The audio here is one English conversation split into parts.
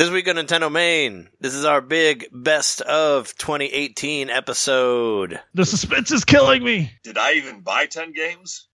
This week on Nintendo Main, this is our big best of 2018 episode. The suspense is killing me. Did I even buy 10 games?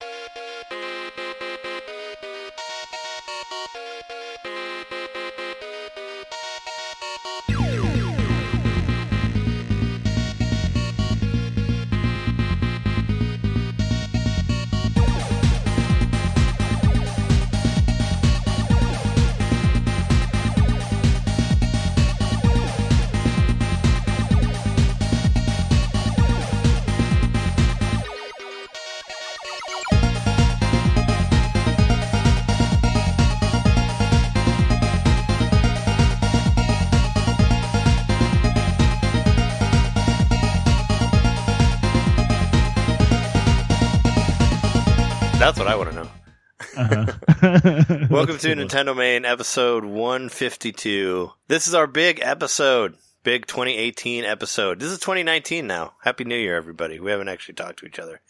Welcome to Nintendo Main episode 152. This is our big episode, big 2018 episode. This is 2019 now. Happy New Year, everybody. We haven't actually talked to each other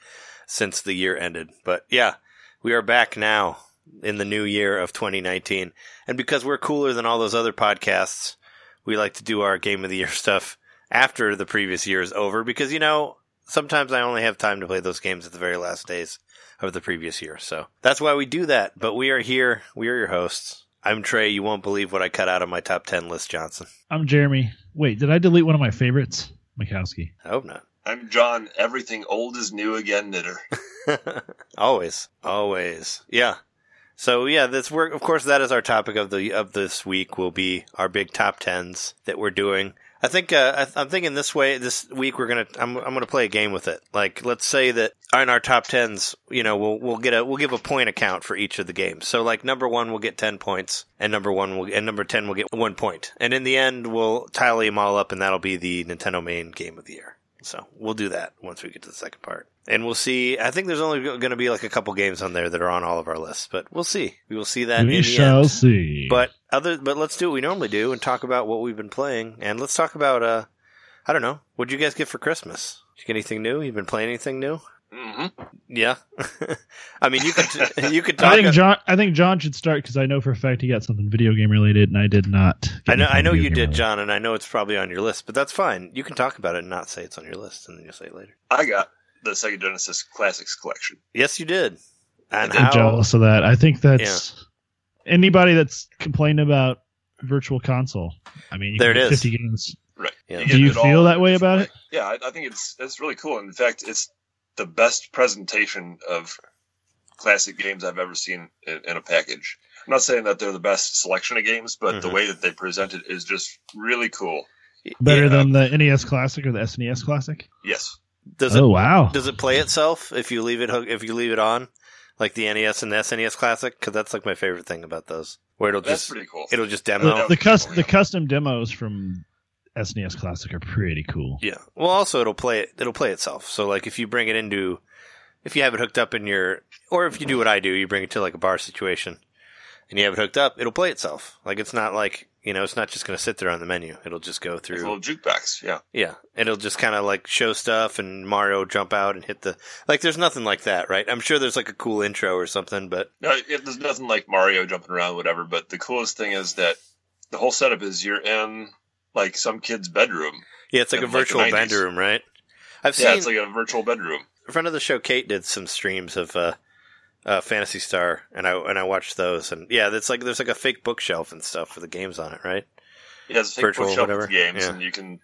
since the year ended. But yeah, we are back now in the new year of 2019. And because we're cooler than all those other podcasts, we like to do our Game of the Year stuff after the previous year is over because, you know, sometimes I only have time to play those games at the very last days of the previous year. So that's why we do that. But we are here. We are your hosts. I'm Trey. You won't believe what I cut out of my top 10 list, Johnson. I'm Jeremy. Wait, did I delete one of my favorites? Mikowski. I hope not. I'm John. Everything old is new again, knitter. always. Always. Yeah. So yeah, this work of course that is our topic of the of this week will be our big top 10s that we're doing. I think uh, I I'm thinking this way. This week we're gonna I'm I'm gonna play a game with it. Like let's say that in our top tens, you know, we'll we'll get a we'll give a point account for each of the games. So like number one will get ten points, and number one will and number ten will get one point. And in the end, we'll tally them all up, and that'll be the Nintendo main game of the year. So we'll do that once we get to the second part. And we'll see. I think there's only going to be like a couple games on there that are on all of our lists, but we'll see. We will see that in we the shall end. see. But other, but let's do what we normally do and talk about what we've been playing. And let's talk about, uh, I don't know, what'd you guys get for Christmas? Did you get anything new? You've been playing anything new? Hmm Yeah. I mean, you could, you could talk. I think John. I think John should start because I know for a fact he got something video game related, and I did not. I know, I know you did, related. John, and I know it's probably on your list, but that's fine. You can talk about it and not say it's on your list, and then you'll say it later. I got the Sega Genesis Classics Collection. Yes, you did. And did. I'm how? jealous of that. I think that's anybody that's complained about Virtual Console. I mean, you There can it get is. 50 games. Right. Yeah. get Do you feel that way about way. it? Yeah, I, I think it's it's really cool. In fact, it's the best presentation of classic games I've ever seen in, in a package. I'm not saying that they're the best selection of games, but the Mhm. way that they present it is just really cool. Better Yeah. than the NES Classic or the SNES Classic? Yes. Does it Oh wow! Does it play itself if you leave it hook, if you leave it on, like the NES and the SNES Classic? Because that's like my favorite thing about those, where it'll That's just pretty cool. it'll just demo. No. the, cus- Oh, the custom demos from SNES Classic are pretty cool. yeah. Well, also it'll play it. It'll play itself. So like if you bring it into, if you have it hooked up in your, or if you do what I do, you bring it to like a bar situation, and you have it hooked up, it'll play itself. Like it's not like you know, it's not just going to sit there on the menu. It'll just go Like a through. little jukebox. Yeah. Yeah, it'll just kind of like show stuff and Mario jump out and hit the like. There's nothing like that, right? I'm sure there's like a cool intro or something, but No, it, there's nothing like Mario jumping around, whatever. But the coolest thing is that the whole setup is you're in like some kid's bedroom. yeah, it's like a In, like, virtual bedroom, right? I've Yeah, seen it's like a virtual bedroom. In front of the show, Kate, did some streams of uh, uh, Phantasy Star, and I and I watched those, and yeah, it's like there's like a fake bookshelf and stuff for the games on it, right? It has a fake Virtual, bookshelf whatever. with games, Yeah. and you can,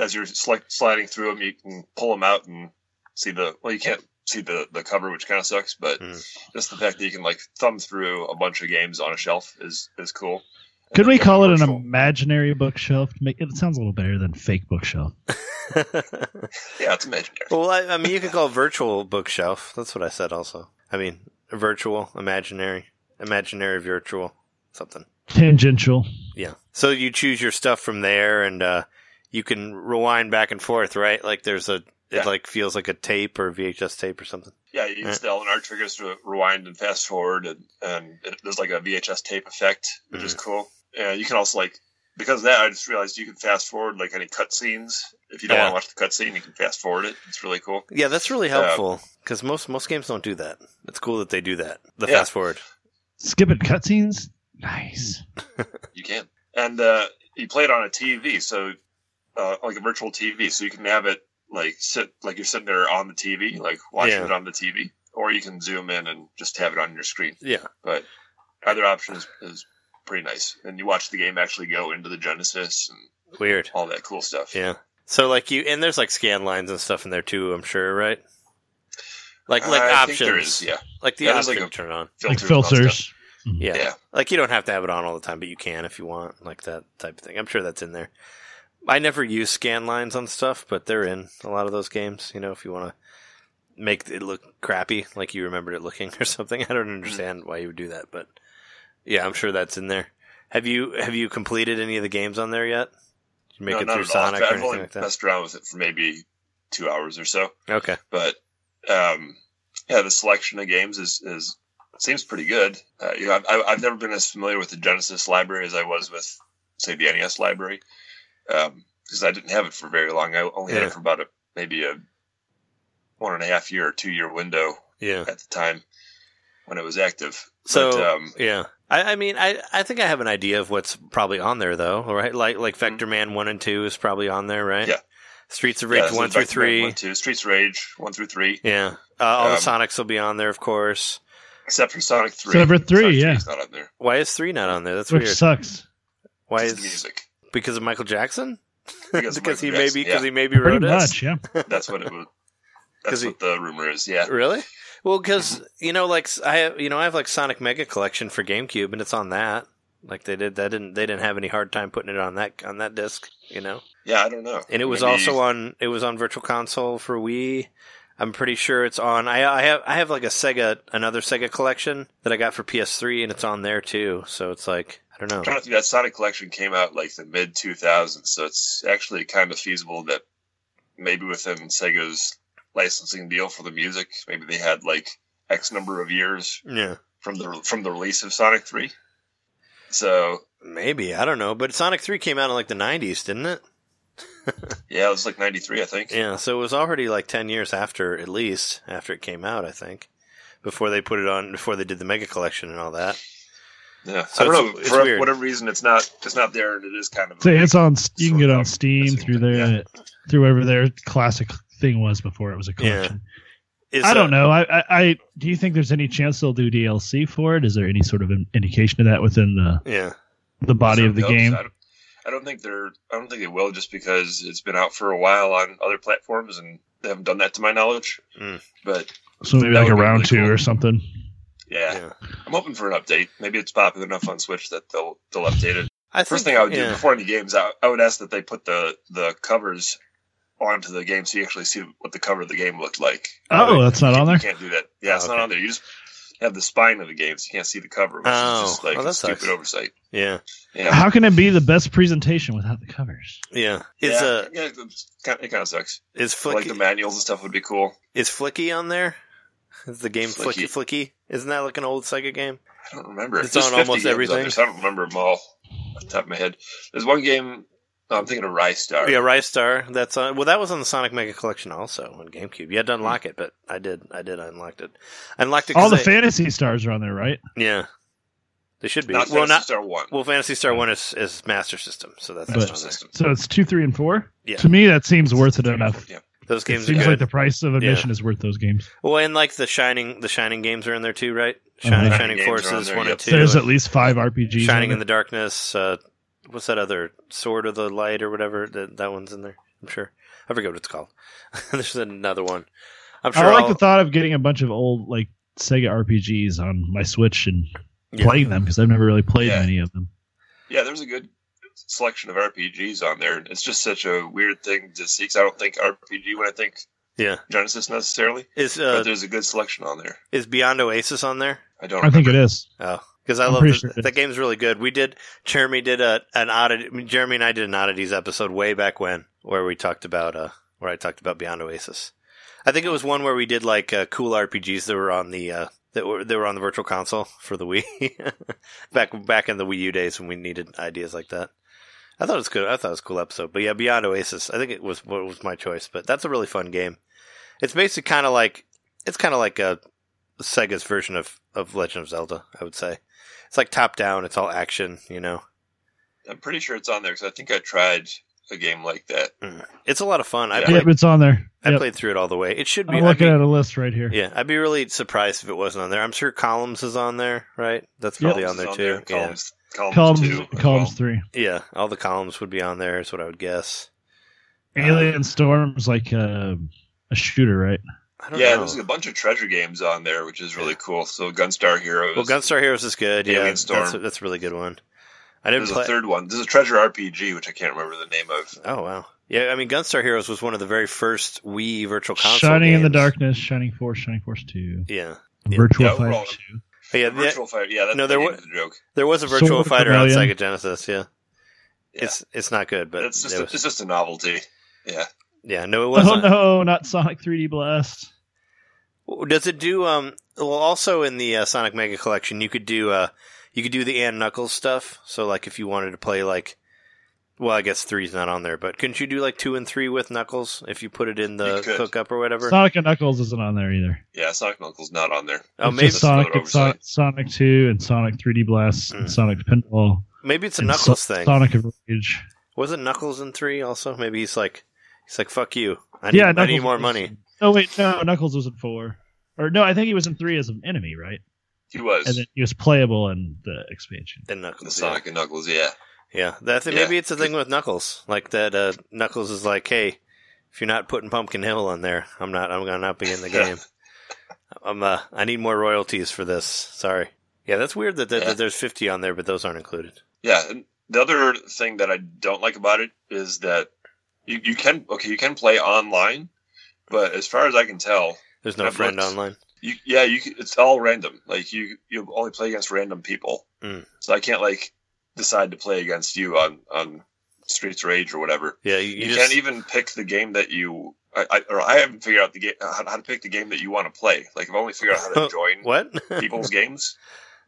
as you're select, sliding through them, you can pull them out and see the. Well, you can't see the the cover, which kind of sucks, but Mm. just the fact that you can like thumb through a bunch of games on a shelf is is cool. And Could we call it an imaginary bookshelf? Make it sounds a little better than fake bookshelf. Yeah, it's imaginary. well, I, I mean, you could call it virtual bookshelf. That's what I said. Also, I mean, virtual, imaginary, imaginary, virtual, something. Tangential. Yeah. So you choose your stuff from there, and uh, you can rewind back and forth, right? Like there's a, it Yeah. like feels like a tape or VHS tape or something. Yeah, you Yeah. use the L and R triggers to rewind and fast forward, and, and it, there's like a VHS tape effect, which is Mm-hmm. cool. And you can also like because of that, I just realized you can fast forward like any cutscenes. If you don't Yeah. want to watch the cutscene, you can fast forward it. It's really cool. Yeah, that's really helpful because most most games don't do that. It's cool that they do that. The Yeah. fast forward. Skipping cutscenes. Nice. You can. and uh, you play it on a TV, so uh, like a virtual TV, so you can have it like sit like you're sitting there on the TV, like watching Yeah. it on the TV, or you can zoom in and just have it on your screen. Yeah. But either option is, is pretty nice, and you watch the game actually go into the Genesis and Weird. all that cool stuff. Yeah. So like you and there's like scan lines and stuff in there too, I'm sure, right? Like like I think options. there is, yeah, Like the Yeah, there's option like to turn it on. like Filters and all that filters. stuff. Mm-hmm. Yeah. Yeah. Like you don't have to have it on all the time, but you can if you want, like that type of thing. I'm sure that's in there. I never use scan lines on stuff, but they're in a lot of those games. You know, if you want to make it look crappy, like you remembered it looking or something. I don't mm-hmm. understand why you would do that, but yeah, I'm sure that's in there. Have you have you completed any of the games on there yet? Did you make No, it through. Sonic I've only like messed around with it for maybe two hours or so. Okay. but um, yeah, the selection of games is, is seems pretty good. Uh, you know, I've, I've I've never been as familiar with the Genesis library as I was with, say, the NES library, because I didn't have it for very long. I only had it for about a maybe a one and a half year or two year window Yeah. at the time when it was active. So but, um, yeah, I, I mean, I, I think I have an idea of what's probably on there though, right? Like like Mhm. Vectorman one and two is probably on there, right? Yeah. Streets of yeah, Rage so one through Vectorman three. one, two, Streets of Rage one through three, Yeah, uh, all the Um, Sonics will be on there, of course. except for Sonic three. Except for three, Sonic yeah. is not on there. Why is three not on there? That's which weird. sucks. Why is music? because of Michael Jackson? Because of because he Michael maybe because yeah. he maybe Pretty wrote it. much, yeah. That's what it was. 'Cause That's he- what the rumor is. Yeah. Really? Well, because you know, like I have, you know, I have like Sonic Mega Collection for GameCube, and it's on that. Like they did, that didn't they didn't have any hard time putting it on that on that disc, you know. Yeah, I don't know. And it was Maybe- also on it was on Virtual Console for Wii. I'm pretty sure it's on. I, I have I have like a Sega another Sega collection that I got for PS3, and it's on there too. So it's like I don't know. I'm trying to think that Sonic Collection came out like the mid 2000s, so it's actually kind of feasible that maybe within Sega's licensing deal for the music, maybe they had like X number of years Yeah, from the from the release of Sonic 3. So maybe I don't know. But Sonic Three came out in like the '90s, didn't it? yeah, it was like 93, I think. Yeah, so it was already like 10 years after, at least, after it came out, I think. Before they put it on, before they did the Mega Collection and all that. Yeah, So I don't it's- know it's for weird. whatever reason it's not it's not there, and it is kind of So it's on. You can get of on Steam through thing, their yeah. through whatever their classic thing was before it was a Yeah. collection. Is, I uh, don't know. I, I, I do you think there's any chance they'll do DLC for it? Is there any sort of in- indication of that within the Yeah. the body of the Some hopes. game? I don't, I don't think they're. I don't think they will, just because it's been out for a while on other platforms, and they haven't done that to my knowledge. Mm. But So maybe like a round really two cool. or something. yeah, Yeah. I'm hoping for an update. Maybe it's popular enough on Switch that they'll they'll update it. I First think- thing I would do before any games, I, I would ask that they put the the covers onto the game so you actually see what the cover of the game looked like. Oh, that's not on there. You can't do that. Yeah, it's Oh, okay. not on there. You just have the spine of the game, so you can't see the cover, which Oh, is just like well, that a stupid sucks. oversight. Yeah. Yeah. How can it be the best presentation without the covers? Yeah. Is, yeah, uh, yeah, it's kind it kind of sucks. is Like the manuals and stuff would be cool. is Flicky on there? Is the game Flicky. Flicky. Flicky? Isn't that like an old Sega game? I don't remember. It's There's on almost games on everything. there, so I don't remember them all off the top of my head. There's one game. Oh, I'm thinking of Ristar. Yeah, Ristar. That's on. Well, that was on the Sonic Mega Collection also on GameCube. You had to unlock it, but I did. I did unlock it. I unlocked it. All the I- Phantasy Stars are on there, right? Yeah. They should be. Not well, Phantasy not. Star One. Well, Phantasy Star One is, is Master System, so that's But- not on there. System. So it's two, three, and four. Yeah. To me, that seems worth it enough. Yeah. Those It games are seems good. like the price of admission is worth those games. well, and like the Shining, the Shining games are in there too, right? Shining, Uh-huh. Shining Games are on Forces there, one yep. and two. There's and at least five RPGs. Shining on in the Darkness. Uh, what's that other Sword of the Light or whatever? That that one's in there. I'm sure. I forget what it's called. There's another one. I'm sure. I like I'll- the thought of getting a bunch of old like Sega RPGs on my Switch and Yeah. playing them because I've never really played Yeah. many of them. Yeah, there's a good selection of RPGs on there. It's just such a weird thing to see 'cause I don't think RPG when I think Yeah. Genesis necessarily, Is but uh, there's a good selection on there. is Beyond Oasis on there? I don't. I think it is. Oh, because I I'm love the, sure that game's really good. We did Jeremy did a an oddity. I mean, Jeremy and I did an oddities episode way back when, where we talked about uh, where I talked about Beyond Oasis. I think it was one where we did like uh, cool RPGs that were on the uh, that were that were on the Virtual Console for the Wii back back in the Wii U days when we needed ideas like that. I thought it was good. I thought it was a cool episode. But yeah, Beyond Oasis. I think it was what was my choice. But that's a really fun game. It's basically kind of like it's kind of like a Sega's version of of Legend of Zelda. I would say it's like top down. It's all action. You know. I'm pretty sure it's on there because I think I tried a game like that. Mm. It's a lot of fun. I played, Yep, it's on there. I Yep. played through it all the way. It should be. I'm I'd looking be- at a list right here. yeah, I'd be really surprised if it wasn't on there. I'm sure Columns is on there, right? That's Yep. probably on there It's too. Yeah. Columns, columns, Columns, two. columns well. three. yeah, all the columns would be on there. Is what I would guess. Alien Storm's like a, a shooter, right? I don't Yeah, know. there's a bunch of treasure games on there, which is really cool. So Gunstar Heroes. Well, Gunstar Heroes is good. Yeah, Alien that's a, that's a really good one. I didn't There's play. a third one. There's a treasure RPG, which I can't remember the name of. Oh wow. Yeah, I mean, Gunstar Heroes was one of the very first Wii Virtual Console Shining in the. Darkness, Shining Force, Shining Force Two, Yeah, Yeah. Virtual Yeah, Fighter Two. But oh, yeah. the- Virtua Fighter. Yeah, that's No, no, there the wa- name of the joke. there was a Virtual of Fighter on Rebellion. Sega Genesis. Yeah, Yeah. it's it's not good, but it's just it a, was- it's just a novelty. Yeah. yeah, no, it Oh wasn't. no, not Sonic 3D Blast. Does it do um? Well, also in the uh, Sonic Mega Collection, you could do uh, you could do the and Knuckles stuff. So like, if you wanted to play like, well, I guess three's not on there, but couldn't you do like two and three with Knuckles if you put it in the You could. hookup or whatever? Sonic and Knuckles isn't on there either. Yeah, Sonic Knuckles not on there. oh, it's maybe just Sonic, another it's Sonic, Sonic 2 and Sonic 3D Blast Mm. and Sonic Spinball. maybe it's a and Knuckles So- thing. Sonic of Rage. Wasn't Knuckles in three also? Maybe he's like he's like fuck you. I need, Yeah, I need more was- money. Oh wait, no, Knuckles was in four. Or no, I think he was in three as an enemy, right? He was. And then he was playable in the expansion. Then the Knuckles. Yeah. Sonic and Knuckles, yeah. yeah. That Yeah. maybe it's a thing with Knuckles. Like that uh, Knuckles is like, hey, if you're not putting Pumpkin Hill on there, I'm not. I'm gonna not be in the game. I'm. Uh, I need more royalties for this. Sorry. Yeah, that's weird that, that, Yeah. that there's 50 on there, but those aren't included. Yeah. The other thing that I don't like about it is that you, you can okay, you can play online, but as far as I can tell, There's no friend online. you yeah, you it's all random. Like you you only play against random people. Mm. So I can't like decide to play against you on on Streets of Rage or whatever. Yeah, you, You, you just can't even pick the game that you. I, I, or I haven't figured out the game how, how to pick the game that you want to play. Like I've only figured out how to join what? people's games.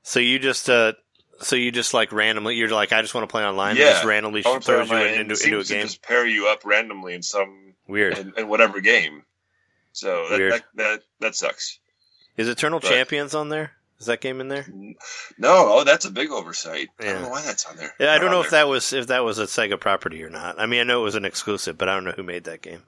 so you just uh, so you just like randomly. You're like, I just want to play online. and Yeah. just randomly I want to play throws you into, into a game. just pair you up randomly in some Weird. in, in whatever game. So that, that that that sucks. Is Eternal But- Champions on there? Is that game in there? No, oh, that's a big oversight. I don't know why that's on there. Yeah, I don't know if there. that was if that was a Sega property or not. I mean, I know it was an exclusive, but I don't know who made that game.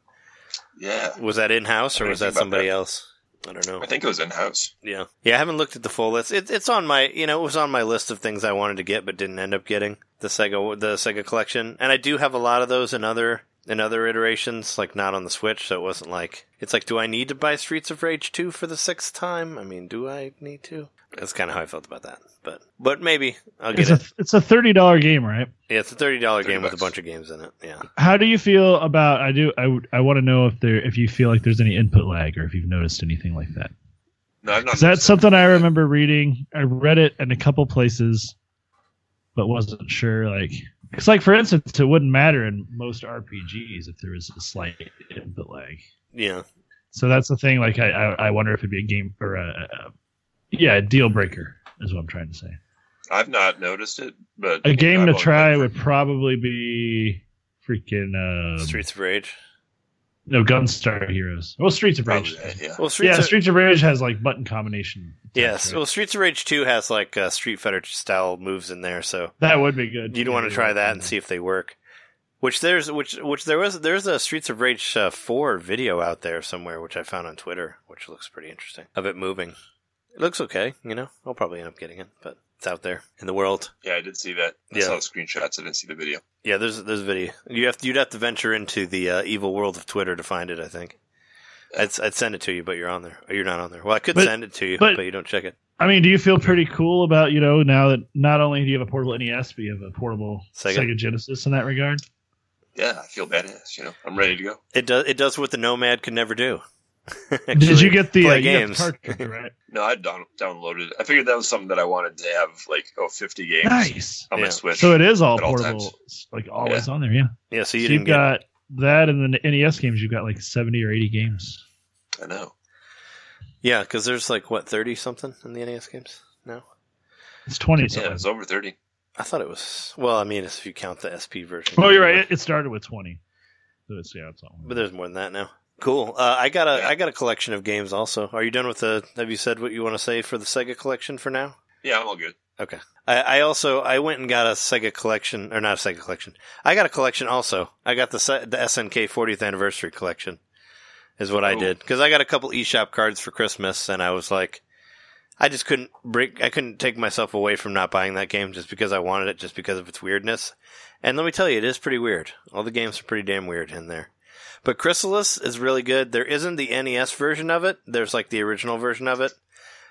Yeah, Was that in house or was that somebody that. else? I don't know. I think it was in house. Yeah, yeah. I haven't looked at the full list. It, it's on my, you know, it was on my list of things I wanted to get but didn't end up getting the Sega the Sega collection, and I do have a lot of those in other in other iterations, like not on the Switch. So it wasn't like it's like, do I need to buy Streets of Rage two for the sixth time? I mean, do I need to? That's kind of how I felt about that. But but maybe I'll get It's a it. it's a thirty dollar game, right? Yeah, it's a thirty dollar 30 game with a bunch of games in it. Yeah. How do you feel about? I do. I would- I want to know if there if you feel like there's any input lag or if you've noticed anything like that. No, I've not. 'Cause that's noticed something I remember reading. I read it in a couple places, but wasn't sure. Like, because like for instance, it wouldn't matter in most RPGs if there was a slight input lag. Yeah. So that's the thing. Like, I I, I wonder if it'd be a game or a, a yeah a deal breaker is what I'm trying to say. I've not noticed it, but A game I've to try would probably be freaking um, Streets of Rage. no Gunstar Heroes. Well, Streets of Rage. Probably, yeah. Well, Streets yeah, of, Streets of Rage has like button combination. Yes. right? Well, Streets of Rage two has like uh, Street Fighter style moves in there, so that would be good. you'd want to try that and see if they work. Which there's which which there was there's a Streets of Rage uh, four video out there somewhere which I found on Twitter, which looks pretty interesting of it moving. It looks okay, you know. I'll probably end up getting it, but it's out there in the world. Yeah, I did see that. I Yeah. saw the screenshots. I didn't see the video. Yeah, there's there's a video. You have you'd have to venture into the uh, evil world of Twitter to find it. I think. I'd, I'd send it to you, but you're on there. Or you're not on there. Well, I could But- send it to you, but, but- you don't check it. I mean, do you feel pretty cool about you know now that not only do you have a portable NES, but you have a portable Sega. Sega, Genesis in that regard? Yeah, I feel badass. You know, I'm ready to go. It does. It does what the Nomad could never do. Did you get the, uh, play you the games? cartridge, right? No, I down, downloaded. it. I figured that was something that I wanted to have, like oh, 50 games nice. on Yeah. my Switch. So it is all At all portable, times. like always on there. Yeah. Yeah, so you so didn't you've get. got that, and then the NES games. You've got like seventy or eighty games. I know. Yeah, because there's like what thirty something in the NES games now. It's twenty. Yeah, something. it's over 30. I thought it was. Well, I mean, if you count the SP version. Oh, you're right. It, it started with twenty. So it's yeah, it's all. But there's more than that now. Cool. Uh, I got a Yeah. I got a collection of games also. Are you done with the? Have you said what you want to say for the Sega collection for now? Yeah, I'm all good. Okay. I, I also I went and got a Sega collection, or not a Sega collection. I got a collection also. I got the the SNK 40th anniversary collection, is what I Oh. did because I got a couple eShop cards for Christmas, and I was like, I just couldn't break. I couldn't take myself away from not buying that game just because I wanted it, just because of its weirdness. And let me tell you, it is pretty weird. All the games are pretty damn weird in there. But Crystalis is really good. There isn't the NES version of it. There's like the original version of it,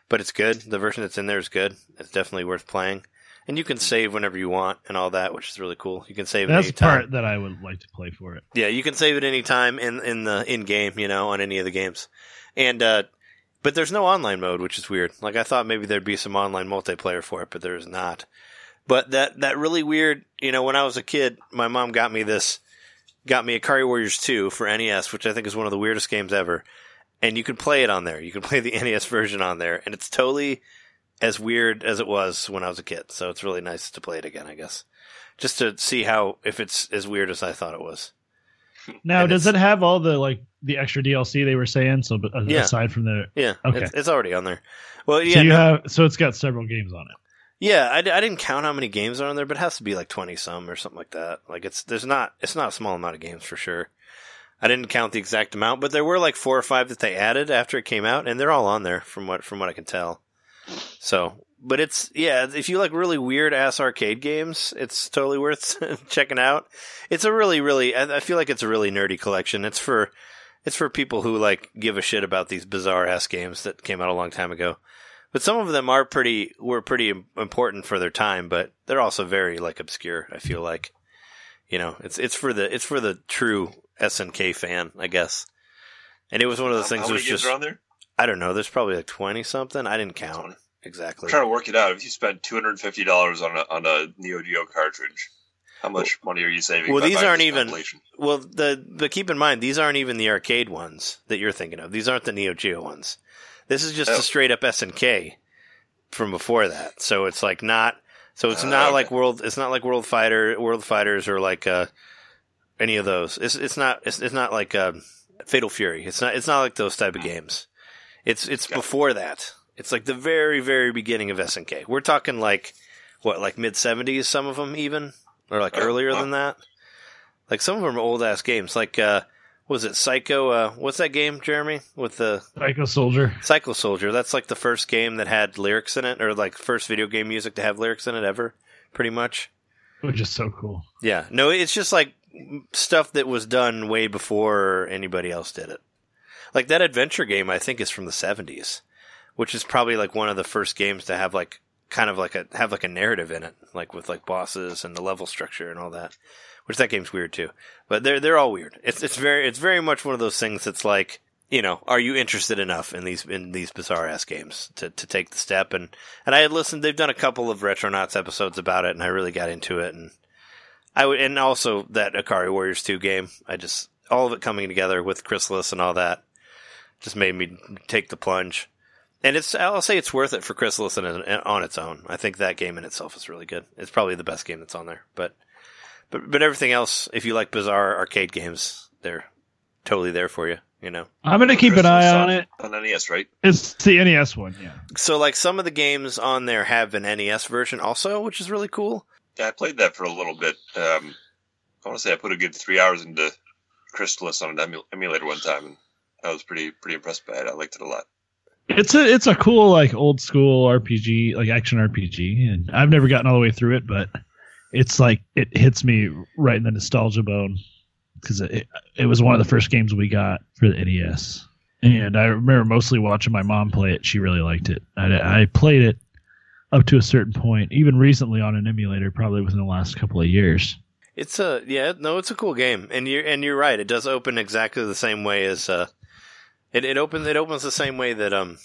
but it's good. The version that's in there is good. It's definitely worth playing. And you can save whenever you want and all that, which is really cool. You can save That's any the time. part that I would like to play for it. Yeah, you can save it any time in in the in game, you know, on any of the games. And uh but there's no online mode, which is weird. Like I thought maybe there'd be some online multiplayer for it, but there is not. But that that really weird, you know, when I was a kid, my mom got me this got me Ikari Warriors 2 for NES, which I think is one of the weirdest games ever. And you can play it on there. You can play the NES version on there, and it's totally as weird as it was when I was a kid. So it's really nice to play it again, I guess. Just to see how if it's as weird as I thought it was. Now, And does it have all the like the extra DLC they were saying? So, but, uh, Yeah. aside from the, Yeah, Okay. it's, it's already on there. Well, so yeah, you no- have, so it's got several games on it. yeah. I didn't count how many games are on there, but it has to be like twenty some or something like that. Like it's there's not it's not a small amount of games for sure. I didn't count the exact amount, but there were like four or five that they added after it came out, and they're all on there from what from what I can tell. So, but it's yeah, if you like really weird ass arcade games, it's totally worth checking out. It's a really really I, feel like it's a really nerdy collection. It's for it's for people who like give a shit about these bizarre ass games that came out a long time ago. But some of them are pretty were pretty important for their time, but they're also very like obscure. I feel like, you know, it's it's for the it's for the true SNK fan, I guess. And it was one of those How- things. How many was games just are on there? I don't know. There's probably like twenty something. I didn't count 20. exactly. I'm trying to work it out. If you spent two hundred and fifty dollars on a on a Neo Geo cartridge, how much money are you saving? Well, these aren't even- Well, the but keep in mind these aren't even the arcade ones that you're thinking of. These aren't the Neo Geo ones. This is just Oh. a straight up SNK from before that. So it's like not. So it's Oh, not okay. like world. It's not like World Fighter, World Fighters, or like uh, any of those. It's it's not. It's, it's not like um, Fatal Fury. It's not. It's not like those type of games. It's it's Got it. before that. It's like the very very beginning of SNK. We're talking like what like mid seventies. Some of them even or like earlier wow. than that. Like some of them are old ass games. Like uh, was it Psycho? Uh, what's that game, Jeremy? With the Psycho Soldier. Psycho Soldier. That's like the first game that had lyrics in it, or like first video game music to have lyrics in it ever. Pretty much. Which is so cool. Yeah. No, it's just like stuff that was done way before anybody else did it. Like that adventure game, I think is from the seventies, which is probably like one of the first games to have like kind of like a have like a narrative in it, like with like bosses and the level structure and all that. Which that game's weird too, but they're they're all weird. It's it's very it's very much one of those things that's like you know, are you interested enough in these in these bizarre ass games to, to take the step? And and I had listened. They've done a couple of Retronauts episodes about it, and I really got into it. And I would, and also that Ikari Warriors two game. I just all of it coming together with Crystalis and all that just made me take the plunge. And it's I'll say it's worth it for Crystalis in, on its own. I think that game in itself is really good. It's probably the best game that's on there. But but but everything else, if you like bizarre arcade games, they're totally there for you. You know. I'm gonna keep an Crystalis eye on it. on NES, right? It's the NES one, yeah. So like some of the games on there have an NES version also, which is really cool. Yeah, I played that for a little bit. Um, I want to say I put a good three hours into Crystalis on an emu- emulator one time, and I was pretty pretty impressed by it. I liked it a lot. It's a it's a cool like old school RPG, like action RPG, and I've never gotten all the way through it, but it's like it hits me right in the nostalgia bone because it it was one of the first games we got for the NES, and I remember mostly watching my mom play it. She really liked it. I, I played it up to a certain point, even recently on an emulator, probably within the last couple of years. It's a yeah, no, it's a cool game, and you're and you're right. It does open exactly the same way as uh, it it opens it opens the same way that um,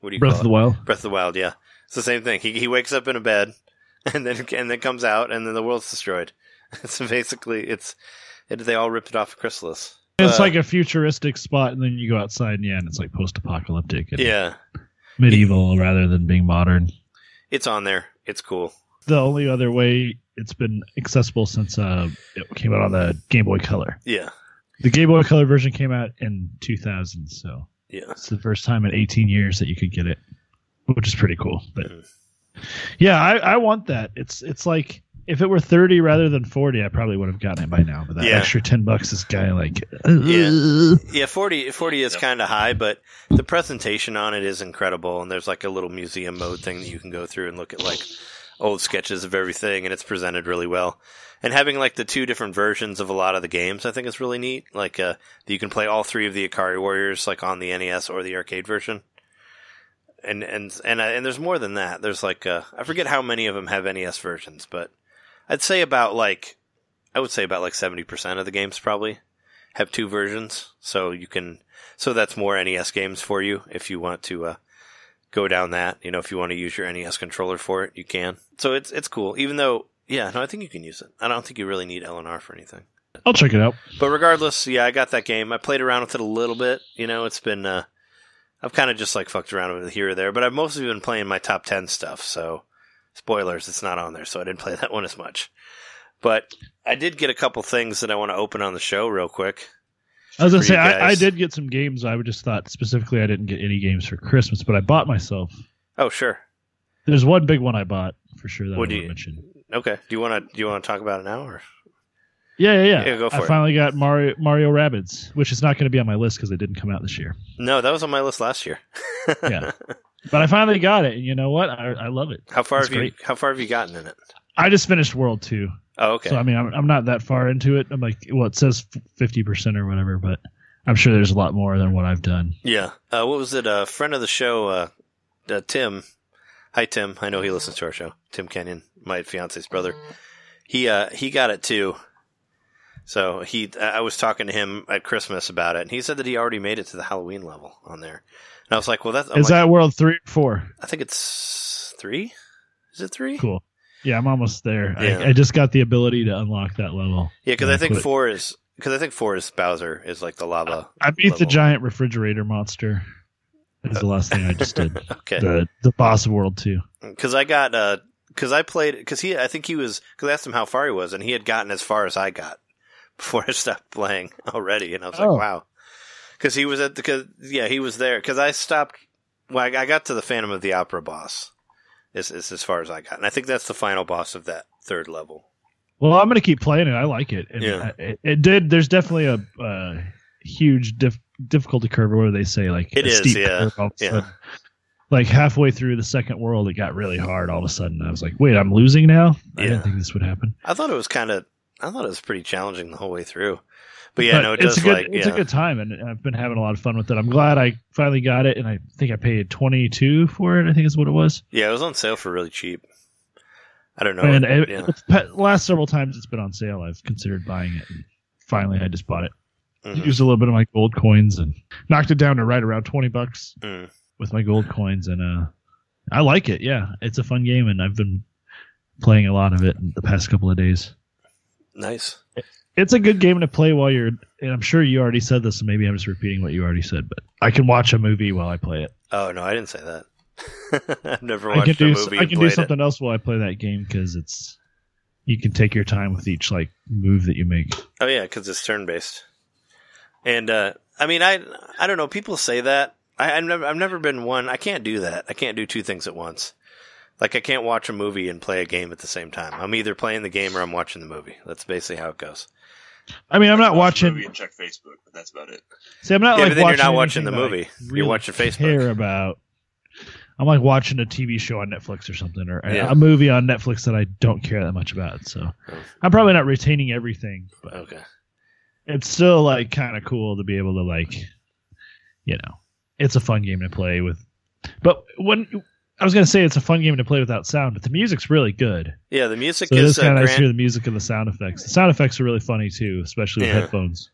what do you Breath call of the it? Wild. Breath of the Wild, yeah, it's the same thing. He he wakes up in a bed, and then and then comes out, and then the world's destroyed. It's basically it's it, they all ripped it off of Crystalis. It's Uh, like a futuristic spot, and then you go outside, and yeah, and it's like post-apocalyptic and yeah, medieval rather than being modern. It's on there. It's cool. the only other way it's been accessible since uh, it came out on the Game Boy Color. Yeah, The Game Boy Color version came out in 2000, so yeah. it's the first time in 18 years that you could get it, which is pretty cool. But Yeah, I, I want that. It's it's like if it were thirty rather than forty, I probably would have gotten it by now. But that Yeah. extra ten bucks is kind of like Yeah. Yeah, 40, 40 is kind of high, but the presentation on it is incredible. And there's like a little museum mode thing that you can go through and look at like old sketches of everything, and it's presented really well. And having like the two different versions of a lot of the games, I think is really neat. Like, uh, you can play all three of the Ikari Warriors, like on the NES or the arcade version. And, and, and, uh, and there's more than that. There's like, uh, I forget how many of them have NES versions, but I'd say about like, I would say about like 70% of the games probably have two versions, so you can. So that's more NES games for you if you want to uh, go down that. You know, if you want to use your NES controller for it, you can. So it's it's cool. Even though, yeah, no, I think you can use it. I don't think you really need LNR for anything. I'll check it out. But regardless, yeah, I got that game. I played around with it a little bit. You know, it's been. Uh, I've kind of just like fucked around with it here or there, but I've mostly been playing my top ten stuff. So, spoilers, it's not on there, so I didn't play that one as much. But I did get a couple things that I want to open on the show real quick. I was gonna say I, I did get some games. I just thought specifically I didn't get any games for Christmas, but I bought myself. Oh, sure. There's one big one I bought for sure that What I you- mention. Okay. Do you want to do you want to talk about it now or? Yeah, yeah, yeah. Yeah, go for I it. finally got Mario Mario Rabbids, which is not going to be on my list because it didn't come out this year. No, that was on my list last year. Yeah. But I finally got it, and you know what? I, I love it. How far It's have you. How far have you gotten in it? I just finished World Two, Oh, okay. so I mean, I'm, I'm not that far into it. I'm like, well, it says fifty percent or whatever, but I'm sure there's a lot more than what I've done. yeah. Uh, what was it? A friend of the show, uh, uh, Tim. Hi, Tim. I know he listens to our show. Tim Kenyon, my fiance's brother. He uh he got it too. So he, I was talking to him at Christmas about it, and he said that he already made it to the Halloween level on there. And I was like, "Well, that's I'm is like, that World Three or Four? I think it's three. Is it three? Cool. Yeah, I'm almost there. Yeah. I, I just got the ability to unlock that level. Yeah, because I think quit. four is because I think four is Bowser is like the lava. I beat the giant refrigerator monster. That's the last thing I just did. Okay. The the boss of World Two. because I got uh because I played because he I think he was because I asked him how far he was and he had gotten as far as I got before I stopped playing already and I was Oh. like wow because he was at the because yeah he was there because I stopped well I, I got to the Phantom of the Opera boss is is as far as I got and I think that's the final boss of that third level Well, I'm going to keep playing it. I like it. And Yeah. I- it, it did. There's definitely a uh, huge dif- difficulty curve. What do they say? Like It is, steep yeah, curve all of yeah. sudden. Like halfway through the second world, it got really hard. All of a sudden, I was like, "Wait, I'm losing now." I Yeah. didn't think this would happen. I thought it was kind of I thought it was pretty challenging the whole way through but yeah But no it it's does a good. like it's yeah a good time, and I've been having a lot of fun with it. I'm glad I finally got it, and I think I paid 22 for it. I think is what it was. yeah it was on sale for really cheap I don't know and it, yeah. last several times it's been on sale, I've considered buying it. And finally, I just bought it. Mhm. Used a little bit of my gold coins and knocked it down to right around 20 bucks Mm. with my gold coins, and uh, I like it. Yeah, it's a fun game, and I've been playing a lot of it in the past couple of days. nice It's a good game to play while you're. And I'm sure you already said this, and maybe I'm just repeating what you already said. But I can watch a movie while I play it. Oh no, I didn't say that. I've never I watched can a do. movie. I can do played it. something else while I play that game because it's. You can take your time with each like move that you make. Oh yeah, because it's turn based. And uh, I mean, I I don't know. People say that. I, I've never I've never been one. I can't do that. I can't do two things at once. Like I can't watch a movie and play a game at the same time. I'm either playing the game or I'm watching the movie. That's basically how it goes. I mean, I'm not Watch watching. movie and check Facebook, but that's about it. See, I'm not Yeah, like but then you're not watching watching the anything that I movie. You're watching Facebook. Care about. I'm like watching a TV show on Netflix or something, or a- Yeah. a movie on Netflix that I don't care that much about. So. I'm probably not retaining everything, but Okay. it's still like kind of cool to be able to like, you know, it's a fun game to play with. But when I was gonna say it's a fun game to play without sound, but the music's really good. Yeah, the music So is uh, kind of nice to hear the music and the sound effects. The sound effects are really funny too, especially with Yeah. headphones.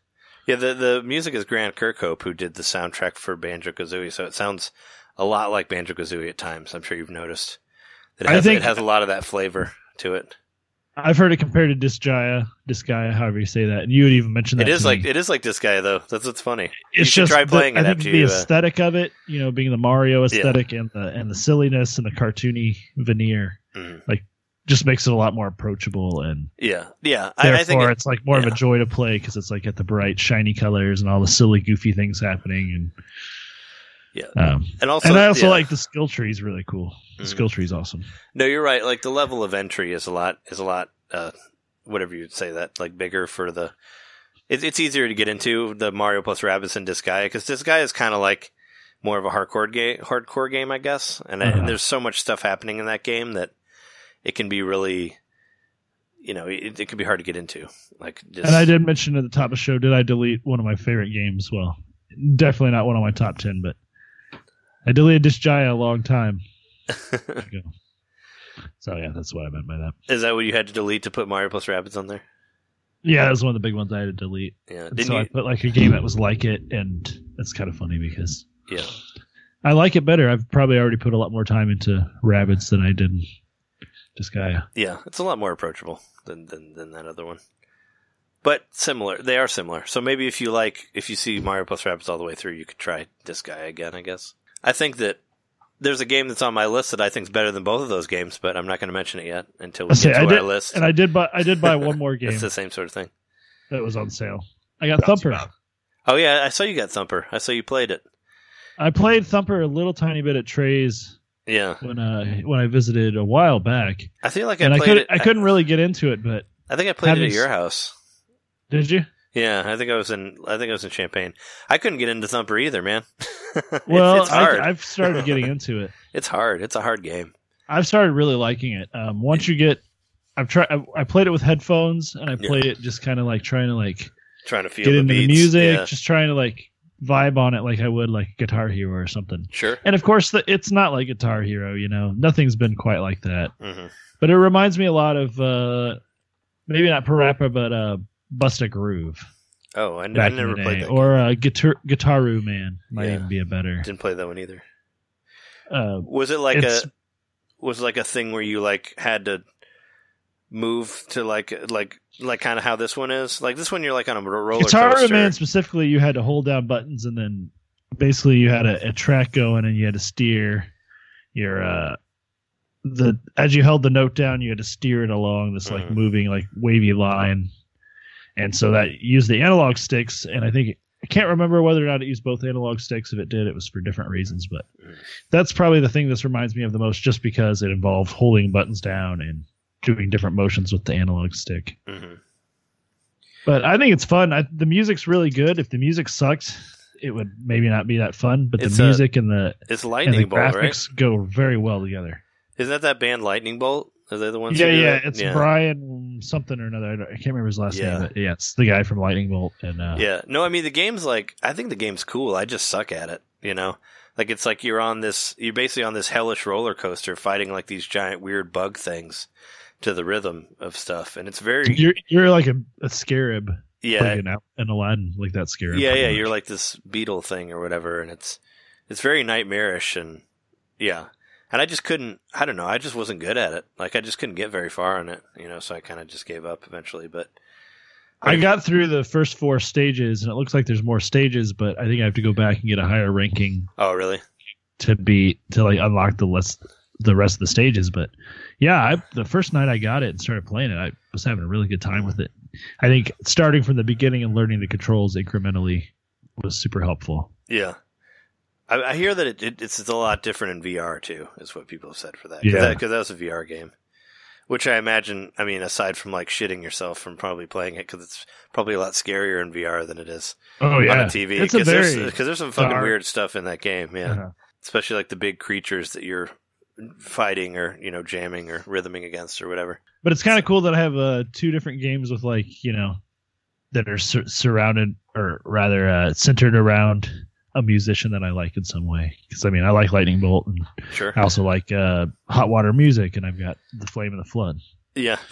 Yeah, the the music is Grant Kirkhope who did the soundtrack for Banjo Kazooie, so it sounds a lot like Banjo Kazooie at times. I'm sure you've noticed. It I think- it has a lot of that flavor to it. I've heard it compared to Disgaea, Disgaea, however you say that, and you would even mention that. It is like me. it is like Disgaea though. That's what's funny. it's should just try the- playing I it think after the you. Uh, aesthetic of it, you know, being the Mario aesthetic and the and the silliness and the cartoony veneer, like just makes it a lot more approachable and Yeah, yeah. I, therefore I think it, it's like more of a joy to play because it's like at the bright shiny colors and all the silly goofy things happening and Yeah. Um, And also, and I also yeah. like the skill tree is really cool. The Mhm. skill tree is awesome. No, you're right. Like the level of entry is a lot is a lot uh whatever you'd say that like bigger for the. It's it's easier to get into the Mario plus Rabbids and Disgaea because Disgaea is kind of like more of a hardcore game, hardcore game, I guess. And, Uh-huh. and there's so much stuff happening in that game that it can be really, you know, it, it can be hard to get into. Like, just, And I did mention at the top of the show, did I delete one of my favorite games? Well, definitely not one of my top ten, but I deleted Disgaea a long time. So yeah, that's what I meant by that. is that what you had to delete to put Mario plus Rabbids on there? Yeah, that was one of the big ones I had to delete. Yeah, so I put like a game that was like it, and that's kind of funny because Yeah, I like it better. I've probably already put a lot more time into Rabbids than I did Disgaea. yeah, it's a lot more approachable than than, than that other one. But similar, they are similar. So maybe if you like, if you see Mario plus Rabbids all the way through, you could try this guy again. I guess. I think that there's a game that's on my list that I think is better than both of those games, but I'm not going to mention it yet until we I say get to I our did, list. and I did buy I did buy one more game it's the same sort of thing. that was on sale. I got Bouncy Thumper. Bob. Oh yeah, I saw you got Thumper. I saw you played it. I played Thumper a little tiny bit at Trey's Yeah, when uh when I visited a while back, I feel like I and I could it. I couldn't really get into it. But I think I played it at your house. did you? Yeah, I think I was in. I think I was in Champaign. I couldn't get into Thumper either, man. Well, it's, hard. I, I've started getting into it. it's hard. It's a hard game. I've started really liking it. Um, once you get, I've tried. I, I played it with headphones, and I Yeah. it just kind of like trying to like Trying to feel get the into the music, Yeah, just trying to like vibe on it like I would like Guitar Hero or something. sure. And of course, the, it's not like Guitar Hero. You know, nothing's been quite like that. hmm But it reminds me a lot of uh, maybe not Parappa, but uh, Bust a Groove Oh, I, n- I back in never played that. or uh, Guitar Gitaroo Man might Yeah. even be a better. Didn't play that one either. Uh, Was it like a? Was it like a thing where you like had to move to like like like kind of how this one is? Like this one, you're like on a ro- roller Guitar coaster. Man specifically, you had to hold down buttons and then basically you had a, a track going and you had to steer your uh the as you held the note down, you had to steer it along this like Mhm. moving like wavy line, and so that used the analog sticks. And I think I can't remember whether or not it used both analog sticks. If it did, it was for different reasons. But that's probably the thing this reminds me of the most, just because it involved holding buttons down and doing different motions with the analog stick. hmm But I think it's fun. I, the music's really good. If the music sucked, it would maybe not be that fun. But It's the a- music and the It's and Lightning the Bolt, right? graphics go very well together. Isn't that that band Lightning Bolt? Are they the ones? yeah, yeah. It's yeah. Brian something or another. I, don't- I can't remember his last Yeah. name. But yeah, it's the guy from Lightning Bolt. And uh, Yeah. No, I mean the game's like I think the game's cool. I just suck at it. You know, like it's like you're on this. You're basically on this hellish roller coaster fighting like these giant weird bug things to the rhythm of stuff, and it's very you're you're like a, a scarab. yeah like an, an Aladdin, like that scarab. yeah yeah. much. You're like this beetle thing or whatever, and it's it's very nightmarish and yeah. And I just couldn't. I don't know. I just wasn't good at it. Like I just couldn't get very far on it. You know, so I kind of just gave up eventually. But I got through the first four stages, and it looks like there's more stages, but I think I have to go back and get a higher ranking oh really? to be to like unlock the list the rest of the stages. But yeah, I, the first night I got it and started playing it, I was having a really good time with it. I think starting from the beginning and learning the controls incrementally was super helpful. Yeah. I, I hear that it, it, it's, it's a lot different in VR too, is what people have said for that. Yeah. Because that, was a VR game. Which I imagine, I mean, aside from like shitting yourself from probably playing it, because it's probably a lot scarier in VR than it is Oh on a TV. it's a Because very there's, 'cause there's some fucking dark- weird stuff in that game, yeah. uh, Especially like the big creatures that you're fighting or, you know, jamming or rhythming against or whatever. but it's kind of cool that I have uh, two different games with like you know that are sur- surrounded or rather uh, centered around a musician that I like in some way. Because I mean, I like Lightning Bolt, and Sure. I also like uh, Hot Water Music, and I've got The Flame and the Flood. Yeah.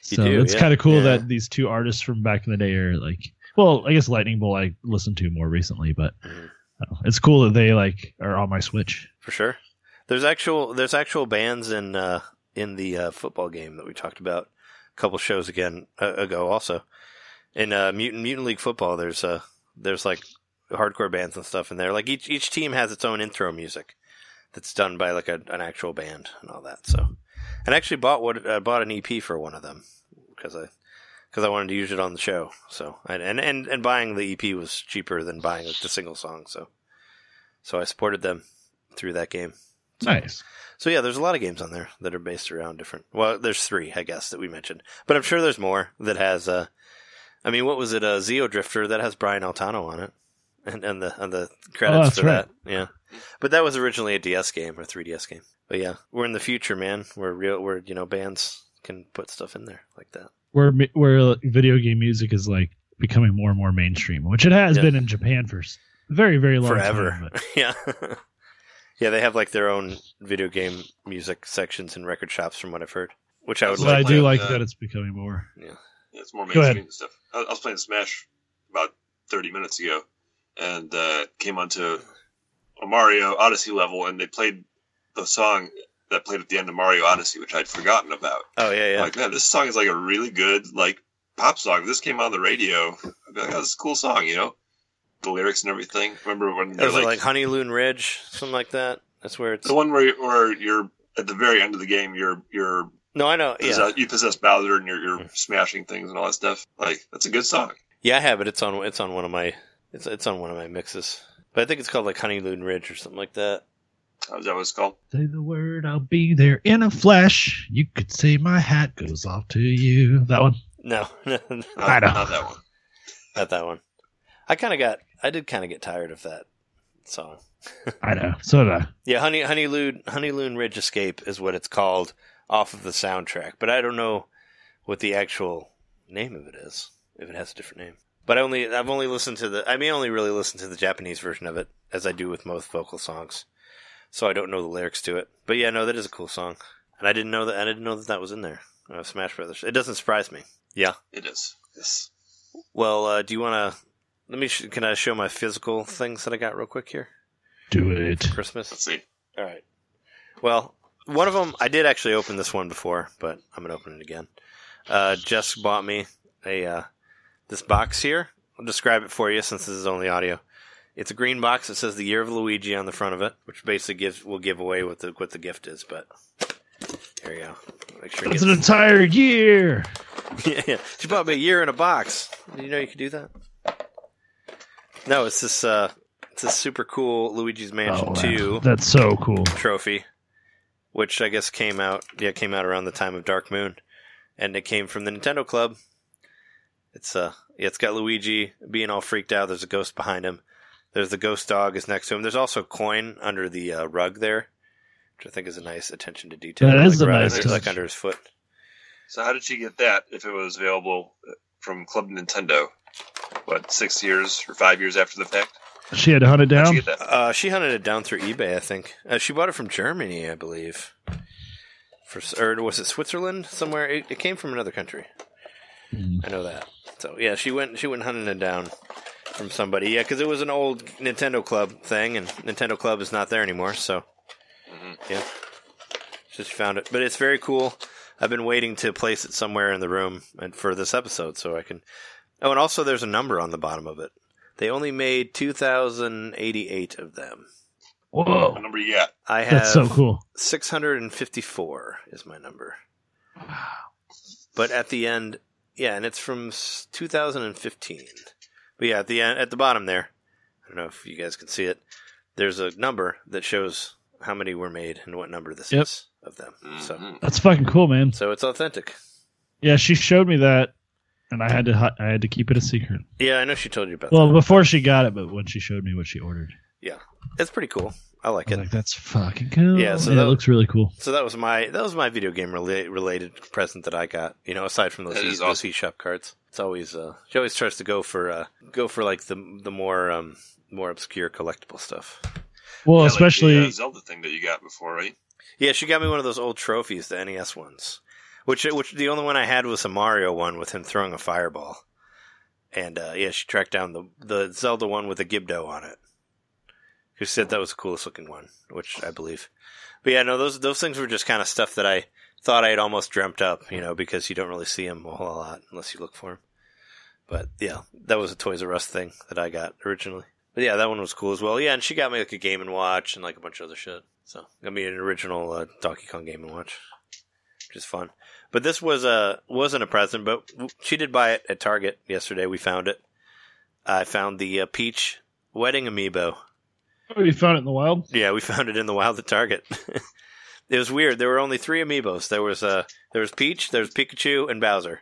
So do, it's yeah, kind of cool yeah. that these two artists from back in the day are like, well, I guess Lightning Bolt I listened to more recently, but uh, it's cool that they like are on my Switch. For sure. There's actual there's actual bands in uh, in the uh, football game that we talked about a couple shows again uh, ago. Also, in uh, Mutant Mutant League football, there's uh there's like hardcore bands and stuff in there. Like each each team has its own intro music that's done by like a, an actual band and all that. So, and I actually bought what uh, bought an EP for one of them because I because I wanted to use it on the show. So and and and, and buying the EP was cheaper than buying like, the single song. So So I supported them through that game. Nice. So yeah, there's a lot of games on there that are based around different. Well, there's three, I guess, that we mentioned, but I'm sure there's more that has. Uh, I mean, what was it? A Zeo Drifter that has Brian Altano on it, and and the and the credits Oh, for right. that. Yeah, but that was originally a DS game or 3DS game. But yeah, we're in the future, man. We're real. We're you know bands can put stuff in there like that. Where mi- where video game music is like becoming more and more mainstream, which it has Yeah. been in Japan for very very long Forever. time. yeah. yeah, they have like their own video game music sections in record shops, from what I've heard. Which I would So But like. I do like uh, that it's becoming more. Yeah, it's more mainstream stuff. I, I was playing Smash about 30 minutes ago, and uh, came onto a Mario Odyssey level, and they played the song that played at the end of Mario Odyssey, which I'd forgotten about. Oh yeah, yeah. Like, man, this song is like a really good like pop song. If this came on the radio, I'd be like, oh, this is a cool song, you know? The lyrics and everything. Remember when they're Was like, like Honeylune Ridge, something like that? That's where it's. the one where, where you're at the very end of the game, you're you're No, I know. Yeah, you possess Bowser and you're you're smashing things and all that stuff. Like that's a good song. yeah, I have it. It's on. It's on one of my. It's it's on one of my mixes. But I think it's called like Honeylune Ridge or something like that. Is that what it's called? Say the word, I'll be there in a flash. You could say my hat goes off to you. That one. No, no, Not, I know. Not that one. not that one. I kind of got. I did kind of get tired of that song. I know. So did I. Yeah, Honey Honey Loon Honeylune Ridge Escape is what it's called off of the soundtrack, but I don't know what the actual name of it is. If it has a different name, but I only I've only listened to the I may only really listen to the Japanese version of it as I do with most vocal songs, so I don't know the lyrics to it. But yeah, no, that is a cool song, and I didn't know that I didn't know that that was in there. Uh, Smash Brothers. It doesn't surprise me. Yeah. It is. Yes. Well, uh, do you want to? Let me. Sh- can I show my physical things that I got real quick here? Do it. Christmas. Let's see. All right. Well, one of them I did actually open this one before, but I'm gonna open it again. Uh, Jess bought me a uh, this box here. I'll describe it for you since this is only audio. It's a green box that says the year of Luigi on the front of it, which basically gives will give away what the what the gift is. But there you go. Make sure It's an entire year. yeah, yeah. She bought me a year in a box. Did you know you could do that? No, it's this uh it's this super cool Luigi's Mansion Oh, wow. 2 That's so cool. trophy, which I guess came out yeah, came out around the time of Dark Moon. And it came from the Nintendo Club. It's uh yeah, it's got Luigi being all freaked out. There's a ghost behind him. There's the ghost dog is next to him. There's also a coin under the uh, rug there, which I think is a nice attention to detail. That is like a right nice under- like under his foot. So how did she get that if it was available uh, from Club Nintendo? What six years or five years after the fact? She had to hunt it down. you get that? Uh, she hunted it down through eBay, I think. Uh, she bought it from Germany, I believe. For or was it Switzerland somewhere? It, it came from another country. Hmm. I know that. So yeah, she went she went hunting it down from somebody. Yeah, because it was an old Nintendo Club thing, and Nintendo Club is not there anymore. So Mhm. yeah, so she found it. But it's very cool. I've been waiting to place it somewhere in the room and for this episode, so I can. Oh, and also there's a number on the bottom of it. They only made 2,088 of them. What Whoa. number you got? I have That's so cool. 654 is my number. Wow. But at the end, yeah, and it's from 2015. But yeah, at the end, at the bottom there, I don't know if you guys can see it. There's a number that shows how many were made and what number this Yep. is of them. So, Mhm. That's fucking cool, man. so it's authentic. Yeah, she showed me that, and I had to I had to keep it a secret. Yeah, I know she told you about Well, that. before she got it, but when she showed me what she ordered, Yeah, It's pretty cool. I like I it. like, "That's fucking cool." Yeah, so it that- looks really cool. So that was my that was my video game rela- related present that I got. You know, aside from those That e- is those eShop cards, it's always uh, she always tries to go for uh, go for like the the more um more obscure collectible stuff. Well, Yeah, like especially the, uh, Zelda thing that you got before, right? Yeah, she got me one of those old trophies, the NES ones. Which which the only one I had was a Mario one with him throwing a fireball. And uh, yeah, she tracked down the the Zelda one with a Gibdo on it. She said that was the coolest looking one, which I believe. But yeah, no, those those things were just kind of stuff that I thought I had almost dreamt up, you know, because you don't really see them a whole lot unless you look for them. But yeah, that was a Toys R Us thing that I got originally. But yeah, that one was cool as well. Yeah, and she got me like a Game and Watch and like a bunch of other shit. So got me an original uh, Donkey Kong Game and Watch, which is fun. But this was a wasn't a present, but she did buy it at Target yesterday. We found it. I found the uh, Peach wedding amiibo, Oh, you found it in the wild? Yeah, we found it in the wild at Target. it was weird. There were only three amiibos. There was uh, there was Peach, there was Pikachu, and Bowser.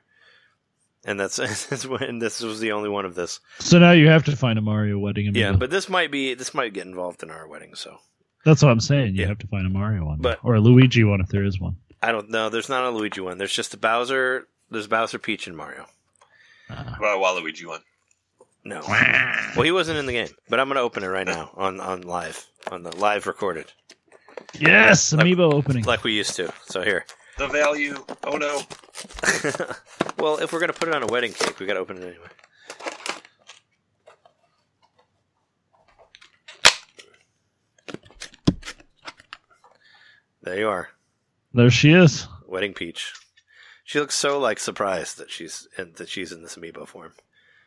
And that's, that's when this was the only one of this. So now you have to find a Mario wedding. Amiibo. Yeah, but this might be this might get involved in our wedding. So that's what I'm saying. You Yeah. have to find a Mario one, But- or a Luigi one if there is one. I don't know. There's not a Luigi one. There's just a Bowser. There's Bowser, Peach, and Mario. What about a Waluigi one? No. Well, he wasn't in the game, but I'm going to open it right now on on live on the live recorded Yes, Amiibo opening. like we used to. So here. The value. Oh no. well, if we're going to put it on a wedding cake, we got to open it anyway. There you are, There she is. wedding peach. She looks so like surprised that she's in, that she's in this amiibo form.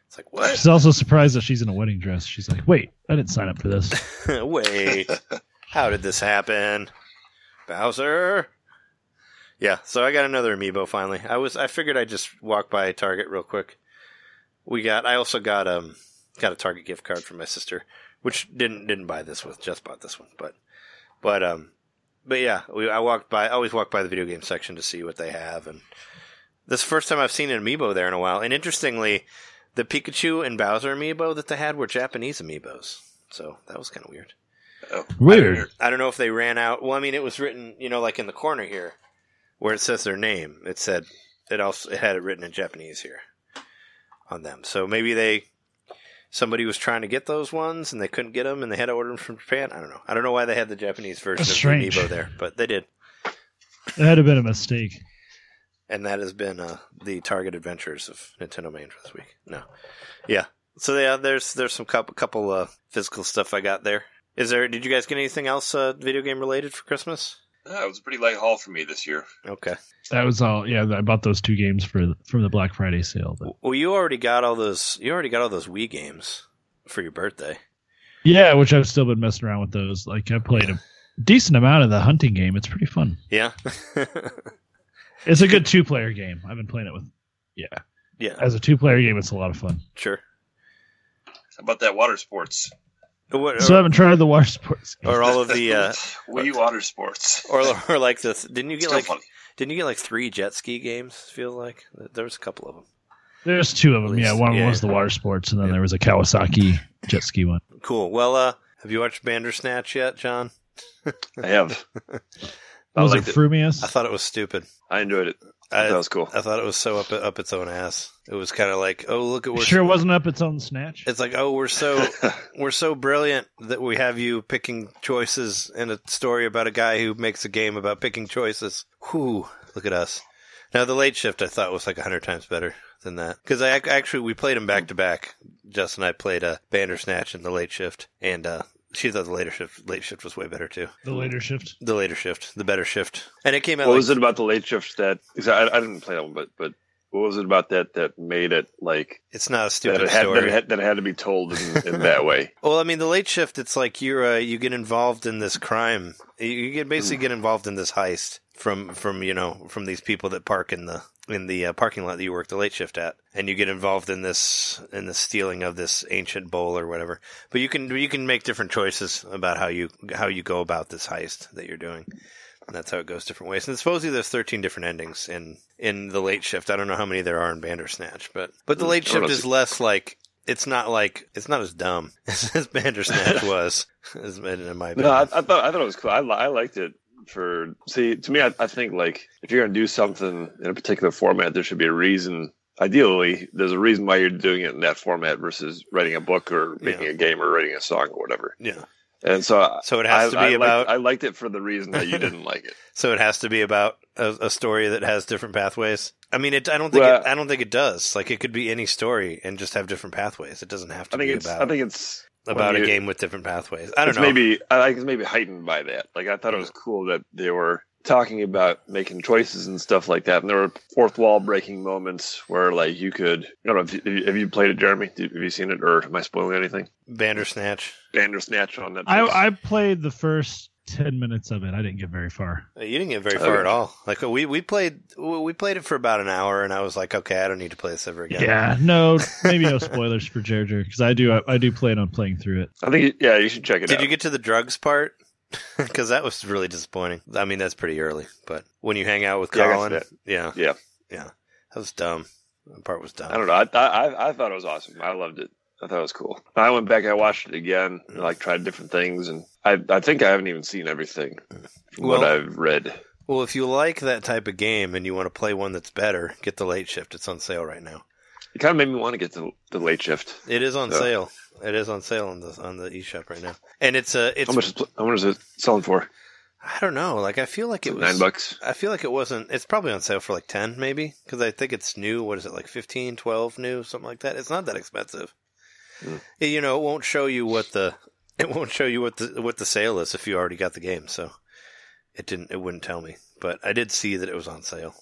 It's like what? She's also surprised that she's in a wedding dress. She's like, "Wait, I didn't sign up for this." Wait, how did this happen, Bowser? Yeah, so I got another amiibo finally. I was I figured I'd just walk by Target real quick. We got I also got um got a Target gift card from my sister, which didn't didn't buy this with, just bought this one, but but um but yeah, we I walked by I always walk by the video game section to see what they have and this is the first time I've seen an amiibo there in a while. And interestingly, the Pikachu and Bowser amiibo that they had were Japanese amiibos. So that was kind of weird. Oh, Weird. I don't know if they ran out. Well, I mean, it was written, you know, like in the corner here, where it says their name. It said it also it had it written in Japanese here on them. So maybe they somebody was trying to get those ones and they couldn't get them and they had to order them from Japan. I don't know. I don't know why they had the Japanese version That's of strange. the amiibo there, but they did. It had have been a mistake. And that has been uh, the Target Adventures of Nintendo Made for this week. No, yeah. So yeah, there's there's some couple couple uh, physical stuff I got there. Is there? Did you guys get anything else uh, video game related for Christmas? Yeah, it was a pretty light haul for me this year. Okay. That was all. Yeah, I bought those two games for from the Black Friday sale. But Well, you already got all those. You already got all those Wii games for your birthday. yeah, which I've still been messing around with those. Like I played a decent amount of the hunting game. It's pretty fun. Yeah. It's a good two player game. I've been playing it with. Yeah, yeah. as a two player game, it's a lot of fun. Sure. How about that water sports? What, So I haven't tried the water sports. Game. or all of the, uh, Wii water sports. or or like the. Didn't you get like? funny. Didn't you get like three jet ski games? Feel like there was a couple of them. There's two of them. At Yeah, one yeah. was the water sports, and then Yeah. there was a Kawasaki jet ski one. Cool. Well, uh, have you watched Bandersnatch yet, John? I have. I Was it liked it. Frumious? I thought it was stupid. I enjoyed it. I I, thought it was cool. I thought it was so up up its own ass. It was kind of like, oh look at You we're sure it wasn't up its own snatch? It's like, oh, we're so we're so brilliant that we have you picking choices in a story about a guy who makes a game about picking choices. Whew, look at us. Now the late shift I thought was like a hundred times better than that because I actually we played them back to back. Justin and I played uh, Bandersnatch in the late shift, and uh, she thought the later shift late shift was way better too. the later shift. The later shift, the better shift, and it came out. what like, was it about the late shift that? I, I didn't play that one, but but what was it about that that made it like It's not a that stupid it had story. that it had, that it had to be told in, in that way? Well, I mean, the late shift, it's like you're uh, you get involved in this crime. You- You get basically get involved in this heist from from you know from these people that park in the in the uh, parking lot that you work the late shift at, and you get involved in this in the stealing of this ancient bowl or whatever. But you can you can make different choices about how you how you go about this heist that you're doing. And that's how it goes different ways. And supposedly there's 13 different endings in in the late shift. I don't know how many there are in Bandersnatch, but but the late shift is less like it's not like it's not as dumb as Bandersnatch was, as in my opinion. No, I, I thought I thought it was cool. I, I liked it. For see, to me, I, I think like if you're gonna do something in a particular format, there should be a reason. Ideally, there's a reason why you're doing it in that format versus writing a book or making Yeah. a game or writing a song or whatever. yeah. And so, So it has I, to be I about Liked, I liked it for the reason that you didn't like it. so it has to be about a, a story that has different pathways. I mean, it. I don't think Well- it, I don't think it does. Like it could be any story and just have different pathways. It doesn't have to I think be it's. about I think it's about when a game with different pathways. I don't it's know. Maybe I like it's maybe heightened by that. Like I thought it was mm-hmm. cool that they were talking about making choices and stuff like that, and there were fourth wall breaking moments where like you could. I don't know. Have you, have you played it, Jeremy? Have you seen it, or am I spoiling anything? Bandersnatch. Bandersnatch on Netflix. I I played the first ten minutes of it. I didn't get very far. Uh, you didn't get very far yeah. at all. Like we we played we played it for about an hour, and I was like, okay, I don't need to play this ever again. Yeah, no, maybe no spoilers for Jerger because I do I, do plan on playing through it. I think yeah, you should check it out. Did out. you get to the drugs part? Because that was really disappointing. I mean, that's pretty early, but when you hang out with Yeah, I got to Colin, that. yeah, Yeah. yeah, that was dumb. That part was dumb. I don't know. I, I I thought it was awesome. I loved it. I thought it was cool. I went back. I watched it again. And, like tried different things, and I I think I haven't even seen everything. From what I've read. Well, if you like that type of game and you want to play one that's better, get the late shift. It's on sale right now. It kind of made me want to get to the late shift. It is on Yeah. sale. It is on sale on the on the eShop right now, and it's a it's How much? Is, how much is it selling for? I don't know. Like I feel like it was Nine bucks. I feel like it wasn't. It's probably on sale for like ten, maybe, because I think it's new. What is it like 15, 12 new, something like that? It's not that expensive. Yeah, You know, it won't show you what the it won't show you what the what the sale is if you already got the game. So it didn't. It wouldn't tell me, but I did see that it was on sale.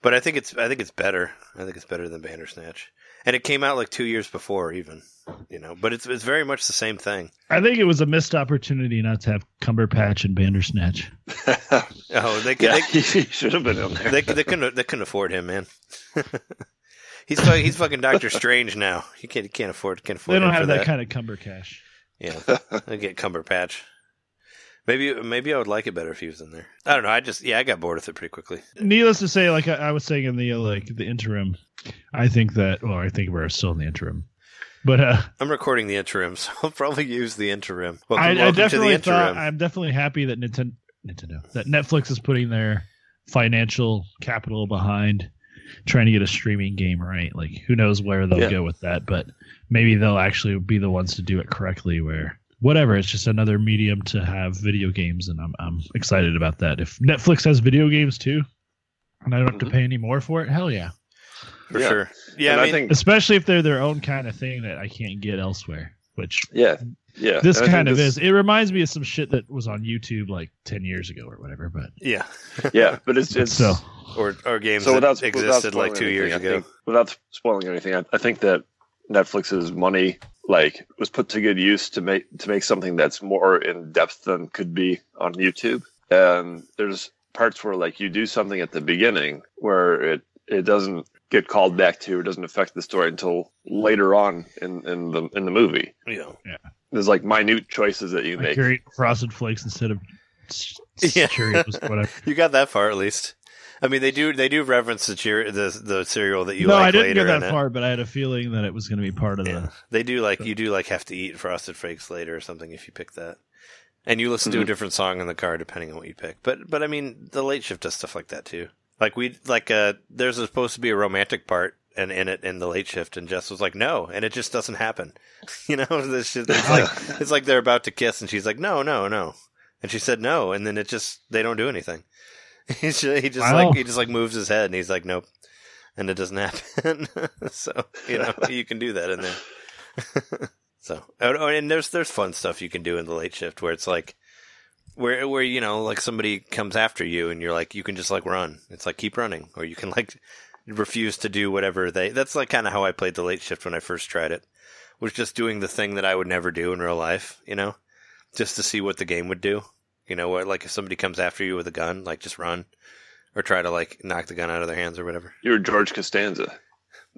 But I think it's I think it's better. I think it's better than Bandersnatch, and it came out like two years before, even. You know, but it's it's very much the same thing. I think it was a missed opportunity not to have Cumberbatch and Bandersnatch. Oh, they yeah, they, should have been on there. they, they couldn't they couldn't afford him, man. He's fu- he's fucking Doctor Strange now. You can't can't afford can't afford. It. They don't have that, that. kind of Cumbercash. Yeah, I get Cumberbatch. Maybe maybe I would like it better if he was in there. I don't know. I just yeah, I got bored with it pretty quickly. Needless to say, like I, I was saying in the like the interim, I think that well, I think we're still in the interim, but uh, I'm recording the interim, so I'll probably use the interim. I, Welcome, I welcome the definitely interim. thought I'm definitely happy that Nintendo, Nintendo that Netflix is putting their financial capital behind trying to get a streaming game right. Like who knows where they'll Yeah. go with that, but maybe they'll actually be the ones to do it correctly. Where whatever, it's just another medium to have video games, and I'm I'm excited about that. If Netflix has video games too, and I don't have to Mhm. pay any more for it, hell yeah. for Yeah. sure. Yeah, And I I, think Especially if they're their own kind of thing that I can't get elsewhere. Which yeah, yeah. this And I think kind of this- is. It reminds me of some shit that was on YouTube like ten years ago or whatever. But yeah, Yeah, but it's it's so or or games so without that without existed like spoiling two anything, years I ago. think- without spoiling anything, I, I think that Netflix's money like was put to good use to make to make something that's more in depth than could be on YouTube. And there's parts where like you do something at the beginning where it it doesn't get called back to or doesn't affect the story until later on in, in the in the movie. Yeah, There's like minute choices that you I make. carry frosted flakes instead of s- Yeah. Cheerios, whatever. you got that far at least. I mean, they do they do reference the cheer the the cereal that you no, like I didn't later get in that it. far, but I had a feeling that it was going to be part of Yeah, the. they do like you do like have to eat frosted flakes later or something if you pick that, and you listen to a Mhm. different song in the car depending on what you pick. But but I mean, the late shift does stuff like that too. Like we like uh, there's supposed to be a romantic part and in it in the late shift, and Jess was like no, and it just doesn't happen. You know, this shit, it's like it's like they're about to kiss, and she's like no no no, and she said no, and then it just they don't do anything. he just, he just like he just like moves his head, and he's like nope, and it doesn't happen. so you know you can do that in there. so oh, and there's there's fun stuff you can do in the late shift where it's like where where you know like somebody comes after you and you're like you can just like run. It's like keep running, or you can like refuse to do whatever they. That's like kind of how I played the late shift when I first tried it. Was just doing the thing that I would never do in real life, you know, just to see what the game would do. You know, what like if somebody comes after you with a gun, like just run, or try to like knock the gun out of their hands or whatever. You're George Costanza.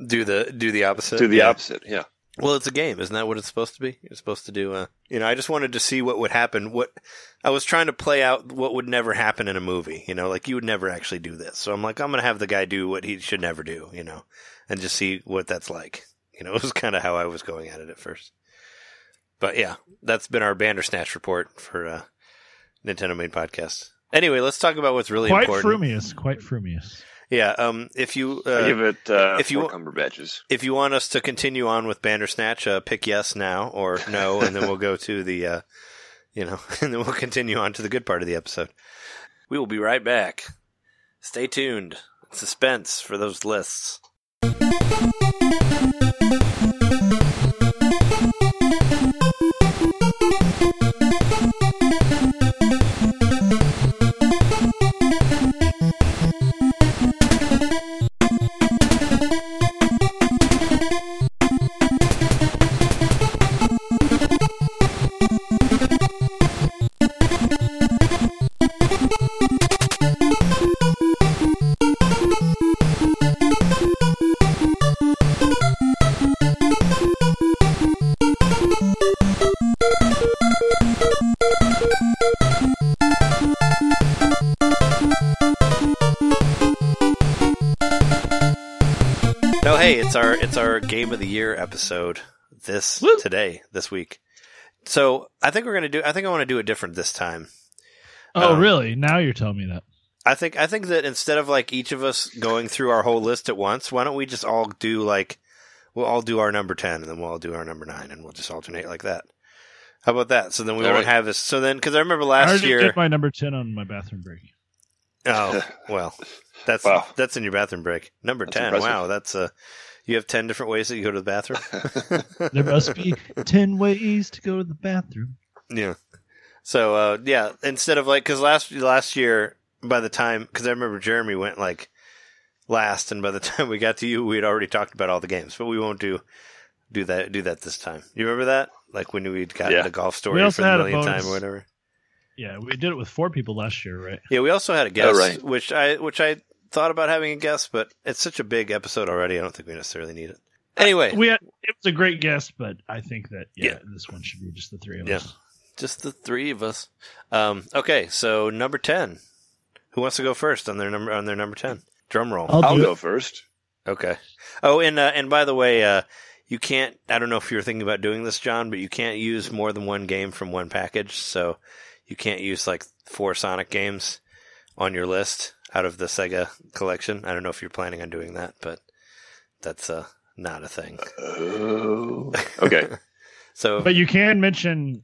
Do the do the opposite. Do the Yeah. opposite. Yeah. Well, it's a game, isn't that what it's supposed to be? You're supposed to do, uh, you know, I just wanted to see what would happen. What I was trying to play out what would never happen in a movie, you know, like you would never actually do this. So I'm like, I'm going to have the guy do what he should never do, you know, and just see what that's like. You know, it was kind of how I was going at it at first. But yeah, that's been our Bandersnatch report for, uh, Nintendo Made Podcast. Anyway, let's talk about what's really quite important. frumious, quite frumious. Yeah, um, if you, uh, give it uh, if you four wa- Cumberbatches. if you want us to continue on with Bandersnatch, uh, pick yes now or no, and then we'll go to the, uh, you know, and then we'll continue on to the good part of the episode. We will be right back. Stay tuned. Suspense for those lists. It's our game of the year episode this Woo. today this week. So I think we're gonna do. I think I want to do it different this time. Oh, Um, really? Now you're telling me that. I think I think that instead of like each of us going through our whole list at once, why don't we just all do like we'll all do our number ten and then we'll all do our number nine and we'll just alternate like that. How about that? So then we All won't right. have this. So then, because I remember I last already year. did my number ten on my bathroom break. Oh well, that's Wow. that's in your bathroom break. Number That's ten. impressive. Wow, that's uh You have ten different ways that you go to the bathroom. There must be ten ways to go to the bathroom. Yeah. So uh, yeah, instead of like because last last year by the time because I remember Jeremy went like last, and by the time we got to you, we had already talked about all the games. But we won't do do that do that this time. You remember that? Like when we'd gotten Yeah. the golf We story also for the had a millionth time or whatever. Yeah, we did it with four people last year, right? Yeah, we also had a guest, Oh, right. which I which I thought about having a guest, but it's such a big episode already. I don't think we necessarily need it. Anyway, We had it was a great guest, but I think that yeah, Yeah. this one should be just the three of Yeah. us. just the three of us. Um, okay, so number ten. Who wants to go first on their number on their number ten? Drum roll. I'll, I'll go it. first. Okay. Oh, and uh, and by the way, uh, you can't. I don't know if you're thinking about doing this, John, but you can't use more than one game from one package. So you can't use like four Sonic games on your list out of the Sega collection. I don't know if you're planning on doing that, but that's uh, not a thing. Oh. Okay. So But you can mention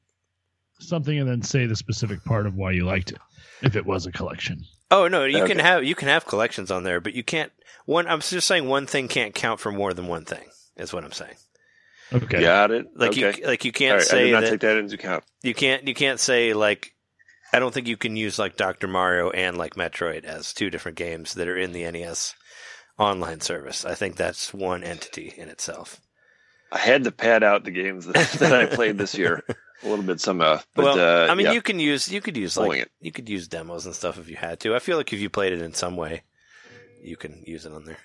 something and then say the specific part of why you liked it, if it was a collection. Oh no, you can have you can have collections on there, but you can't. One, I'm just saying one thing can't count for more than one thing. Is what I'm saying. Okay. Got it. Like okay. you like you can't right, I say did not that take that into account. you can't you can't say like I don't think you can use like Dr. Mario and like Metroid as two different games that are in the NES online service. I think that's one entity in itself. I had to pad out the games that, that I played this year a little bit somehow. But, well, uh, I mean, yeah. you can use you could use like it. you could use demos and stuff if you had to. I feel like if you played it in some way, you can use it on there.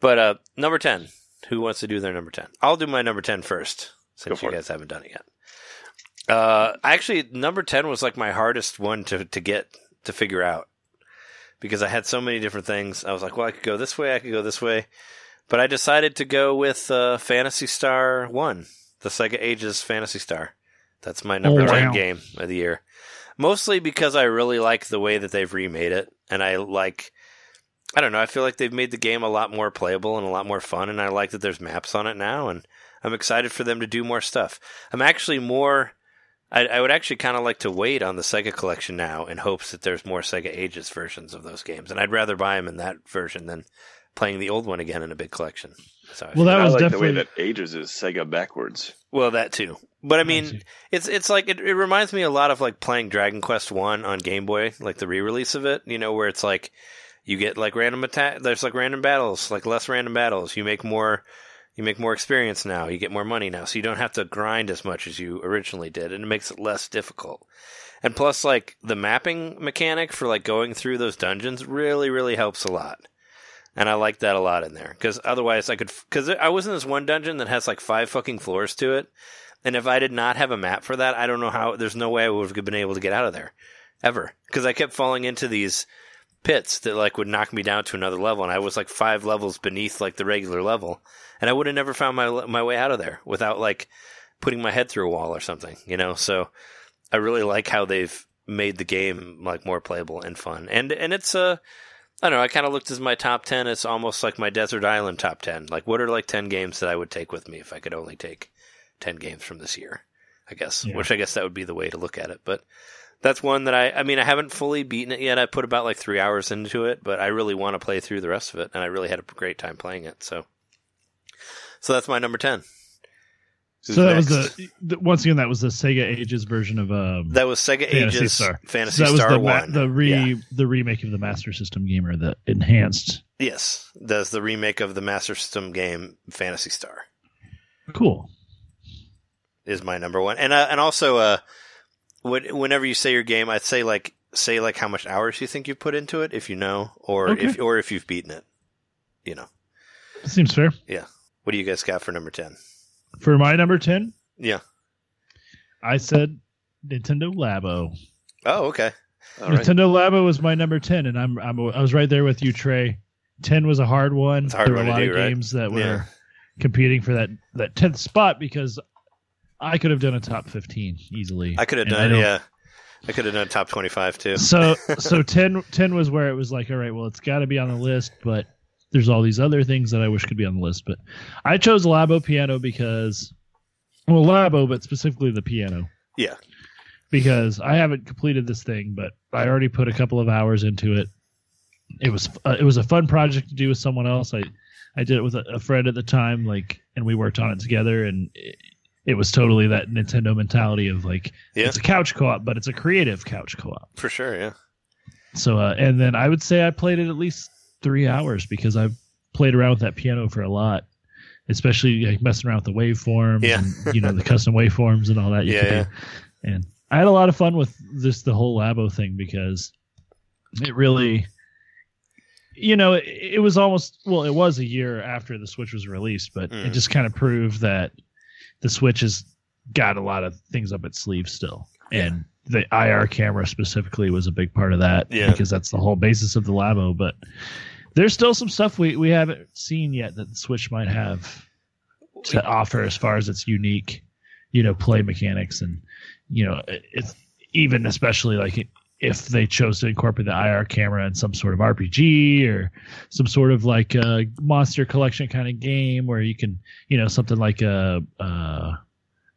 But uh number ten, who wants to do their number ten? I'll do my number 10 first since you it. guys haven't done it yet. Uh, actually, number ten was like my hardest one to to get to figure out because I had so many different things. I was like, well, I could go this way, I could go this way, but I decided to go with uh, Phantasy Star One, the Sega Ages Phantasy Star. That's my number Oh, ten wow. game of the year. Mostly because I really like the way that they've remade it, and I like. I don't know. I feel like they've made the game a lot more playable and a lot more fun, and I like that there's maps on it now, and I'm excited for them to do more stuff. I'm actually more. I, I would actually kind of like to wait on the Sega collection now in hopes that there's more Sega Ages versions of those games, and I'd rather buy them in that version than playing the old one again in a big collection. So Well, that I was like definitely the way that ages is Sega backwards. well, that too. But I mean, see. it's it's like it, it reminds me a lot of like playing Dragon Quest One on Game Boy, like the re-release of it. You know, where it's like you get like random attack. There's like random battles, like less random battles. You make more. You make more experience now. You get more money now, so you don't have to grind as much as you originally did, and it makes it less difficult. And plus, like the mapping mechanic for like going through those dungeons really, really helps a lot. And I like that a lot in there because otherwise I could because I was in this one dungeon that has like five fucking floors to it, and if I did not have a map for that, I don't know how. There's no way I would have been able to get out of there, ever. Because I kept falling into these pits that like would knock me down to another level, and I was like five levels beneath like the regular level, and I would have never found my my way out of there without like putting my head through a wall or something, you know. So I really like how they've made the game like more playable and fun, and and it's uh, I don't know. I kind of looked as my top ten. It's almost like my desert island top ten. Like, what are like ten games that I would take with me if I could only take ten games from this year? I guess, Yeah. which I guess that would be the way to look at it. But that's one that I. I mean, I haven't fully beaten it yet. I put about like three hours into it, but I really want to play through the rest of it, and I really had a great time playing it. So, so that's my number ten. Who's so that next? was the, once again that was the Sega Ages version of um that was Sega Phantasy Ages Star. Phantasy so that was Star the, One. the re Yeah. the remake of the Master System game or the enhanced. Yes, that's the remake of the Master System game Phantasy Star. Cool. is my number one, and uh, and also uh, when- whenever you say your game, I'd say like say like how much hours you think you've put into it, if you know, or Okay. if or if you've beaten it. You know, Seems fair. Yeah. What do you guys got for number ten? For my number ten, Yeah. I said Nintendo Labo. Oh, okay. All right. Nintendo Labo was my number ten, and I'm, I'm I was right there with you, Trey. Ten was a hard one. It's hard there were a lot do, of right? games that were Yeah. competing for that that tenth spot because I could have done a top fifteen easily. I could have done yeah. I could have done top twenty five too. So so 10, 10 was where it was like, all right, well, it's got to be on the list, but there's all these other things that I wish could be on the list. But I chose Labo piano because, well, Labo, but specifically the piano. Yeah. Because I haven't completed this thing, but I already put a couple of hours into it. It was uh, it was a fun project to do with someone else. I I did it with a, a friend at the time, like, and we worked on it together, and it, it was totally that Nintendo mentality of like, Yeah. it's a couch co-op, but it's a creative couch co-op. For sure, yeah. So, uh, and then I would say I played it at least three hours because I've played around with that piano for a lot, especially like messing around with the waveforms Yeah. and you know the custom waveforms and all that. You Yeah, yeah. And I had a lot of fun with this the whole Labo thing because it really, you know, it, it was almost well, it was a year after the Switch was released, but it Mm. just kind of proved that the Switch has got a lot of things up its sleeve still, and the IR camera specifically was a big part of that Yeah. because that's the whole basis of the Labo. But there's still some stuff we, we haven't seen yet that the Switch might have to offer as far as its unique, you know, play mechanics and you know, it's even especially like it, if they chose to incorporate the IR camera in some sort of RPG or some sort of like a monster collection kind of game where you can, you know, something like a, uh,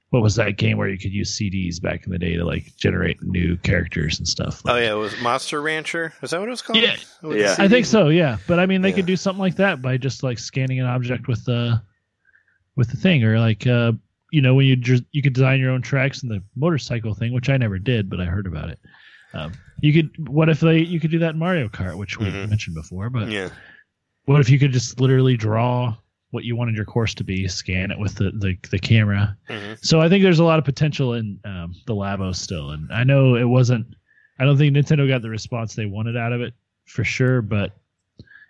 what was that game where you could use CDs back in the day to like generate new characters and stuff? Oh yeah, it was Monster Rancher. Is that what it was called? Yeah. With Yeah. I think so, yeah. But I mean, they Yeah. could do something like that by just like scanning an object with the with the thing, or like uh, you know, when you just you could design your own tracks in the motorcycle thing, which I never did, but I heard about it. Um, you could. What if they? You could do that in Mario Kart, which we Mhm. mentioned before. But Yeah. what if you could just literally draw what you wanted your course to be, scan it with the the, the camera, hmm so I think there's a lot of potential in um, the Labo still, and I know it wasn't. I don't think Nintendo got the response they wanted out of it for sure, but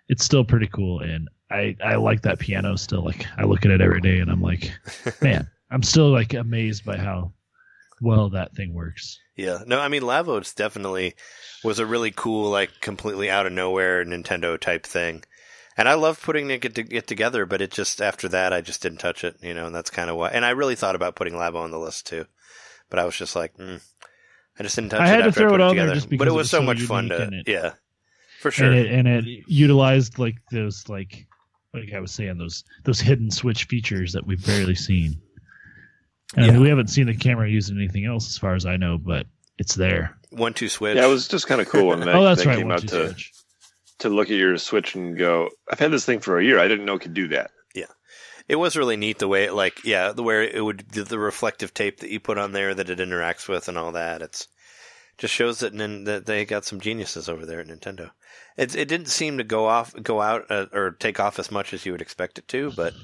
it's still pretty cool, and I I like that piano still. Like I look at it every day, and I'm like, man, I'm still like amazed by how well that thing works. Yeah. No, I mean Labo definitely was a really cool, like completely out of nowhere Nintendo type thing. And I love putting it, get, it together, but it just after that I just didn't touch it, you know, and that's kind of why. And I really thought about putting Labo on the list too, but I was just like, mm, I just didn't touch I it. had to throw I put it on there together. just because but it it was was so so much fun to, it- yeah, for sure. And it and it utilized like those like like I was saying those those hidden switch features that we've barely seen. And Yeah. we haven't seen the camera used in anything else as far as I know, but it's there. One two switch. Yeah, it was just kind of cool when that, oh, that's that right. came one, out to, switch. to look at your Switch and go, I've had this thing for a year. I didn't know it could do that. Yeah, it was really neat the way it like yeah the where it would the, the reflective tape that you put on there that it interacts with and all that. It's just shows that nin, that they got some geniuses over there at Nintendo. It it didn't seem to go off go out uh, or take off as much as you would expect it to, but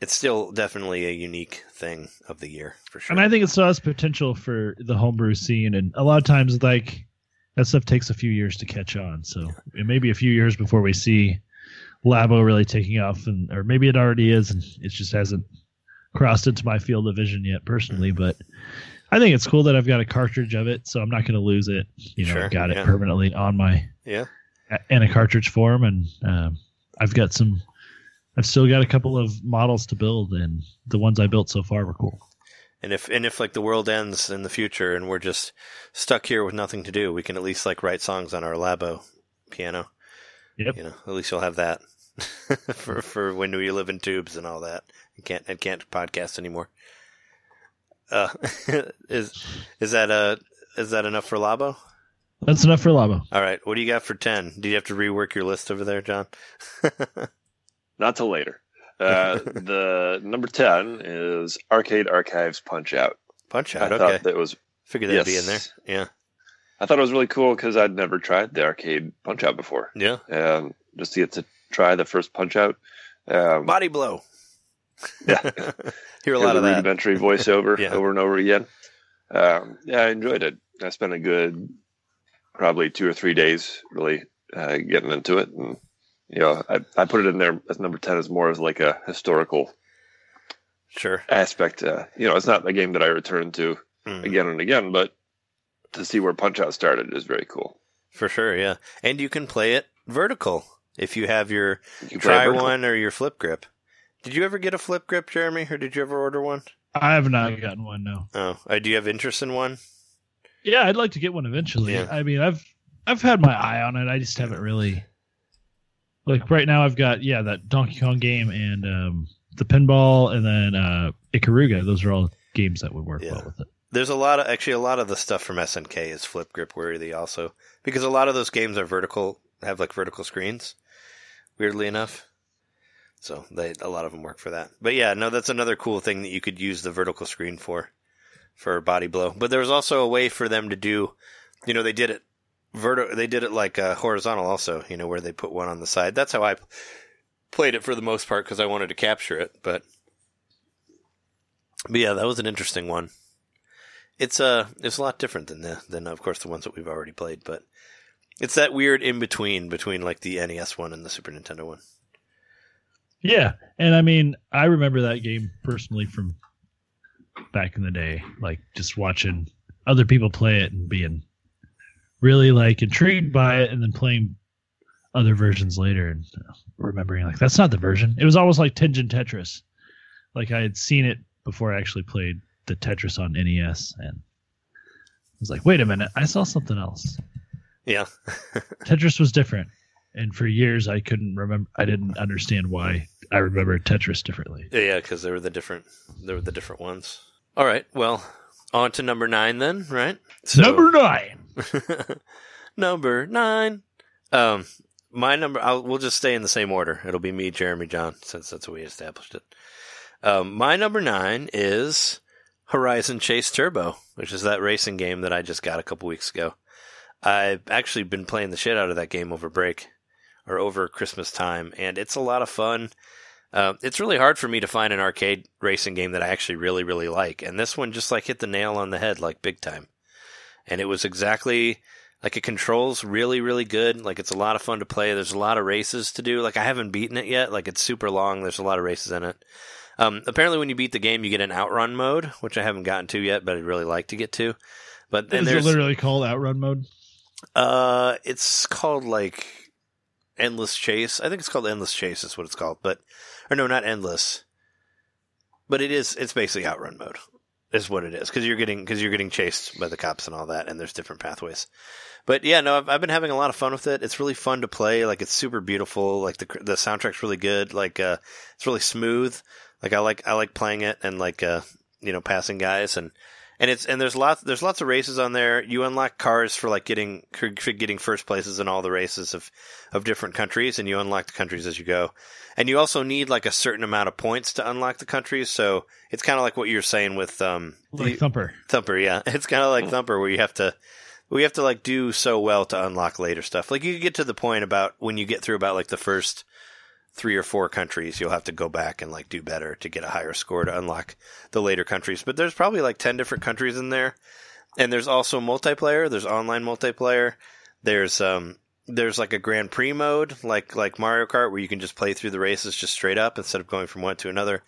it's still definitely a unique thing of the year for sure. And I think it still has potential for the homebrew scene. And a lot of times, like that stuff takes a few years to catch on. So it may be a few years before we see Labo really taking off, and or maybe it already is, and it just hasn't crossed into my field of vision yet personally. But I think it's cool that I've got a cartridge of it, so I'm not going to lose it. You know, Sure, I've got yeah. it permanently on my yeah, in a cartridge form, and um, I've got some. I've still got a couple of models to build, and the ones I built so far were cool. and if and if like the world ends in the future and we're just stuck here with nothing to do, we can at least like write songs on our Labo piano. Yep. You know, at least you'll have that for for when we live in tubes and all that. And can't and can't podcast anymore. Uh, is is that uh is that enough for Labo? That's enough for Labo. All right, what do you got for ten? Do you have to rework your list over there, John? Not till later. Uh, the number 10 is Arcade Archives Punch Out. Punch I out. Okay, thought that was figured that'd be in there. Yeah, I thought it was really cool because I'd never tried the arcade Punch Out before, yeah. and just to get to try the first Punch Out, um, Body blow. Yeah. Hear a hear lot the of that. rudimentary voiceover Yeah. over and over again. Um, yeah, I enjoyed it. I spent a good probably two or three days really uh, getting into it, and you know, I, I put it in there as number ten as more as like a historical Sure. aspect. Uh, you know, it's not a game that I return to Mm. again and again, but to see where Punch Out started is very cool. For sure, yeah. And you can play it vertical if you have your You try one or your flip grip. Did you ever get a flip grip, Jeremy, or did you ever order one? I have not gotten one. No. Oh, uh, do you have interest in one? Yeah, I'd like to get one eventually. Yeah. I mean, I've I've had my eye on it. I just haven't really. Like right now, I've got yeah that Donkey Kong game and um, the pinball, and then uh, Ikaruga. Those are all games that would work Yeah. well with it. There's a lot of actually a lot of the stuff from SNK is flip grip worthy also because a lot of those games are vertical have like vertical screens. Weirdly enough, so they a lot of them work for that. But yeah, no, that's another cool thing that you could use the vertical screen for for body blow. But there was also a way for them to do, you know, they did it vertical. They did it like uh, horizontal also. You know, where they put one on the side. That's how I played it for the most part because I wanted to capture it. But but yeah, that was an interesting one it's uh it's a lot different than the than of course the ones that we've already played, but it's that weird in between between like the NES one and the Super Nintendo one. Yeah, and I mean, I remember that game personally from back in the day, like just watching other people play it and being really like intrigued by it, and then playing other versions later and remembering like that's not the version. It was almost like Tengen Tetris. Like I had seen it before I actually played the Tetris on NES, and I was like, wait a minute, I saw something else. Yeah, Tetris was different, and for years I couldn't remember. I didn't understand why I remember Tetris differently. yeah, because they were the different they were the different ones. All right, well, on to number nine then, right? So, Number nine. number nine. Um, my number. I'll, we'll just stay in the same order. It'll be me, Jeremy, John, since that's way we established it. Um, my number nine is Horizon Chase Turbo, which is that racing game that I just got a couple weeks ago. I've actually been playing the shit out of that game over break or over Christmas time, and it's a lot of fun. Uh, it's really hard for me to find an arcade racing game that I actually really, really like, and this one just like hit the nail on the head, like big time. And it was exactly like it controls really, really good. Like it's a lot of fun to play. There's a lot of races to do. Like I haven't beaten it yet. Like it's super long. There's a lot of races in it. Um, apparently, when you beat the game, you get an outrun mode, which I haven't gotten to yet, but I'd really like to get to. But then there's literally called outrun mode? uh, it's called like Endless Chase. I think it's called Endless Chase. Is what it's called. But or no, not Endless. But it is. It's basically outrun mode. Is what it is because you're getting because you're getting chased by the cops and all that, and there's different pathways. But yeah, no, I've, I've been having a lot of fun with it. It's really fun to play. Like it's super beautiful. Like the the soundtrack's really good. Like uh, it's really smooth. Like I like I like playing it and like uh, you know passing guys and and it's and there's lots there's lots of races on there. You unlock cars for like getting for getting first places in all the races of of different countries, and you unlock the countries as you go. And you also need like a certain amount of points to unlock the countries. So it's kind of like what you're saying with um Like the- Thumper. Thumper. Yeah, it's kind of like Thumper where you have to we have to like do so well to unlock later stuff. Like you get to the point about when you get through about like the first three or four countries, you'll have to go back and like do better to get a higher score to unlock the later countries. But there's probably like 10 different countries in there. And there's also multiplayer, there's online multiplayer. There's um there's like a Grand Prix mode, like like Mario Kart where you can just play through the races just straight up instead of going from one to another.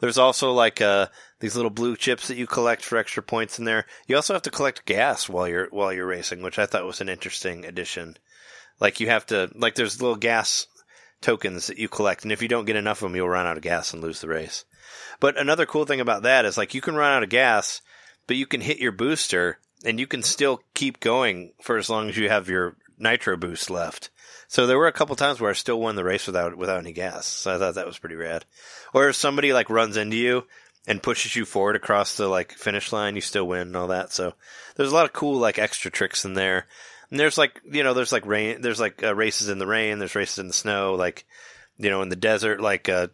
There's also like uh these little blue chips that you collect for extra points in there. You also have to collect gas while you're while you're racing, which I thought was an interesting addition. Like you have to like there's little gas tokens that you collect, and if you don't get enough of them, you'll run out of gas and lose the race. But another cool thing about that is like you can run out of gas, but you can hit your booster and you can still keep going for as long as you have your nitro boost left. So there were a couple times where I still won the race without without any gas. So I thought that was pretty rad. Or if somebody like runs into you and pushes you forward across the like finish line, you still win and all that. So there's a lot of cool like extra tricks in there. And there's like you know there's like rain there's like uh, races in the rain, there's races in the snow, like you know in the desert, like uh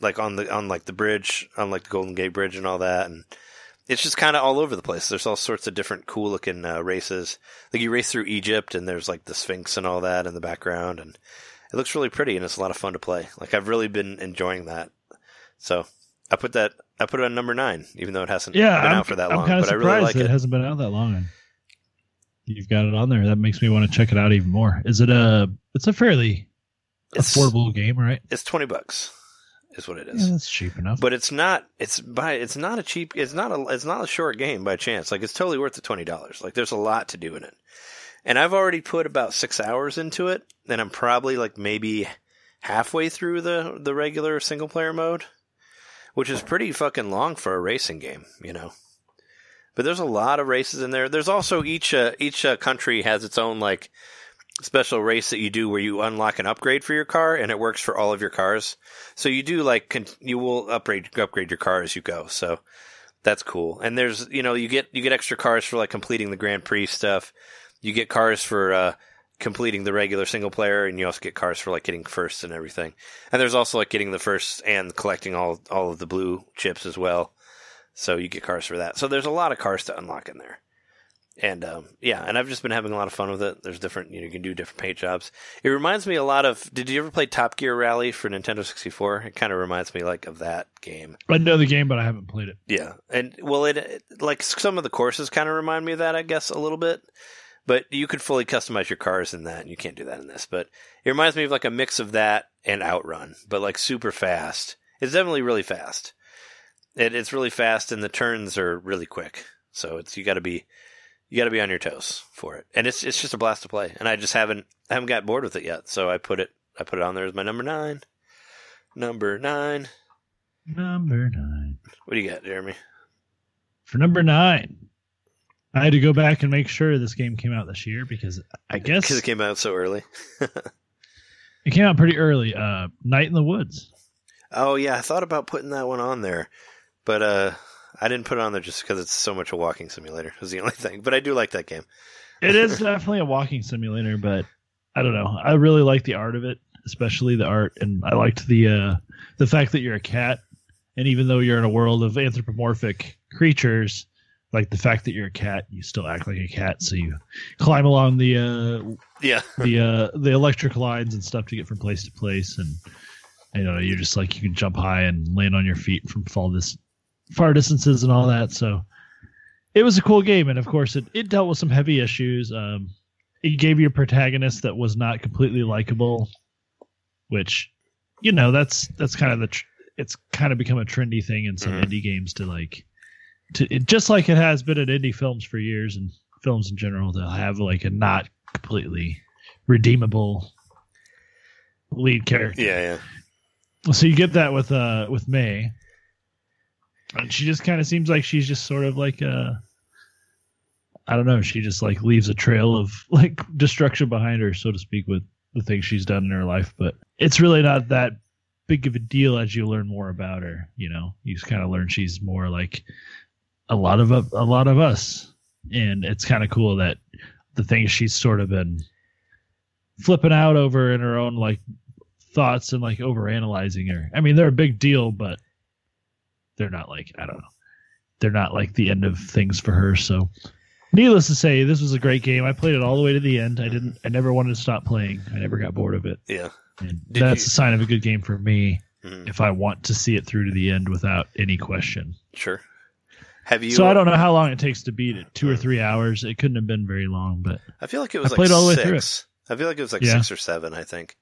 like on the on like the bridge, on like the Golden Gate Bridge and all that, and it's just kind of all over the place. There's all sorts of different cool looking uh, races. Like you race through Egypt, and there's like the Sphinx and all that in the background, and it looks really pretty, and it's a lot of fun to play. Like I've really been enjoying that. So I put that I put it on number nine, even though it hasn't Yeah, been I'm, out for that I'm long. But I really like it. it. hasn't been out that long. You've got it on there. That makes me want to check it out even more. Is it a? It's a fairly It's affordable game, right? It's twenty bucks, is what it is. Yeah, that's cheap enough. but it's not it's by it's not a cheap it's not a it's not a short game by chance like it's totally worth the twenty dollars like there's a lot to do in it and i've already put about six hours into it and i'm probably like maybe halfway through the the regular single player mode which is pretty fucking long for a racing game, you know. But there's a lot of races in there. There's also each uh, each uh, country has its own like special race that you do where you unlock an upgrade for your car, and it works for all of your cars. So you do like con- you will upgrade upgrade your car as you go. So that's cool. And there's you know you get you get extra cars for like completing the Grand Prix stuff. You get cars for uh, completing the regular single player, and you also get cars for like getting first and everything. And there's also like getting the first and collecting all all of the blue chips as well. So you get cars for that. So there's a lot of cars to unlock in there. And um, yeah, and I've just been having a lot of fun with it. There's different, you know, you can do different paint jobs. It reminds me a lot of. Did you ever play Top Gear Rally for Nintendo 64? It kind of reminds me like of that game. I know the game, but I haven't played it. Yeah, and well, it, it like some of the courses kind of remind me of that, I guess, a little bit. But you could fully customize your cars in that, and you can't do that in this. But it reminds me of like a mix of that and Outrun, but like super fast. It's definitely really fast. It, it's really fast, and the turns are really quick. So it's you got to be you got to be on your toes for it, and it's it's just a blast to play. And I just haven't I haven't got bored with it yet, so I put it I put it on there as my number nine. Number nine. Number nine. What do you got, Jeremy? For number nine, I had to go back and make sure this game came out this year because I guess Because it came out so early. it came out pretty early. Uh, Night in the Woods. Oh yeah, I thought about putting that one on there, but uh, I didn't put it on there just because it's so much a walking simulator. Was the only thing. But I do like that game. It is definitely a walking simulator, but I don't know. I really like the art of it, especially the art, and I liked the uh, the fact that you're a cat, and even though you're in a world of anthropomorphic creatures, like the fact that you're a cat, you still act like a cat. So you climb along the uh, Yeah, the uh, the electric lines and stuff to get from place to place, and you know you're just like you can jump high and land on your feet from fall this far distances and all that. So it was a cool game, and of course it, it dealt with some heavy issues. Um, it gave you a protagonist that was not completely likable, which you know that's that's kind of the tr- it's kind of become a trendy thing in some Mhm. indie games to like to it, just like it has been in indie films for years and films in general they'll have like a not completely redeemable lead character. yeah, yeah. So you get that with uh with May. She just kind of seems like she's just sort of like uh I don't know, she just like leaves a trail of like destruction behind her, so to speak, with the things she's done in her life. But it's really not that big of a deal as you learn more about her, you know. You just kind of learn she's more like a lot of a lot of us. And it's kind of cool that the things she's sort of been flipping out over in her own like thoughts and like over analyzing her. I mean, they're a big deal, but they're not like I don't know. They're not like the end of things for her. So, needless to say, this was a great game. I played it all the way to the end. I didn't. I never wanted to stop playing. I never got bored of it. Yeah. And Did that's you- a sign of a good game for me Mhm. if I want to see it through to the end without any question. Sure. Have you? so I don't know how long it takes to beat it. Two or three hours. It couldn't have been very long, but I feel like it was I like played all the way six. through I feel like it was like Yeah. six or seven. I think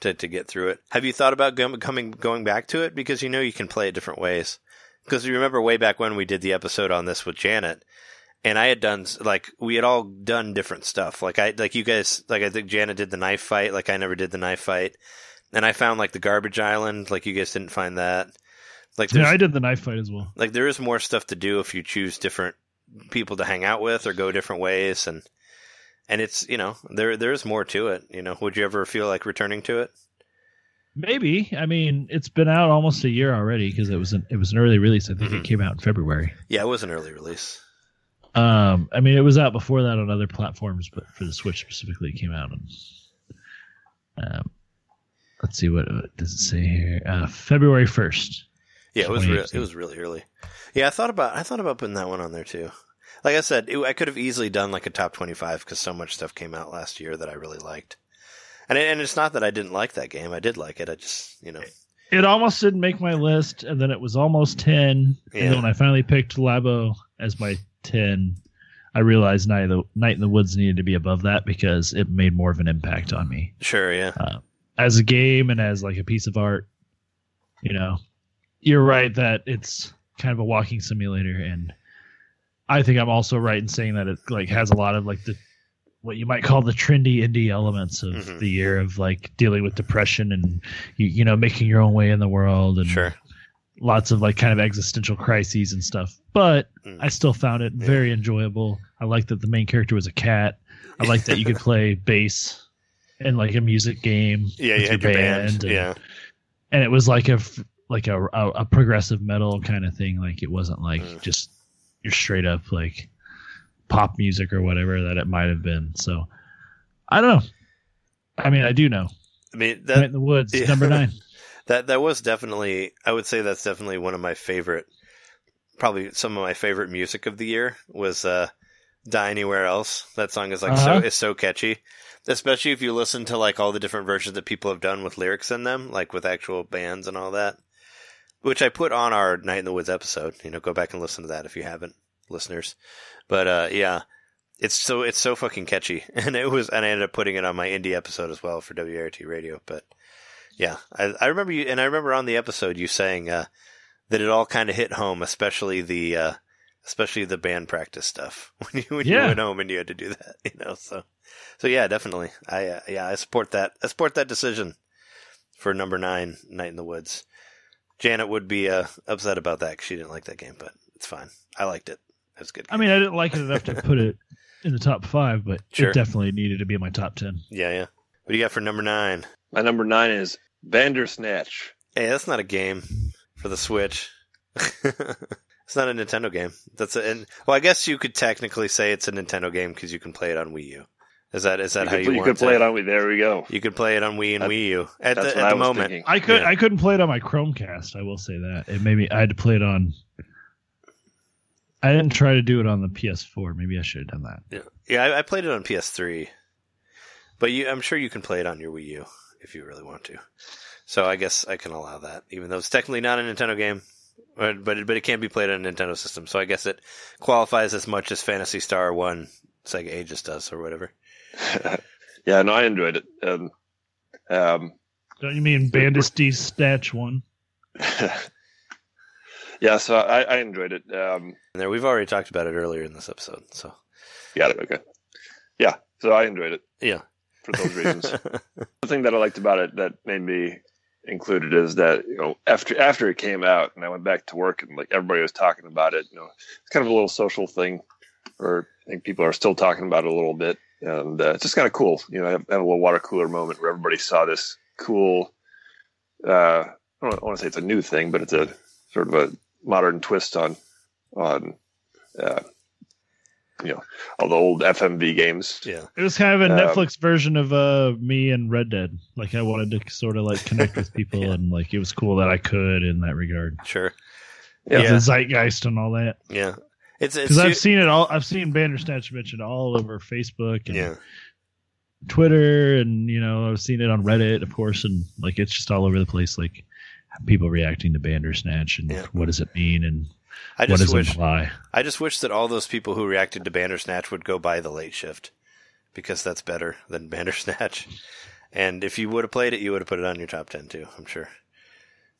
to to get through it. Have you thought about go- coming going back to it because you know you can play it different ways? Because you remember way back when we did the episode on this with Janet, and I had done like we had all done different stuff. Like I like you guys like I think Janet did the knife fight. Like I never did the knife fight, and I found like the garbage island. Like you guys didn't find that. Like yeah, I did the knife fight as well. like there is more stuff to do if you choose different people to hang out with or go different ways and and it's you know there there is more to it you know would you ever feel like returning to it Maybe. I mean, it's been out almost a year already because it was an it was an early release. I think Mhm. it came out in February. yeah it was an early release Um, I mean, it was out before that on other platforms, but for the Switch specifically, it came out on. Um, let's see what what does it say here. Uh, February first. yeah it was re- it was really early yeah i thought about i thought about putting that one on there too like i said it, i could have easily done like a top 25 because so much stuff came out last year that i really liked and, it, and it's not that i didn't like that game i did like it i just you know It almost didn't make my list, and then it was almost ten. Yeah. And then when I finally picked Labo as my ten, I realized Night, the, Night in the Woods needed to be above that because it made more of an impact on me. sure yeah uh, as a game and as like a piece of art you know you're right that it's kind of a walking simulator and i think i'm also right in saying that it like has a lot of like the what you might call the trendy indie elements of Mhm. the year of like dealing with depression and you, you know making your own way in the world and sure lots of like kind of existential crises and stuff. But Mm. I still found it Yeah. very enjoyable. I liked that the main character was a cat. I liked that you could play bass in like a music game. Yeah, with you had your band. and- Yeah, and it was like a like a, a, a progressive metal kind of thing. Like it wasn't like Mm. just your straight up like pop music or whatever that it might have been. So I don't know. I mean, I do know. I mean Night that in the Woods, Yeah. number nine. that that was definitely. I would say that's definitely one of my favorite. Probably some of my favorite music of the year was uh, "Die Anywhere Else." That song is like Uh-huh. so is so catchy, especially if you listen to like all the different versions that people have done with lyrics in them, like with actual bands and all that. Which I put on our Night in the Woods episode. You know, go back and listen to that if you haven't, listeners. But uh, yeah, it's so it's so fucking catchy, and it was, and I ended up putting it on my indie episode as well for WRT Radio. But yeah, I, I remember you, and I remember on the episode you saying uh, that it all kind of hit home, especially the uh, especially the band practice stuff when you when you Yeah. went home and you had to do that, you know. So so yeah, definitely, I uh, yeah I support that. I support that decision for number nine, Night in the Woods. Janet would be uh, upset about that because she didn't like that game, but it's fine. I liked it. It was a good. I mean, I didn't like it enough to put it in the top five, but Sure. it definitely needed to be in my top ten. yeah, yeah. What do you got for number nine? My number nine is Bandersnatch. Hey, that's not a game for the Switch. it's not a Nintendo game. That's a, and, well, I guess you could technically say it's a Nintendo game because you can play it on Wii U. Is that is that you how could, you, you want could to play it on. Wii. There we go. You could play it on Wii and That- Wii U at That's the, at I the was moment. thinking. I could Yeah. I couldn't play it on my Chromecast. I will say that it maybe I had to play it on. I didn't try to do it on the PS4. Maybe I should have done that. Yeah, yeah. I, I played it on PS3, but you, I'm sure you can play it on your Wii U if you really want to. So I guess I can allow that, even though it's technically not a Nintendo game, but but it, but it can be played on a Nintendo system. So I guess it qualifies as much as Phantasy Star One Sega Ages does, or whatever. Yeah, no, I enjoyed it. Um, um, Don't you mean Bandersnatch Snatch one? yeah, so I, I enjoyed it. Um, And there, we've already talked about it earlier in this episode. So got it. Okay. Yeah, so I enjoyed it yeah, for those reasons. the thing that I liked about it that made me include it is that you know after after it came out and I went back to work and like everybody was talking about it. You know, it's kind of a little social thing, or I think people are still talking about it a little bit, and uh, it's just kind of cool. You know, have, have a little water cooler moment where everybody saw this cool. Uh, I don't want to say it's a new thing, but it's a sort of a modern twist on on uh, you know all the old FMV games. yeah, It was kind of a Um, Netflix version of uh me and Red Dead. Like I wanted to sort of like connect with people, Yeah. and like it was cool that I could in that regard. sure, Yeah, Yeah. the zeitgeist and all that. yeah. It's it's Because I've seen it all. I've seen Bandersnatch mentioned all over Facebook and yeah, Twitter, and you know I've seen it on Reddit, of course, and like it's just all over the place. Like people reacting to Bandersnatch and Yeah. what does it mean and I what just does it wish imply. I just wish that all those people who reacted to Bandersnatch would go by the late shift because that's better than Bandersnatch. And if you would have played it, you would have put it on your top ten too. I'm sure.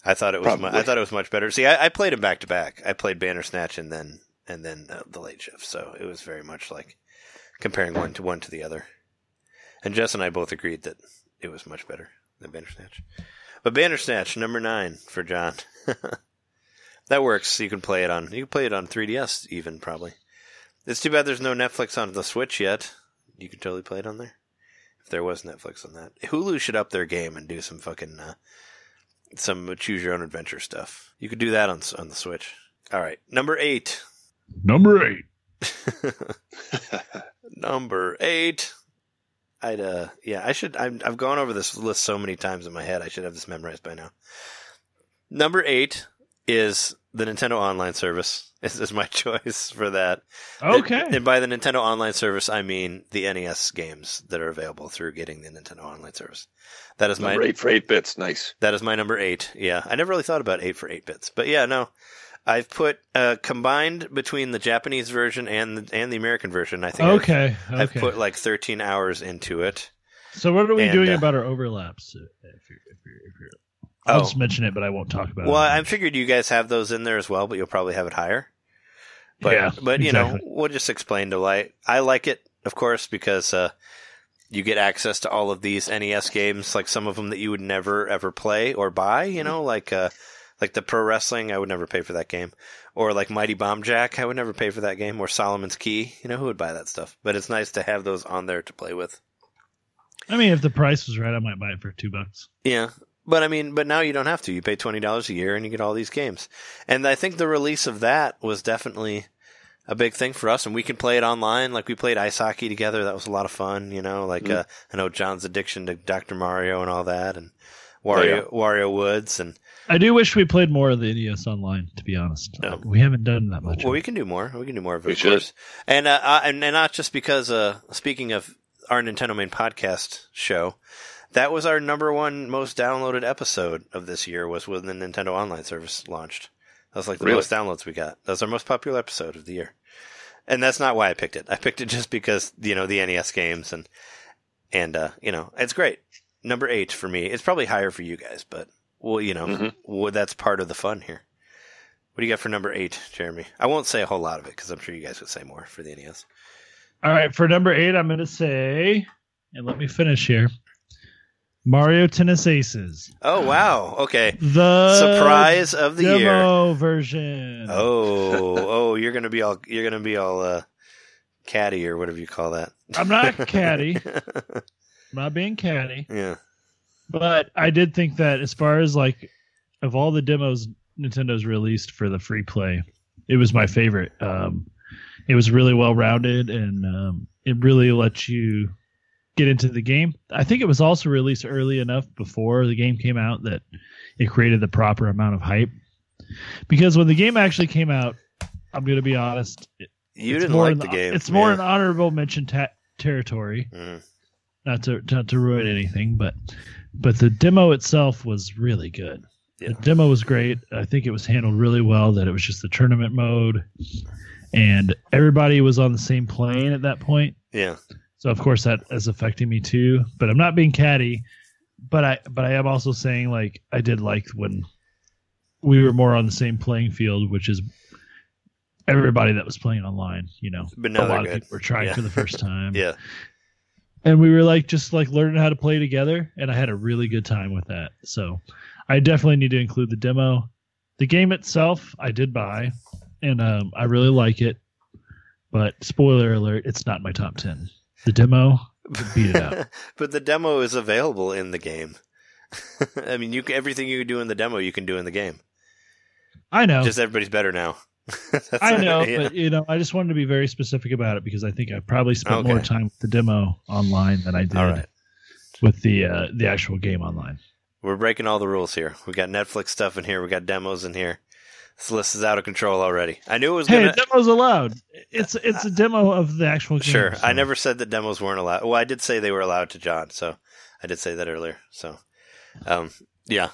I thought it was. Mu- I thought it was much better. See, I, I played them back to back. I played Bandersnatch and then and then the late shift. So it was very much like comparing one to one to the other. And Jess and I both agreed that it was much better than Bandersnatch. But Bandersnatch number nine for John. that works. You can play it on. You can play it on 3DS even probably. It's too bad there's no Netflix on the Switch yet. You could totally play it on there. If there was Netflix on that, Hulu should up their game and do some fucking uh, some choose your own adventure stuff. You could do that on on the Switch. All right, number eight. Number eight. number eight. I'd uh yeah I should I'm, I've gone over this list so many times in my head I should have this memorized by now. Number eight is the Nintendo Online Service. This is my choice for that. Okay. And, and by the Nintendo Online Service, I mean the NES games that are available through getting the Nintendo Online Service. That is my eight for eight bits. Nice. that is my number eight. Yeah, I never really thought about eight for eight bits, but yeah, no, I've put uh, combined between the Japanese version and the, and the American version. I think I've- okay. I've, put like 13 hours into it. so what are we and, doing uh, about our overlaps? uh, If you're, if you're, if you're, I'll Oh. just mention it, but I won't talk about Well, it. Well, I figured you guys have those in there as well, but you'll probably have it higher. But Yeah, but you exactly. know, we'll just explain to why I like it, of course, because uh, you get access to all of these NES games, like some of them that you would never ever play or buy. You know, like uh, Like the pro wrestling, I would never pay for that game. Or like Mighty Bomb Jack, I would never pay for that game. Or Solomon's Key, you know, who would buy that stuff? But it's nice to have those on there to play with. I mean, if the price was right, I might buy it for two bucks. Yeah. But I mean, but now you don't have to. You pay twenty dollars a year and you get all these games. And I think the release of that was definitely a big thing for us. And we can play it online. Like we played ice hockey together. That was a lot of fun. You know, like Mhm. uh, I know John's addiction to Dr. Mario and all that, and Oh, Wario yeah. Wario Woods, and I do wish we played more of the NES Online. To be honest, Yeah. we haven't done that much. well, we can do more. We can do more of it. We of should. course. And uh, uh, and and not just because. Uh, speaking of our Nintendo Made podcast show. That was our number one most downloaded episode of this year was when the Nintendo Online service launched. That was like the Really? most downloads we got. That was our most popular episode of the year. And that's not why I picked it. I picked it just because, you know, the NES games and, and, uh, you know, it's great. Number eight for me. It's probably higher for you guys, but, well, you know, Mhm. well, that's part of the fun here. What do you got for number eight, Jeremy? I won't say a whole lot of it because I'm sure you guys would say more for the NES. All right, for number eight, I'm going to say, and let me finish here Mario Tennis Aces. Oh, wow. Okay. The Surprise of the year. demo version. Oh, oh, you're gonna be all you're gonna be all uh, catty or whatever you call that. I'm not catty. I'm not being catty. yeah, But I did think that as far as like of all the demos Nintendo's released for the free play, it was my favorite. Um, it was really well rounded and um, it really lets you get into the game. I think it was also released early enough before the game came out that it created the proper amount of hype. Because when the game actually came out, I'm going to be honest, it- you it's didn't more like in the game. It's more yeah. an honorable mention ta- territory Mhm. not to not to ruin anything, but but the demo itself was really good. Yeah. The demo was great. I think it was handled really well. That it was just the tournament mode, and everybody was on the same plane at that point. Yeah, So of course that is affecting me too. But I'm not being catty. But I but I am also saying like I did like when we were more on the same playing field, which is everybody that was playing online. You know, but a lot they're of people were trying Yeah. for the first time Yeah, and we were like just like learning how to play together and i had a really good time with that so i definitely need to include the demo the game itself i did buy and um, i really like it but spoiler alert it's not my top 10 the demo beat it out but the demo is available in the game. I mean, you everything you do in the demo, you can do in the game. i know Just everybody's better now. I know yeah. but you know i just wanted to be very specific about it because i think i probably spent Okay. more time with the demo online than i did right. with the uh, the actual game online We're breaking all the rules here. We got Netflix stuff in here. We got demos in here. This list is out of control already. I knew it was hey gonna. demo's allowed it's it's a demo of the actual game Sure. I never said that demos weren't allowed. Well, I did say they were allowed to John, so I did say that earlier. So, um, yeah.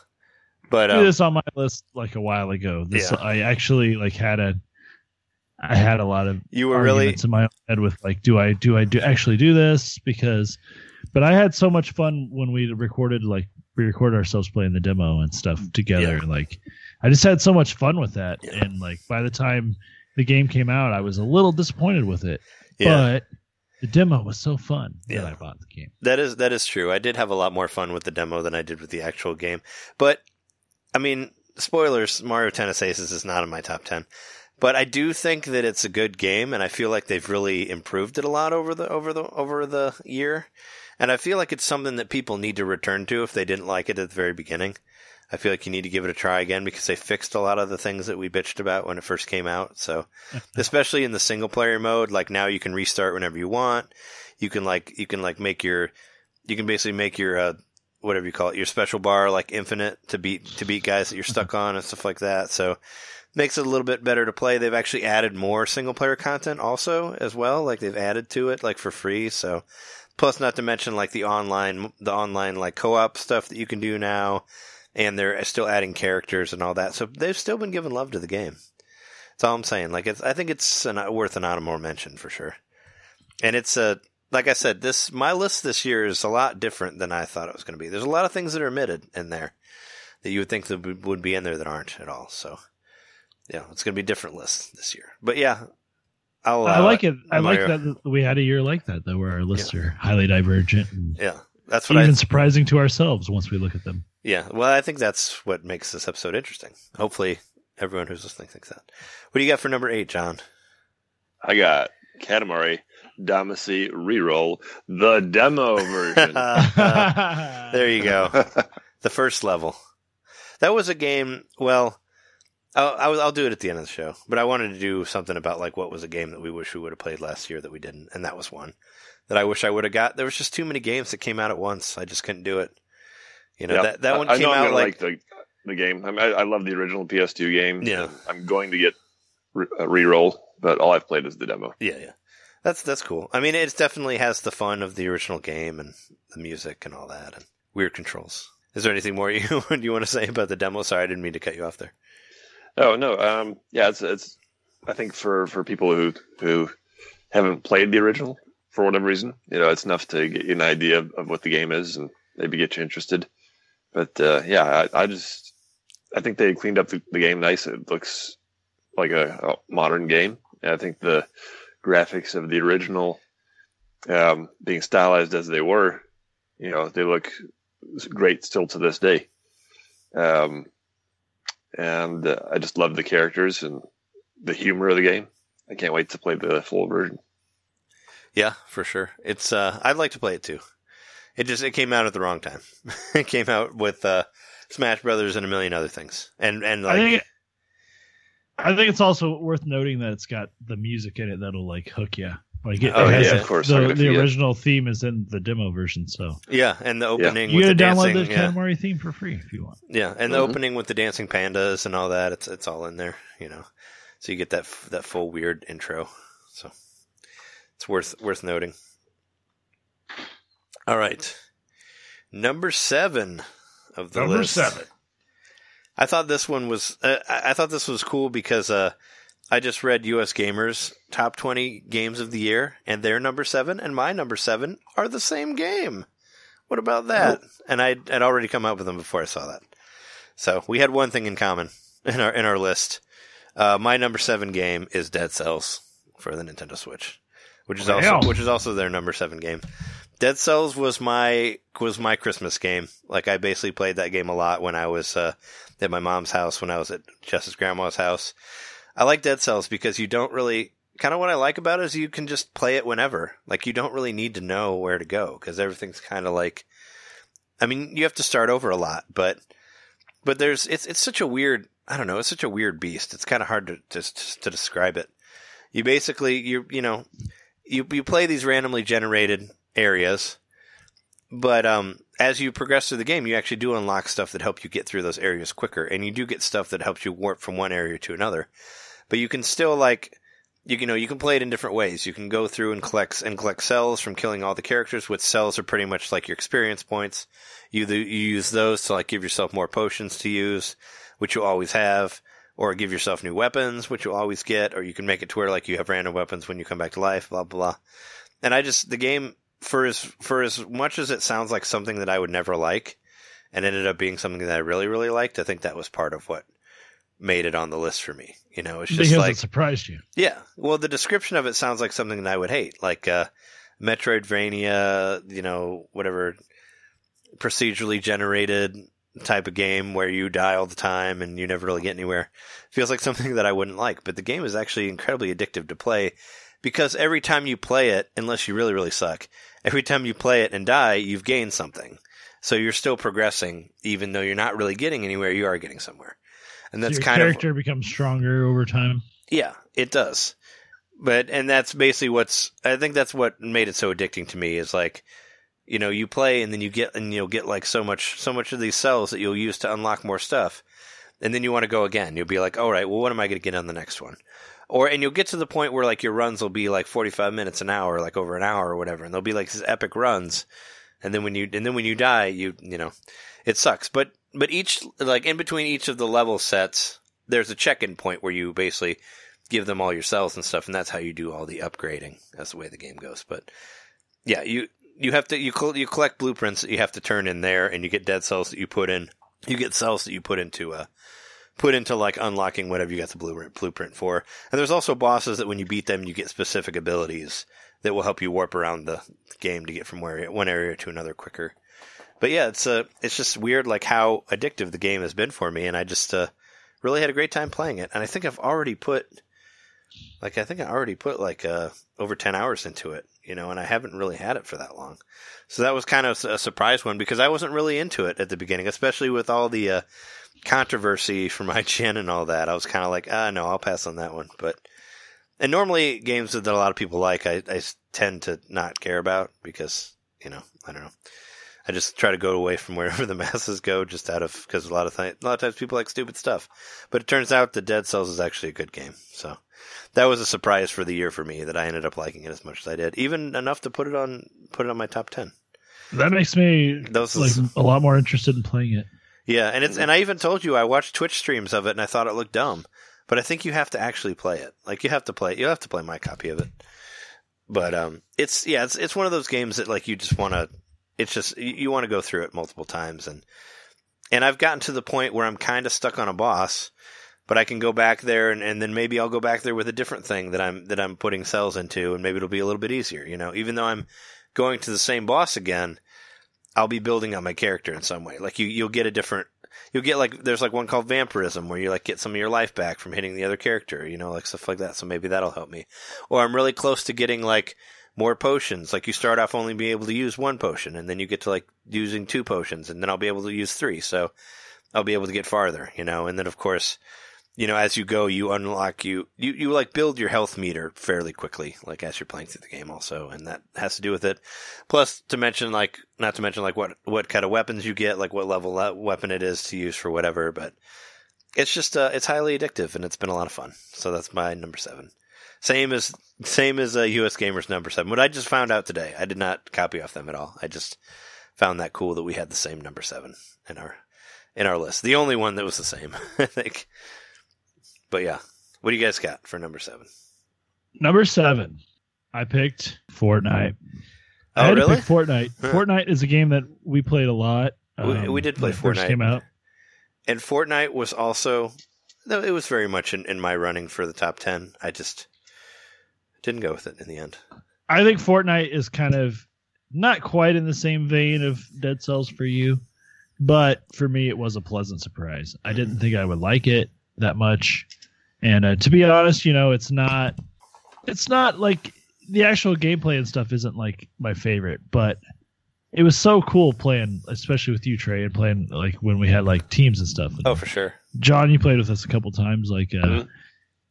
But um, this on my list like a while ago. This Yeah. I actually like had a I had a lot of you were really in my own head with like do I do I do actually do this because but I had so much fun when we recorded like we recorded ourselves playing the demo and stuff together Yeah. like I just had so much fun with that Yeah. and like by the time the game came out I was a little disappointed with it yeah. but the demo was so fun Yeah. that I bought the game. That is that is true. I did have a lot more fun with the demo than I did with the actual game. But I mean, spoilers: Mario Tennis Aces is not in my top ten. But I do think that it's a good game, and I feel like they've really improved it a lot over the over the over the year. And I feel like it's something that people need to return to if they didn't like it at the very beginning. I feel like you need to give it a try again because they fixed a lot of the things that we bitched about when it first came out. So, especially in the single player mode, like now you can restart whenever you want. You can like you can like make your you can basically make your uh, whatever you call it your special bar like infinite to beat to beat guys that you're stuck mm-hmm. on and stuff like that. So makes it a little bit better to play. They've actually added more single player content also as well. Like they've added to it like for free. So plus not to mention like the online the online like co-op stuff that you can do now and they're still adding characters and all that. So they've still been giving love to the game. That's all I'm saying. Like it's I think it's an, worth an honorable mention for sure. And it's a like I said, this my list this year is a lot different than I thought it was going to be. There's a lot of things that are omitted in there that you would think that would- would be in there that aren't at all. So, yeah, it's going to be a different list this year. But yeah, I'll. I uh, like it. I like that we had a year like that though where our lists are highly divergent and Yeah, that's what even I. surprising to ourselves once we look at them. Yeah, well, I think that's what makes this episode interesting. Hopefully, everyone who's listening thinks that. What do you got for number eight, John? I got Katamari Damacy Reroll, the demo version. there you go. The first level. That was a game. Well, I'll, I'll, I'll do it at the end of the show. But I wanted to do something about like what was a game that we wish we would have played last year that we didn't, and that was one that I wish I would have got. There was just too many games that came out at once. I just couldn't do it. You know Yeah. that that one I, I came know I'm out gonna like, like, the the game. I, mean, I, I love the original PS2 game. Yeah. I'm going to get re- uh, a reroll, but all I've played is the demo. yeah, yeah. That's that's cool. I mean, it definitely has the fun of the original game and the music and all that and weird controls. Is there anything more you you want to say about the demo? Sorry, I didn't mean to cut you off there. Oh no, um, yeah, it's it's. I think for for people who who haven't played the original for whatever reason, you know, it's enough to get you an idea of, of what the game is and maybe get you interested. But uh, yeah, I, I just I think they cleaned up the, the game nice. It looks like a, a modern game. And I think the graphics of the original, um, being stylized as they were, you know, they look great still to this day. Um, and uh, I just love the characters and the humor of the game. I can't wait to play the full version. Yeah, for sure. It's uh I'd like to play it too. It just it came out at the wrong time. it came out with uh Smash Brothers and a million other things. And and I like think I think it's also worth noting that it's got the music in it that'll like hook you. Like it, Oh, it has yeah, a- of course, The, the forget? original theme is in the demo version, so yeah, and the opening you with gotta the download dancing the yeah. Katamari theme for free if you want. yeah, and the Mhm. opening with the dancing pandas and all that, it's it's all in there, you know. So you get that f- that full weird intro. So it's worth worth noting. All right. Number 7 of the Number list. seven. I thought this one was uh, I thought this was cool because uh, I just read US Gamers top 20 games of the year and their number 7 and my number 7 are the same game. What about that? And I had already come up with them before I saw that. So, we had one thing in common in our in our list. Uh, my number 7 game is Dead Cells for the Nintendo Switch, which is also which is also their number 7 game. Dead Cells was my was my Christmas game. Like I basically played that game a lot when I was uh, at my mom's house when I was at Jess's grandma's house. I like Dead Cells because you don't really kind of what I like about it is you can just play it whenever. Like you don't really need to know where to go because everything's kind of like I mean, you have to start over a lot, but but there's it's it's such a weird, I don't know, it's such a weird beast. It's kind of hard to just to describe it. You basically you you know, you you play these randomly generated areas but um, as you progress through the game, you actually do unlock stuff that help you get through those areas quicker, and you do get stuff that helps you warp from one area to another. But you can still like you, you know you can play it in different ways. You can go through and collect and collect cells from killing all the characters. Which cells are pretty much like your experience points. You you use those to like give yourself more potions to use, which you always have, or give yourself new weapons, which you always get, or you can make it to where like you have random weapons when you come back to life. Blah blah. blah. And I just the game for as for as much as it sounds like something that I would never like, and ended up being something that I really really liked. I think that was part of what made it on the list for me. You know, it's just because like it surprised you. yeah. Well, the description of it sounds like something that I would hate, like uh, Metroidvania. You know, whatever procedurally generated type of game where you die all the time and you never really get anywhere. Feels like something that I wouldn't like. But the game is actually incredibly addictive to play because every time you play it, unless you really really suck, every time you play it and die, you've gained something. So you're still progressing, even though you're not really getting anywhere. You are getting somewhere, and that's Your kind of Your character becomes stronger over time. yeah, it does. But and that's basically what's I think that's what made it so addicting to me is like you know, you play and then you get and you'll get like so much so much of these cells that you'll use to unlock more stuff. And then you want to go again. You'll be like, "All right, well what am I going to get on the next one?" Or and you'll get to the point where like your runs will be like 45 minutes an hour, like over an hour or whatever, and they'll be like these epic runs. And then when you and then when you die, you you know, it sucks. But but each like in between each of the level sets, there's a check-in point where you basically give them all your cells and stuff, and that's how you do all the upgrading. That's the way the game goes. But yeah, you you have to you you collect blueprints that you have to turn in there, and you get dead cells that you put in. You get cells that you put into uh put into like unlocking whatever you got the blueprint blueprint for. And there's also bosses that when you beat them, you get specific abilities that will help you warp around the game to get from where one area to another quicker. but yeah, it's uh, it's just weird like how addictive the game has been for me, and I just uh, really had a great time playing it. And I think I've already put like I think I already put like uh, over ten hours into it, you know, and I haven't really had it for that long. So that was kind of a surprise one because I wasn't really into it at the beginning, especially with all the uh, controversy from IGN and all that. I was kind of like, ah, no, I'll pass on that one. But and normally games that a lot of people like, I, I tend to not care about because you know I don't know. I just try to go away from wherever the masses go, just out of because a lot of th- a lot of times people like stupid stuff. But it turns out that Dead Cells is actually a good game, so that was a surprise for the year for me that I ended up liking it as much as I did, even enough to put it on put it on my top ten. That makes me Those like is- a lot more interested in playing it. Yeah, and it's and I even told you I watched Twitch streams of it and I thought it looked dumb, but I think you have to actually play it. Like you have to play, you have to play my copy of it. But um, it's yeah, it's it's one of those games that like you just want to. It's just you, you want to go through it multiple times and and I've gotten to the point where I'm kind of stuck on a boss, but I can go back there and, and then maybe I'll go back there with a different thing that I'm that I'm putting cells into and maybe it'll be a little bit easier. You know, even though I'm going to the same boss again, I'll be building on my character in some way. Like you, you'll get a different, you'll get like, there's like one called vampirism where you like get some of your life back from hitting the other character, you know, like stuff like that. So maybe that'll help me. Or I'm really close to getting like more potions. Like you start off only being able to use one potion and then you get to like using two potions and then I'll be able to use three. So I'll be able to get farther, you know, and then of course, you know, as you go, you unlock you, you, you like build your health meter fairly quickly, like as you're playing through the game also, and that has to do with it. Plus, to mention like, not to mention like what, what kind of weapons you get, like what level that weapon it is to use for whatever, but it's just, uh, it's highly addictive and it's been a lot of fun. So that's my number seven. Same as, same as, uh, US Gamers number seven. What I just found out today, I did not copy off them at all. I just found that cool that we had the same number seven in our, in our list. The only one that was the same, I think. But yeah, what do you guys got for number seven? Number seven, I picked Fortnite. I Oh, had really? to pick Fortnite. Huh. Fortnite is a game that we played a lot. um, We- we did play when it first Fortnite. Came out. And Fortnite was also, no, it was very much in, in my running for the top 10. I just didn't go with it in the end. I think Fortnite is kind of not quite in the same vein of Dead Cells for you, but for me, it was a pleasant surprise. I didn't think I would like it that much, and uh, to be honest, you know, it's not, it's not like the actual gameplay and stuff isn't like my favorite, but it was so cool playing, especially with you, Trey, and playing like when we had like teams and stuff. Oh, for sure. John, you played with us a couple times, like uh, Mhm.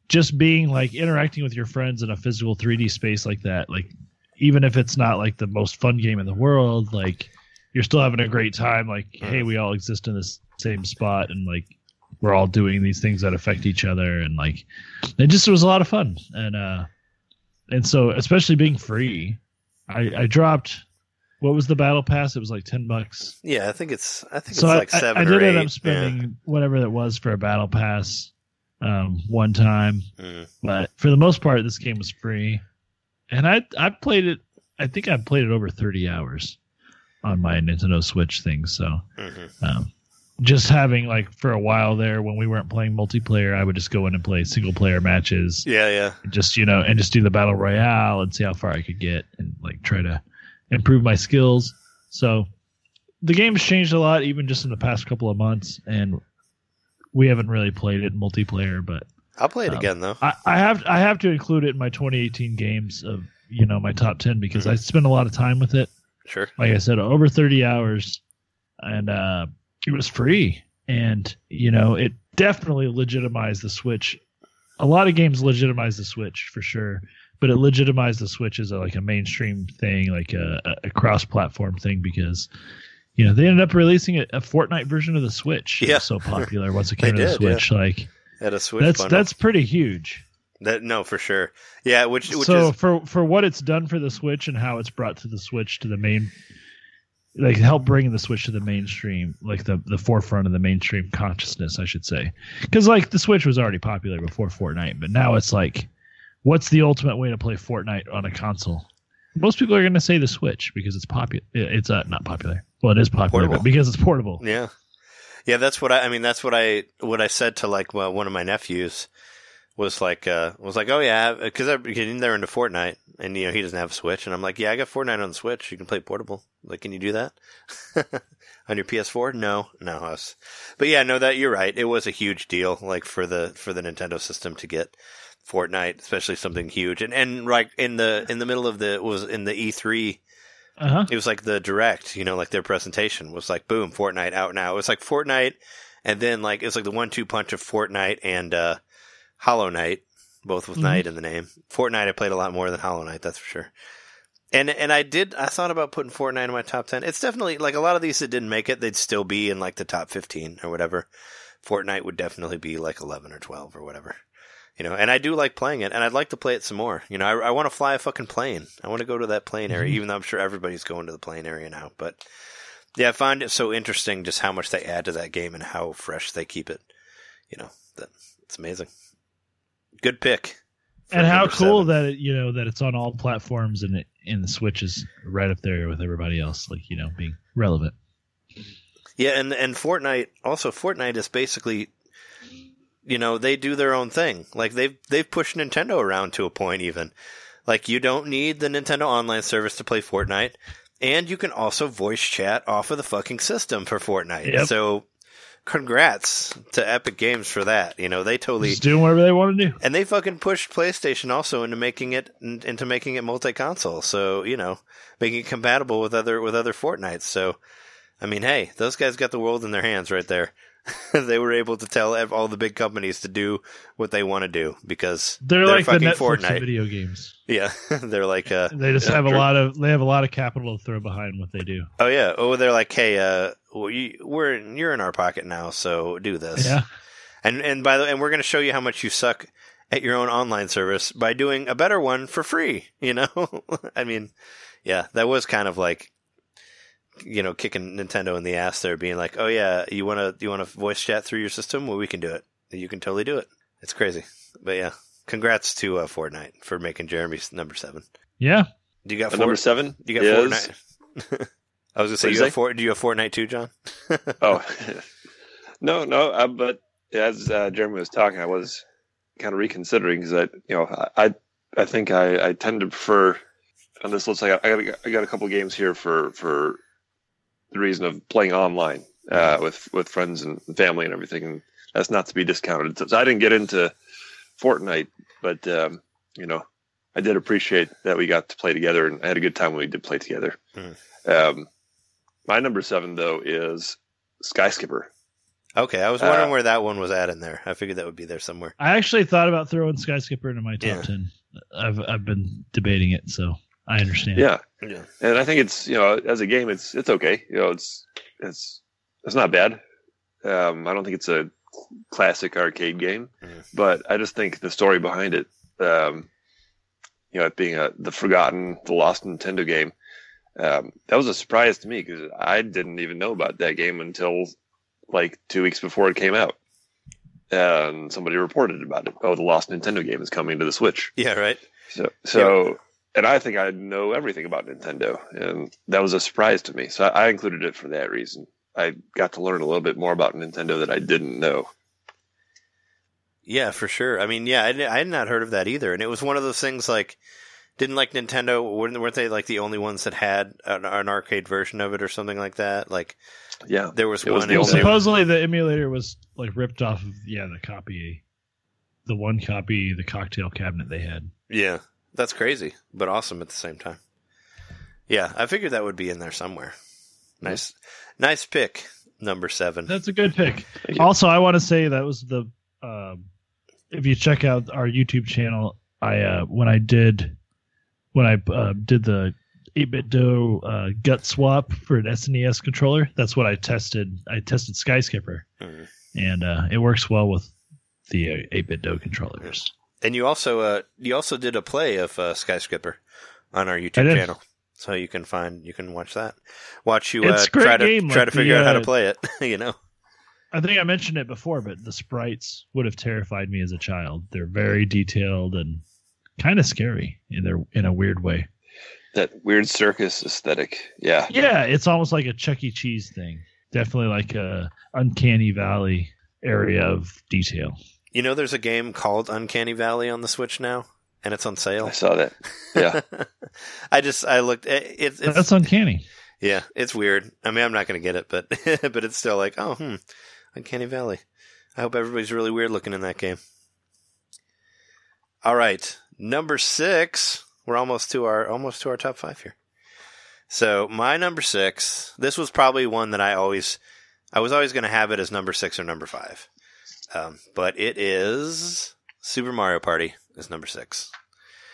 just being like interacting with your friends in a physical 3D space like that. Like, even if it's not like the most fun game in the world, like you're still having a great time. Like, hey, we all exist in this same spot, and like we're all doing these things that affect each other, and like it just was a lot of fun. And uh, and so especially being free, I I dropped. What was the battle pass? It was like ten bucks Yeah, I think it's, I think so it's I- like seven I, or did end up spending whatever that was for a battle pass um, one time, Mm. but for the most part, this game was free, and I I played it. I think I played it over thirty hours on my Nintendo Switch thing. So Mhm. um, just having like for a while there when we weren't playing multiplayer, I would just go in and play single player matches, Yeah, yeah. just you know, and just do the battle royale and see how far I could get, and like try to improve my skills. So the game's changed a lot, even just in the past couple of months, and we haven't really played it in multiplayer. But I'll play it Um, again, though. I, I have I have to include it in my 2018 games of you know my top 10 because I spent a lot of time with it. Sure. Like I said, over 30 hours, and uh, it was free, and you know it definitely legitimized the Switch. A lot of games legitimize the Switch for sure, but it legitimized the Switch as a, like a mainstream thing, like a, a- cross-platform thing because. You know, they ended up releasing a, a Fortnite version of the Switch. Yeah. so popular once it came to the did, yeah. Switch. Like At a Switch that's bundle. that's pretty huge. that, no, for sure. Yeah, which, which so is, for for what it's done for the Switch and how it's brought to the Switch to the main, like help bring the Switch to the mainstream, like the the forefront of the mainstream consciousness, I should say. Because like the Switch was already popular before Fortnite, but now it's like, what's the ultimate way to play Fortnite on a console? Most people are going to say the Switch because it's popular. It's uh, not popular. Well, it is popular, Portable. but because it's portable. Yeah, yeah. That's what I. I mean, that's what I. What I said to like well, one of my nephews was like, uh, was like, oh yeah, because I'm getting there into Fortnite, and you know he doesn't have a Switch, and I'm like, yeah, I got Fortnite on the Switch. You can play portable. Like, can you do that? on your PS4? No, no. Was, but yeah, no, that you're right. It was a huge deal, like for the for the Nintendo system to get Fortnite, especially something huge, and and like in the in the middle of the was in the E3. Uh huh. It was like the direct, you know, like their presentation was like boom, Fortnite out now. It was like Fortnite, and then like it was like the one-two punch of Fortnite and uh, Hollow Knight, both with Mhm. Knight in the name. Fortnite I played a lot more than Hollow Knight, that's for sure. And and I did I thought about putting Fortnite in my top ten. It's definitely like a lot of these that didn't make it, they'd still be in like the top fifteen or whatever. Fortnite would definitely be like eleven or twelve or whatever. You know, and I do like playing it, and I'd like to play it some more. You know, I, I want to fly a fucking plane. I want to go to that plane area, Mhm. even though I'm sure everybody's going to the plane area now. But yeah, I find it so interesting just how much they add to that game and how fresh they keep it. You know, that it's amazing. Good pick. And how cool seven. that it, you know that it's on all platforms and it and the Switch is right up there with everybody else, like you know, being relevant. Yeah, and and Fortnite also Fortnite is basically you know, they do their own thing. Like they've they've pushed Nintendo around to a point even. Like you don't need the Nintendo online service to play Fortnite and you can also voice chat off of the fucking system for Fortnite. Yep. So congrats to Epic Games for that. You know, they totally Just doing whatever they want to do. and they fucking pushed PlayStation also into making it into making it multi-console. So you know, making it compatible with other with other Fortnites. So, I mean, hey, those guys got the world in their hands right there. they were able to tell all the big companies to do what they want to do because They're, like the Netflix Fortnite. video games. Yeah, they're like, uh, They just have a lot of they have a lot of capital to throw behind what they do. oh yeah, oh they're like, hey, uh, well, we're you're in our pocket now, so do this. Yeah. And and by the and we're going to show you how much you suck at your own online service by doing a better one for free. You know, I mean, yeah, that was kind of like, you know, kicking Nintendo in the ass there, being like, oh yeah, you want to you want to voice chat through your system? Well, we can do it. You can totally do it. It's crazy, but yeah, congrats to uh, Fortnite for making Jeremy's number seven. Yeah. Do you got Fort- number seven You got is Fortnite. I was gonna say you you have say? Fort- do you have Fortnite too, John? oh no no uh, but as uh, Jeremy was talking, I was kind of reconsidering because I you know I I think I, I tend to prefer on this list. I got, I got I got a couple games here for for the reason of playing online uh, with with friends and family and everything, and that's not to be discounted. So, so I didn't get into Fortnite, but um, you know I did appreciate that we got to play together, and I had a good time when we did play together. Mhm. Um, my number seven though is Sky Skipper. Okay, I was wondering Uh, where that one was at in there. I figured that would be there somewhere. I actually thought about throwing Sky Skipper into my top Yeah. ten. I've I've been debating it, so I understand. Yeah, Yeah. and I think it's you know as a game it's it's okay. You know it's it's it's not bad. Um, I don't think it's a classic arcade game, but I just think the story behind it, um, you know, it being a the forgotten, the lost Nintendo game, um, that was a surprise to me because I didn't even know about that game until like two weeks before it came out, and somebody reported about it. Oh, the lost Nintendo game is coming to the Switch. Yeah, right. So, so, and I think I know everything about Nintendo, and that was a surprise to me. So I, I included it for that reason. I got to learn a little bit more about Nintendo that I didn't know. Yeah, for sure. I mean, yeah, I, I had not heard of that either, and it was one of those things like, didn't like Nintendo, weren't, weren't they like the only ones that had an, an arcade version of it or something like that? Like, Yeah, there was It was one. the in- Well, only- supposedly the emulator was like ripped off of yeah the copy, the one copy, the cocktail cabinet they had. yeah, that's crazy, but awesome at the same time. Yeah, I figured that would be in there somewhere. Nice, nice pick, number seven. That's a good pick. Also, I want to say that was the um, if you check out our YouTube channel, I uh, when I did when I uh, did the 8BitDo uh, gut swap for an SNES controller, that's what I tested. I tested Sky Skipper, Mhm. and uh, it works well with the uh, 8BitDo controllers. And you also, uh, you also did a play of uh, Sky Skipper on our YouTube channel, so you can find, you can watch that. Watch you uh, try to game, try like to figure the, out how to uh, play it. you know. I think I mentioned it before, but the sprites would have terrified me as a child. They're very detailed and kind of scary in their in a weird way. that weird circus aesthetic. Yeah, Yeah, it's almost like a Chuck E. Cheese thing. Definitely like a uncanny valley area of detail. You know, there's a game called Uncanny Valley on the Switch now, and it's on sale. I saw that. Yeah, I just I looked. It, it, it's That's uncanny. Yeah, it's weird. I mean, I'm not going to get it, but but it's still like, oh, hmm, Uncanny Valley. I hope everybody's really weird looking in that game. All right, number six. We're almost to our almost to our top five here. So my number six. This was probably one that I always, I was always going to have it as number six or number five, um, but it is Super Mario Party is number six.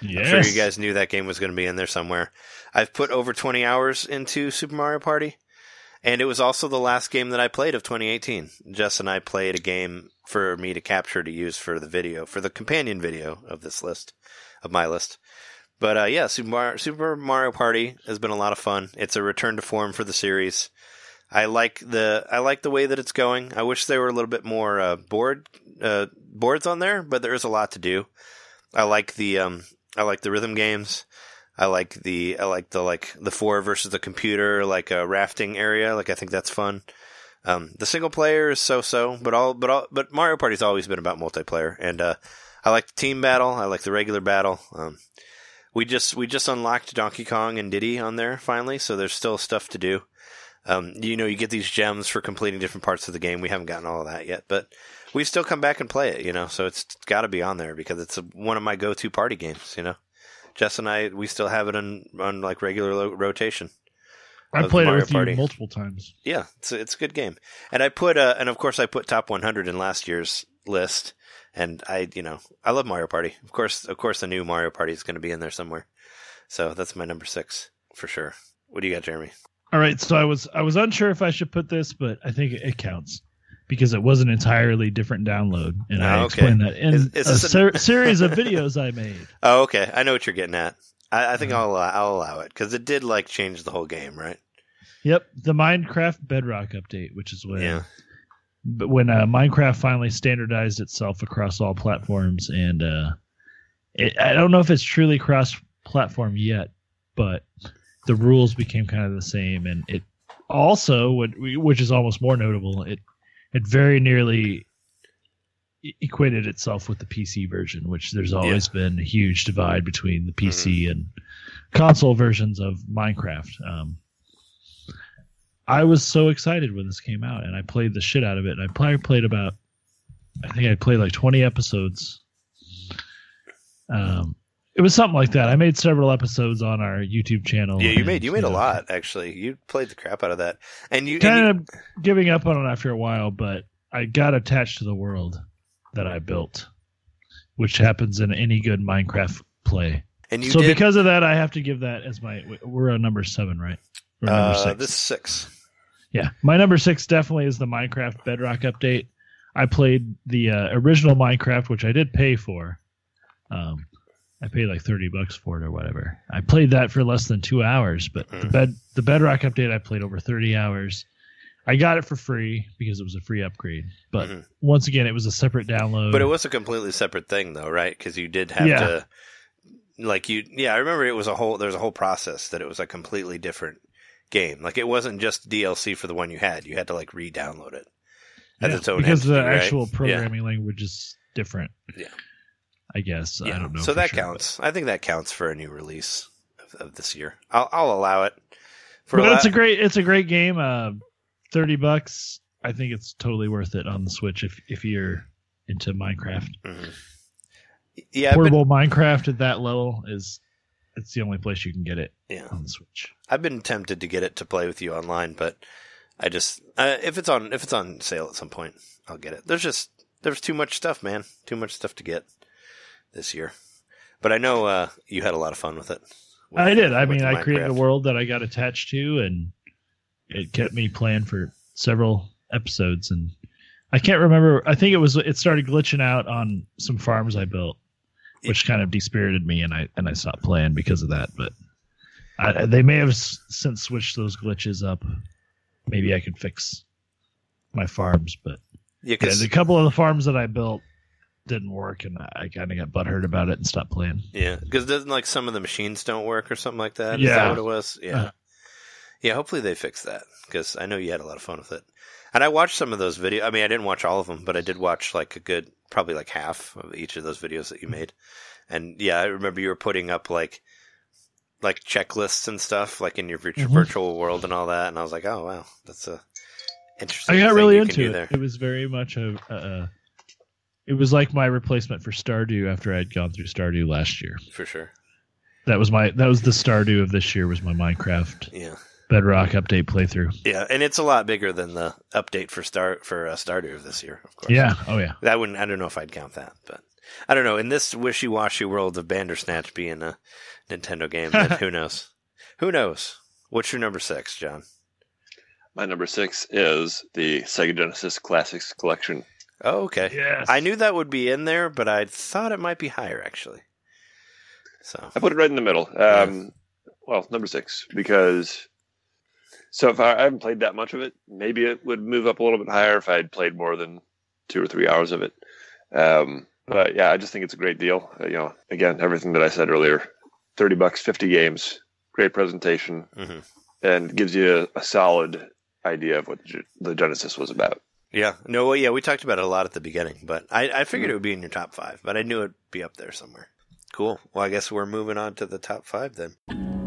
Yes. I'm sure you guys knew that game was going to be in there somewhere. I've put over 20 hours into Super Mario Party, and it was also the last game that I played of 2018. Jess and I played a game for me to capture to use for the video, for the companion video of this list, of my list. But uh, yeah, Super Mario, Super Mario Party has been a lot of fun. It's a return to form for the series. I like the I like the way that it's going. I wish there were a little bit more uh, board uh, boards on there, but there is a lot to do. I like the um, I like the rhythm games. I like the I like the like the four versus the computer like a rafting area. Like I think that's fun. Um, the single player is so so, but all but all but Mario Party's always been about multiplayer, and uh, I like the team battle. I like the regular battle. Um, we just we just unlocked Donkey Kong and Diddy on there finally, so there's still stuff to do. Um, you know, you get these gems for completing different parts of the game. We haven't gotten all of that yet, but we still come back and play it. You know, so it's got to be on there because it's a, one of my go-to party games. You know, Jess and I we still have it on on like regular lo- rotation. I played it Mario with Party. you multiple times. Yeah, it's a, it's a good game. And I put uh, and of course I put top 100 in last year's list. And I, you know, I love Mario Party. Of course, of course, the new Mario Party is going to be in there somewhere. So that's my number six for sure. What do you got, Jeremy? All right, so I was I was unsure if I should put this, but I think it, counts because it was an entirely different download, and I Oh, okay. explained that in Is- is a ser- series of videos I made. Oh, okay. I know what you're getting at. I, I think Uh-huh. I'll allow, I'll allow it because it did like change the whole game, right? Yep, the Minecraft Bedrock update, which is when Yeah. but when uh, Minecraft finally standardized itself across all platforms, and uh, it, I don't know if it's truly cross-platform yet, but the rules became kind of the same, and it also, what which is almost more notable, it it very nearly equated itself with the PC version, which there's always been a huge divide between the PC and console versions of Minecraft. Um, I was so excited when this came out, and I played the shit out of it. And I probably played about, I think I played like 20 episodes. Um, it was something like that. I made several episodes on our YouTube channel. Yeah, you and, made you made a know, lot actually. You played the crap out of that, and you, and you- Kind of giving up on it after a while, but I got attached to the world that I built, which happens in any good Minecraft play. and you so did. because of that, I have to give that as my. We're on number seven, right? We're on number uh, six. this is six. Yeah, my number six definitely is the Minecraft Bedrock update. I played the uh, original Minecraft, which I did pay for. Um, I paid like thirty bucks for it or whatever. I played that for less than two hours, but the Mm. bed the Bedrock update I played over thirty hours. I got it for free because it was a free upgrade. But Mhm. once again, it was a separate download. But it was a completely separate thing, though, right? Because you did have Yeah. to, like, you. Yeah, I remember it was a whole. There was a whole process that it was a completely different game. Like, it wasn't just DLC for the one you had. You had to like re-download it as Yeah, its own because the entity, right? actual Yeah. programming language is different. Yeah. I guess Yeah. I don't know. so that sure, counts. I think that counts for a new release of, of this year. I'll, I'll allow it. For but it's a great it's a great game. Uh, Thirty bucks. I think it's totally worth it on the Switch if if you're into Minecraft. Mhm. Yeah, I've been, Portable Minecraft at that level is it's the only place you can get it yeah. on the Switch. I've been tempted to get it to play with you online, but I just uh, if it's on if it's on sale at some point, I'll get it. There's just there's too much stuff, man. Too much stuff to get this year. But I know uh, you had a lot of fun with it. with- I did. I mean, I created a world that I got attached to, and it kept me playing for several episodes. And I can't remember. I think it was it started glitching out on some farms I built, which kind of dispirited me, and I and I stopped playing because of that. But I, they may have since switched those glitches up. Maybe I could fix my farms, but Yeah, yeah, 'cause- the couple of the farms that I built didn't work, and I kind of got butthurt about it and stopped playing. yeah, because doesn't like some of the machines don't work or something like that. Is Yeah. that what it was? Yeah, Uh-huh. yeah. Hopefully they fix that because I know you had a lot of fun with it. And I watched some of those videos. I mean, I didn't watch all of them, but I did watch like a good, probably like half of each of those videos that you made. And yeah, I remember you were putting up like like checklists and stuff, like in your virtual, Mhm. virtual world and all that. And I was like, oh wow, that's a interesting. I got really into it. there. It was very much a, a, a. It was like my replacement for Stardew after I'd gone through Stardew last year. for sure. That was my that was the Stardew of this year was my Minecraft Yeah, Bedrock update playthrough. yeah, and it's a lot bigger than the update for Star for uh, Stardew of this year, of course. Yeah. Oh yeah. that wouldn't. I don't know if I'd count that, but I don't know. In this wishy-washy world of Bandersnatch being a Nintendo game, then who knows? Who knows? What's your number six, John? My number six is the Sega Genesis Classics Collection. Oh, okay. Yes. I knew that would be in there, but I thought it might be higher actually. So I put it right in the middle. Um, Well, number six because so if I, I haven't played that much of it, maybe it would move up a little bit higher if I had played more than two or three hours of it. Um, but yeah, I just think it's a great deal. Uh, you know, again, everything that I said earlier: thirty bucks, fifty games, great presentation, Mhm. and gives you a, a solid idea of what the Genesis was about. Yeah, no, well, yeah, we talked about it a lot at the beginning, but I, I figured mm-hmm. it would be in your top five, but I knew it'd be up there somewhere. Cool. Well, I guess we're moving on to the top five then.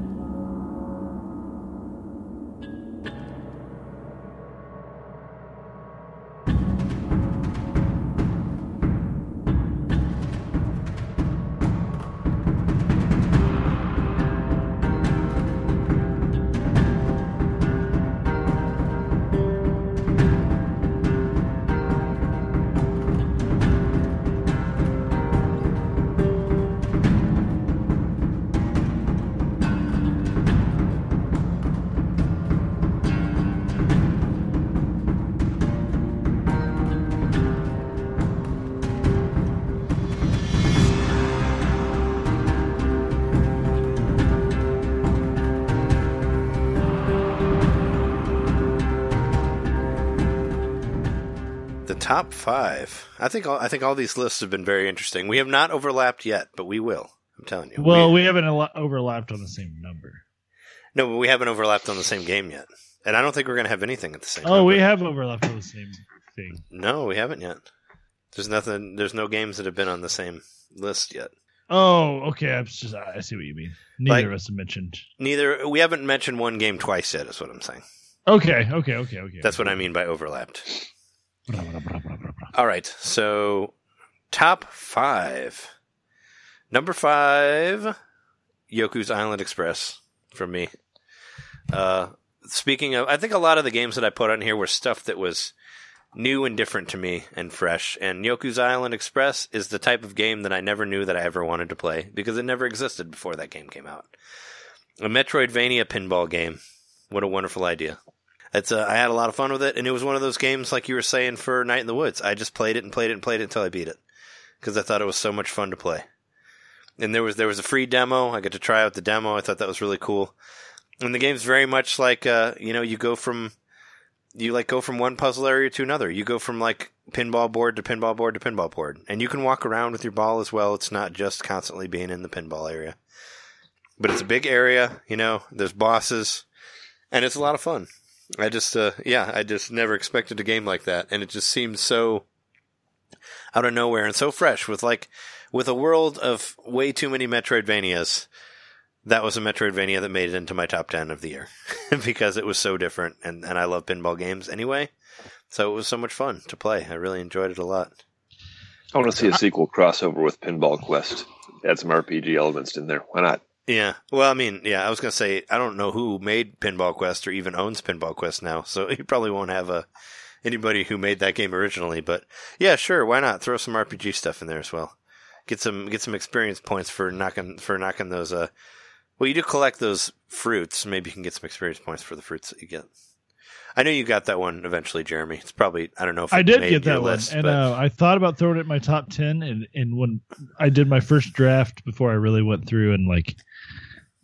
Top five. I think all, I think all these lists have been very interesting. We have not overlapped yet, but we will. I'm telling you. Well, we haven't al- overlapped on the same number. no, but we haven't overlapped on the same game yet, and I don't think we're going to have anything at the same. Oh, number. we have overlapped on the same thing. No, we haven't yet. There's nothing. There's no games that have been on the same list yet. Oh, okay. I'm just, I see what you mean. Neither Like- of us have mentioned. Neither. We haven't mentioned one game twice yet. Is what I'm saying. Okay, okay, okay, okay. That's what I mean by overlapped. All right. So, top five. Number five, Yoku's Island Express from me. Uh, speaking of, I think a lot of the games that I put on here were stuff that was new and different to me and fresh. And Yoku's Island Express is the type of game that I never knew that I ever wanted to play because it never existed before that game came out. A Metroidvania pinball game. What a wonderful idea. It's uh, I had a lot of fun with it, and it was one of those games like you were saying for Night in the Woods. I just played it and played it and played it until I beat it because I thought it was so much fun to play. And there was there was a free demo. I got to try out the demo. I thought that was really cool. And the game's very much like uh, you know you go from you like go from one puzzle area to another. You go from like pinball board to pinball board to pinball board, and you can walk around with your ball as well. It's not just constantly being in the pinball area, but it's a big area. You know, there's bosses, and it's a lot of fun. I just, uh, yeah, I just never expected a game like that, and it just seemed so out of nowhere and so fresh with like with a world of way too many Metroidvanias. That was a Metroidvania that made it into my top ten of the year because it was so different, and and I love pinball games anyway. So it was so much fun to play. I really enjoyed it a lot. I want to see a sequel crossover with Pinball Quest. Add some RPG elements in there. Why not? Yeah. Well, I mean, yeah, I was gonna say I don't know who made Pinball Quest or even owns Pinball Quest now, so you probably won't have a anybody who made that game originally. But yeah, sure, why not throw some RPG stuff in there as well? Get some get some experience points for knocking for knocking those. Uh, well, you do collect those fruits. Maybe you can get some experience points for the fruits that you get. I know you got that one eventually, Jeremy. It's probably I don't know if I did get that one, list, and but uh, I thought about throwing it in my top ten. And, and when I did my first draft, before I really went through and like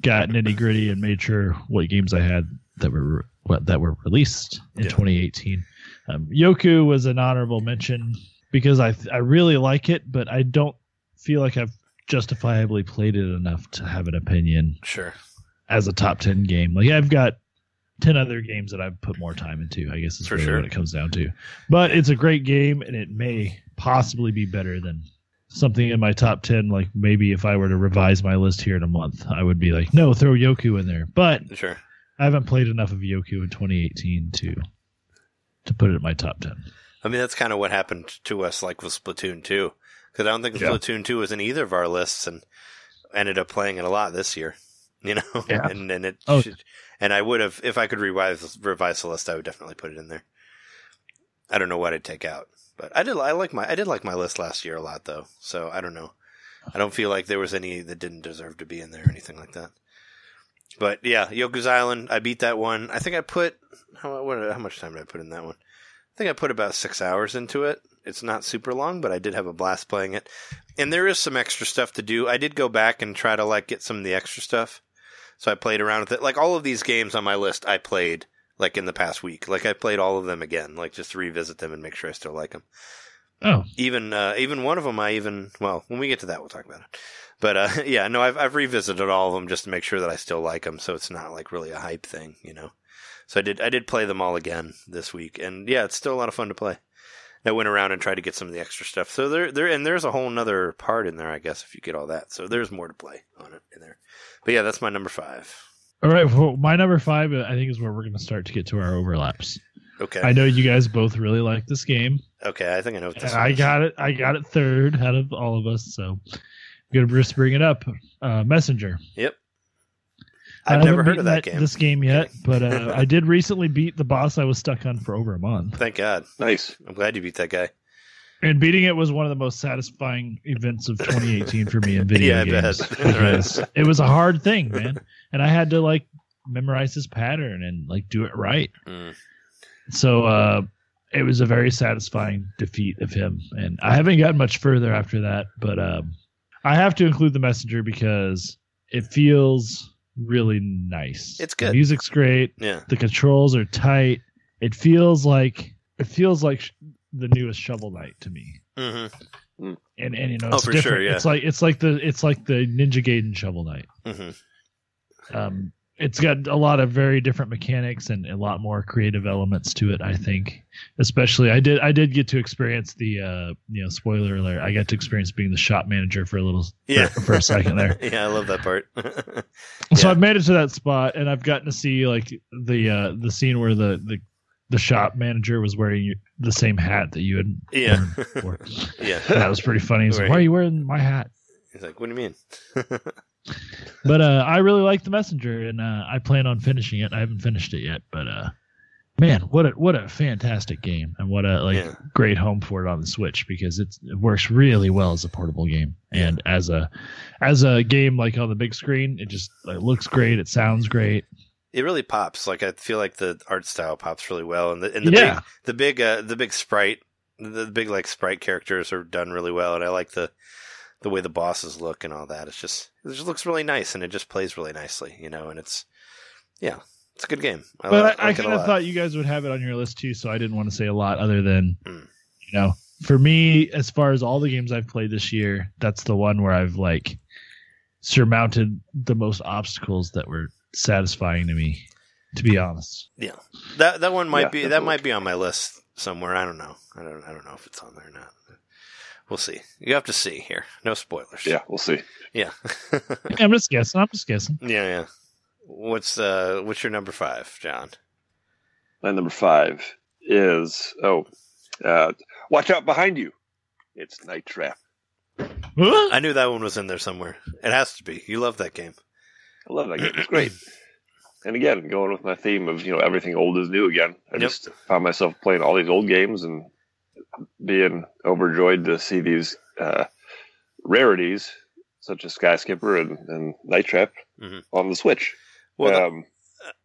got nitty gritty and made sure what games I had that were what that were released in Yeah. 2018, um, Yoku was an honorable mention because I I really like it, but I don't feel like I've justifiably played it enough to have an opinion sure. as a top 10 game. Like I've got 10 other games that I've put more time into, I guess is For really sure. what it comes down to. But it's a great game and it may possibly be better than something in my top 10 like maybe if i were to revise my list here in a month i would be like no throw yoku in there but Sure. i haven't played enough of yoku in 2018 to to put it in my top 10 I mean, that's kind of what happened to us, like with Splatoon 2. Because I don't think Yeah. Splatoon 2 was in either of our lists and ended up playing it a lot this year. You know? Yeah. and, and it Oh. should, and I would have, if I could revise, revise the list, I would definitely put it in there. I don't know what I'd take out. But I did, I like my, I did like my list last year a lot though. So I don't know. I don't feel like there was any that didn't deserve to be in there or anything like that. But yeah, Yoku's Island, I beat that one. I think I put, how, what, how much time did I put in that one? I think I put about six hours into it. It's not super long, but I did have a blast playing it. And there is some extra stuff to do. I did go back and try to like get some of the extra stuff. So I played around with it. Like all of these games on my list, I played like in the past week. Like I played all of them again, like just to revisit them and make sure I still like them. oh Even uh, even one of them, I even well, when we get to that, we'll talk about it. But uh, yeah, no, I've I've revisited all of them just to make sure that I still like them, so it's not like really a hype thing, you know. So I did I did play them all again this week, and yeah, it's still a lot of fun to play. I went around and tried to get some of the extra stuff. So there there and there's a whole nother part in there, I guess, if you get all that. So there's more to play on it in there. But yeah, that's my number five. all right well, my number five i think is where we're going to start to get to our overlaps Okay. i know you guys both really like this game okay, I think I know what this and i is. got it i got it third out of all of us so i'm going to just bring it up uh, messenger Yep. I I've never heard of beaten that game. This game yet, but uh, I did recently beat the boss I was stuck on for over a month, Thank God. Nice. I'm glad you beat that guy. And beating it was one of the most satisfying events of 2018 for me in video Yeah, games. Because it was a hard thing, man, and I had to like memorize his pattern and like do it right. Mm. So uh, it was a very satisfying defeat of him, and I haven't gotten much further after that. But um, I have to include the messenger because it feels really nice. It's The good. music's great. Yeah. The controls are tight. It feels like it feels like the newest Shovel Knight to me. Mm-hmm. And and you know Oh, it's for different. sure, yeah. It's like it's like the it's like the Ninja Gaiden Shovel Knight. Mm-hmm. Um, it's got a lot of very different mechanics and a lot more creative elements to it. I think, especially I did I did get to experience the uh, you know spoiler alert. I got to experience being the shop manager for a little Yeah. for, for a second there. yeah, I love that part. So I've made it to that spot, and I've gotten to see like the uh, the scene where the, the the shop manager was wearing the same hat that you had. yeah. yeah. that was pretty funny. He's like, "Why are you wearing my hat?" He's like, what do you mean? But uh, I really like the messenger, and uh, I plan on finishing it. I haven't finished it yet, but uh, man, what a what a fantastic game, and what a like Yeah. great home for it on the Switch because it's, it works really well as a portable game, and as a as a game like on the big screen, it just like, looks great. It sounds great. It really pops. Like I feel like the art style pops really well, and the and the Yeah. big the big uh, the big sprite the big like sprite characters are done really well, and I like the the way the bosses look and all that. It's just it just looks really nice, and it just plays really nicely, you know. And it's yeah, it's a good game. I, But I, I like it a kind of thought you guys would have it on your list too, so I didn't want to say a lot other than, Mm. you know, for me, as far as all the games I've played this year, that's the one where I've like surmounted the most obstacles that were satisfying to me. To be honest, Yeah, that that one might Yeah, be that might be on my list somewhere. I don't know. I don't I don't know if it's on there or not. We'll see. You have to see here. No spoilers. Yeah, we'll see. Yeah. I'm just guessing. I'm just guessing. yeah, yeah. What's uh what's your number five, John? My number five is oh, uh, watch out behind you. It's Night Trap. Huh? I knew that one was in there somewhere. It has to be. You love that game. I love that game. It's great. And again, going with my theme of you know everything old is new again. I Yep. just found myself playing all these old games and being overjoyed to see these uh, rarities such as Sky Skipper and, and Night Trap Mhm. on the Switch. Well, um,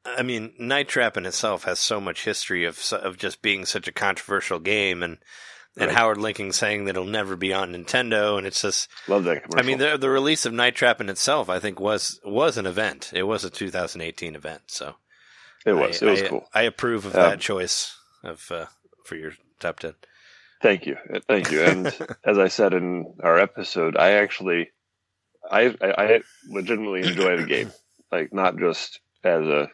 I mean, Night Trap in itself has so much history of of just being such a controversial game, and and Right. Howard Lincoln saying that it'll never be on Nintendo, and it's just. love that commercial. I mean, the the release of Night Trap in itself, I think, was was an event. It was a 2018 event, so it was. I, it was I, cool. I approve of Um, that choice of uh, for your top ten. Thank you, Uh, thank you. And as I said in our episode, I actually, I, I, I legitimately enjoy the game, like not just as a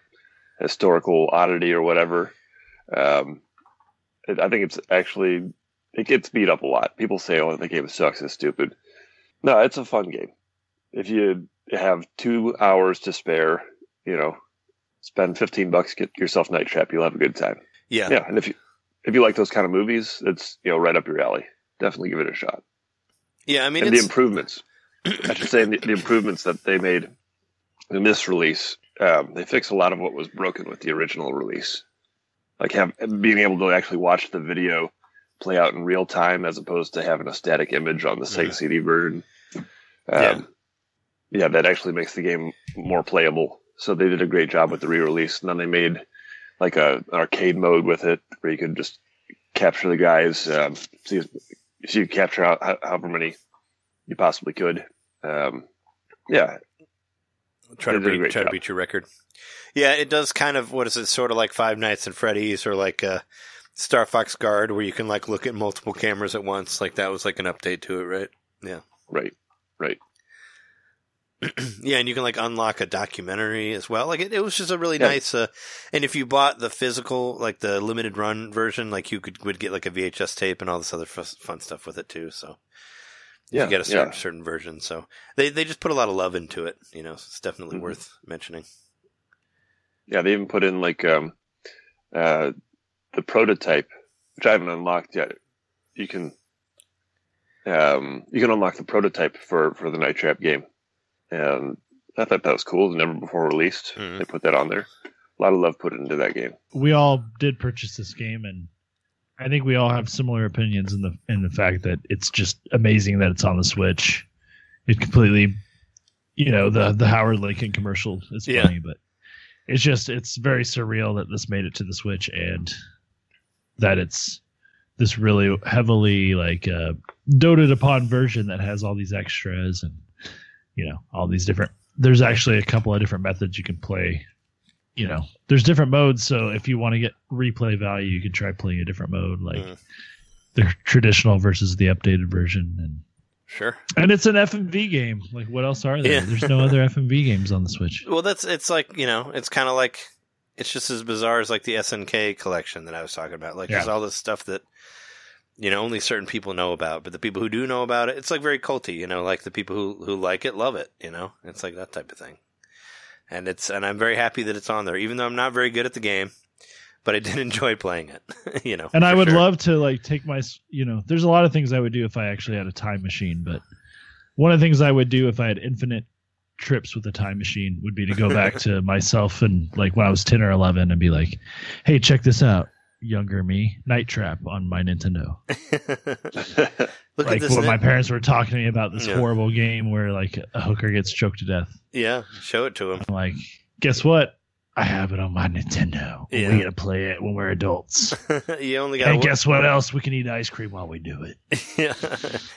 historical oddity or whatever. Um, it, I think it's actually it gets beat up a lot. People say, "Oh, the game sucks. It's stupid." No, it's a fun game. If you have two hours to spare, you know, spend fifteen bucks, get yourself Night Trap. You'll have a good time. Yeah. Yeah, and if you if you like those kind of movies, it's you know right up your alley. Definitely give it a shot. Yeah, I mean, and the improvements, I should say, the, the improvements that they made in this release, um, they fixed a lot of what was broken with the original release. Like have being able to actually watch the video play out in real time as opposed to having a static image on the Sega Yeah. CD version. Um, Yeah. yeah, that actually makes the game more playable. So they did a great job with the re-release, and then they made like a an arcade mode with it where you could just capture the guys, um, see so you capture how, how- however many you possibly could. Um, yeah, try to beat, try to beat your record. Yeah, it does kind of what is it? Sort of like Five Nights at Freddy's or like uh, Star Fox Guard, where you can like look at multiple cameras at once. Like that was like an update to it, right? Yeah. Right, right. yeah, and you can like unlock a documentary as well. Like it, it was just a really Yeah. nice. Uh, and if you bought the physical, like the limited run version, like you could would get like a VHS tape and all this other f- fun stuff with it too. So Yeah, you get a certain yeah. certain version. So they they just put a lot of love into it. You know, so it's definitely Mhm. worth mentioning. Yeah, they even put in like um, uh, the prototype, which I haven't unlocked yet. You can um, you can unlock the prototype for for the Night Trap game, and I thought that was cool. Never before released. Mhm. They put that on there. A lot of love put into that game. we all did purchase this game and I think we all have similar opinions in the in the fact that it's just amazing that it's on the Switch. It completely you know, the the Howard Lincoln commercial is Yeah. funny, but it's just it's very surreal that this made it to the Switch and that it's this really heavily like uh doted upon version that has all these extras and you know, all these different there's actually a couple of different methods you can play you know, there's different modes. So if you want to get replay value, you can try playing a different mode, like Mhm. the traditional versus the updated version, and Sure. and it's an FMV game. Like what else are there? Yeah. There's no other FMV games on the Switch. Well, that's it's like you know, it's kind of like it's just as bizarre as like the SNK collection that I was talking about. Like there's all this stuff that you know only certain people know about, but the people who do know about it, it's like very culty. You know, like the people who who like it love it. You know, it's like that type of thing. And it's and I'm very happy that it's on there, even though I'm not very good at the game, but I did enjoy playing it. you know, And I would sure. love to like take my, you know, there's a lot of things I would do if I actually had a time machine, but one of the things I would do if I had infinite trips with a time machine would be to go back to myself and like when I was 10 or 11 and be like, "Hey, check this out." Younger me, Night Trap on my Nintendo. Look like at this. when my parents were talking to me about this Yeah. horrible game where like a hooker gets choked to death. yeah, show it to him. I'm like, guess what? I have it on my Nintendo. Yeah. We gotta play it when we're adults. you only got. and guess what else? We can eat ice cream while we do it. yeah,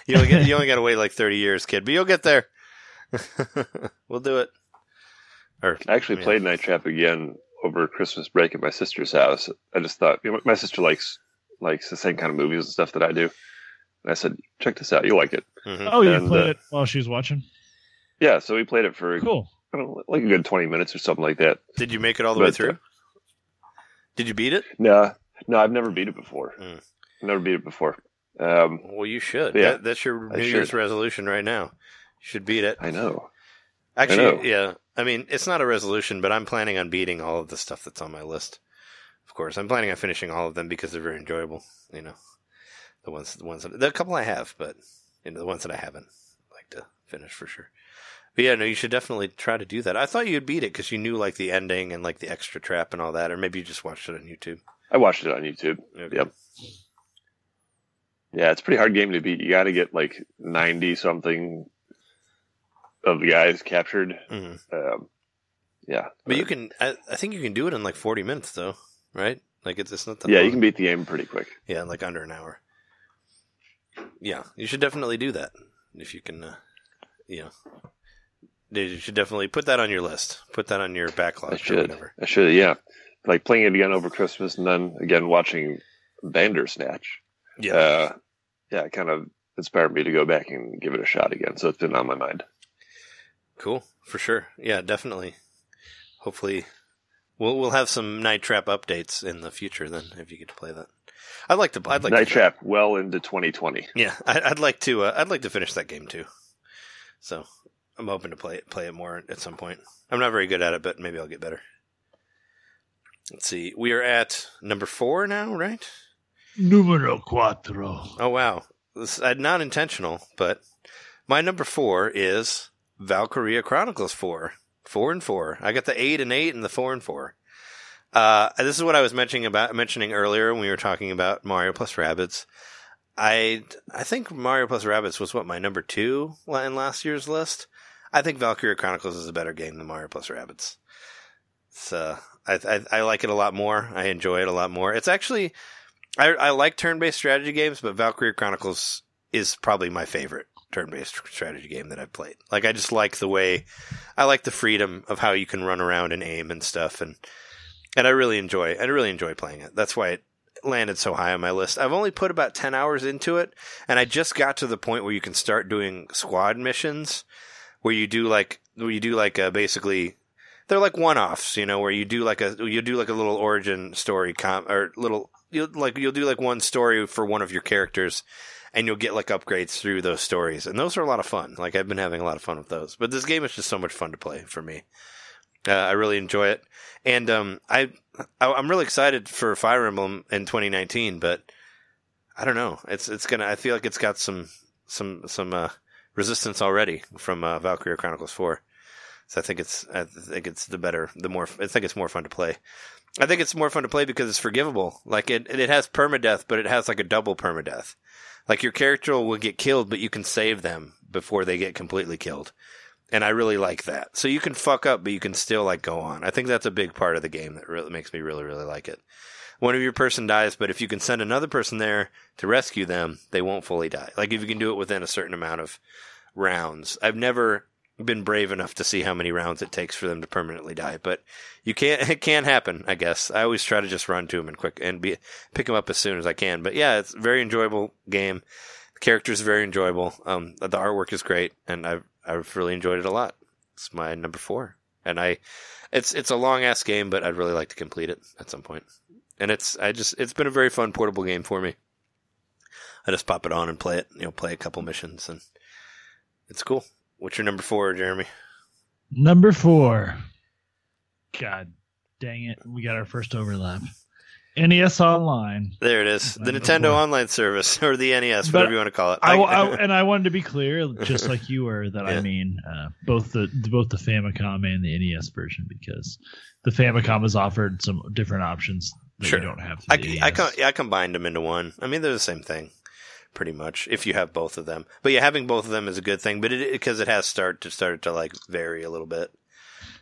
you only, get, you only got to wait like thirty years, kid, but you'll get there. we'll do it. Or I actually Yeah. played Night Trap again over Christmas break at my sister's house. I just thought you know, my sister likes likes the same kind of movies and stuff that I do. And I said, "Check this out, you'll like it." Mhm. Oh, you And, played uh, it while she was watching. Yeah, so we played it for Cool. I don't know, like a good twenty minutes or something like that. did you make it all the way through? uh, Did you beat it? No, no, I've never beat it before. Mm. Never beat it before. Um, Well, you should. Yeah, That, that's your I New Year's resolution right now. Should beat it. I know. Actually, know. yeah. I mean, it's not a resolution, but I'm planning on beating all of the stuff that's on my list. Of course, I'm planning on finishing all of them because they're very enjoyable. You know, the ones, the ones, that, the couple I have, but you know, the ones that I haven't, I'd like to finish for sure. But yeah, no, you should definitely try to do that. I thought you'd beat it because you knew like the ending and like the extra trap and all that, or maybe you just watched it on YouTube. I watched it on YouTube. Okay. Yep. Yeah, it's a pretty hard game to beat. You got to get like ninety something of the guys captured. Mhm. Um, yeah, But you can, I, I think you can do it in like 40 minutes though, right? Like it's, it's not that Yeah, long. you can beat the game pretty quick. Yeah, in like under an hour. Yeah, you should definitely do that if you can. Uh, you know, you should definitely put that on your list. Put that on your backlog I or should. whatever. I should. Yeah, like playing it again over Christmas, and then again watching Bandersnatch. Yeah, Uh, yeah, it kind of inspired me to go back and give it a shot again. So it's been on my mind. Cool for sure. Yeah, definitely. Hopefully, we'll we'll have some night trap updates in the future. Then, if you get to play that. I'd like to. I'd like Night to, Trap well into 2020. Yeah, I, I'd like to. Uh, I'd like to finish that game too. So I'm hoping to play it, play it more at some point. I'm not very good at it, but maybe I'll get better. Let's see. We are at number four now, right? Numero cuatro. Oh wow, this uh, not intentional, but my number four is Valkyria Chronicles four, four and four. I got the eight and eight and the four and four. Uh, this is what I was mentioning about mentioning earlier when we were talking about Mario plus Rabbids. I I think Mario plus Rabbids was what my number two in last year's list. I think Valkyria Chronicles is a better game than Mario plus Rabbids. So I, I I like it a lot more. I enjoy it a lot more. It's actually I, I like turn-based strategy games, but Valkyria Chronicles is probably my favorite turn-based strategy game that I've played. Like I just like the way I like the freedom of how you can run around and aim and stuff, and and I really enjoy I really enjoy playing it. That's why it landed so high on my list. I've only put about ten hours into it, and I just got to the point where you can start doing squad missions, where you do like where you do like a basically they're like one-offs, you know, where you do like a you do like a little origin story com or little you'll like you'll do like one story for one of your characters and you'll get like upgrades through those stories and those are a lot of fun. Like i've been having a lot of fun with those but this game is just so much fun to play for me. Uh, i really enjoy it. And um, I, I i'm really excited for fire emblem in 2019 but i don't know. It's it's gonna i feel like it's got some some some uh, resistance already from uh, valkyria chronicles 4 so i think it's i think it's the better the more i think it's more fun to play. I think it's more fun to play because it's forgivable. Like it, it has permadeath, but it has like a double permadeath. Like your character will get killed, but you can save them before they get completely killed. And I really like that. So you can fuck up, but you can still like go on. I think that's a big part of the game that really makes me really, really like it. One of your person dies, but if you can send another person there to rescue them, they won't fully die. Like if you can do it within a certain amount of rounds. I've never been brave enough to see how many rounds it takes for them to permanently die. But you can't. It can't happen. I guess I always try to just run to them and quick and be pick them up as soon as I can. But yeah, it's a very enjoyable game. The characters are very enjoyable. Um, the artwork is great, and I've I've really enjoyed it a lot. It's my number four, and I, it's it's a long ass game, but I'd really like to complete it at some point. And it's I just it's been a very fun portable game for me. I just pop it on and play it. You know, play a couple missions, and it's cool. What's your number four, Jeremy? Number four. God dang it. We got our first overlap. NES Online. There it is. The Nintendo. Online Service, or the NES, But whatever you want to call it. I, I- and I wanted to be clear, just like you were, that Yeah. I mean uh, both the both the Famicom and the NES version because the Famicom has offered some different options that Sure. you don't have. I, I, com- I combined them into one. I mean, they're the same thing, pretty much, if you have both of them. But yeah, having both of them is a good thing, but it because it has start to started to like vary a little bit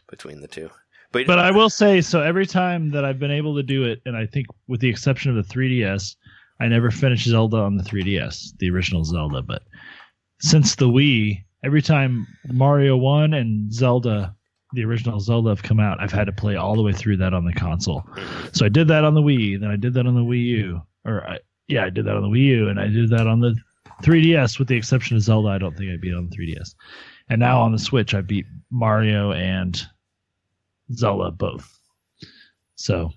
between the two. But, But I will say, so every time that I've been able to do it, and I think with the exception of the 3DS, I never finished Zelda on the 3DS, the original Zelda. But since the Wii, every time Mario 1 and Zelda, the original Zelda, have come out, I've had to play all the way through that on the console. So I did that on the Wii, then I did that on the Wii U. Or, I, yeah, I did that on the Wii U, and I did that on the 3DS, with the exception of Zelda. I don't think I beat on the 3DS. And now on the Switch, I beat Mario and Zelda both. So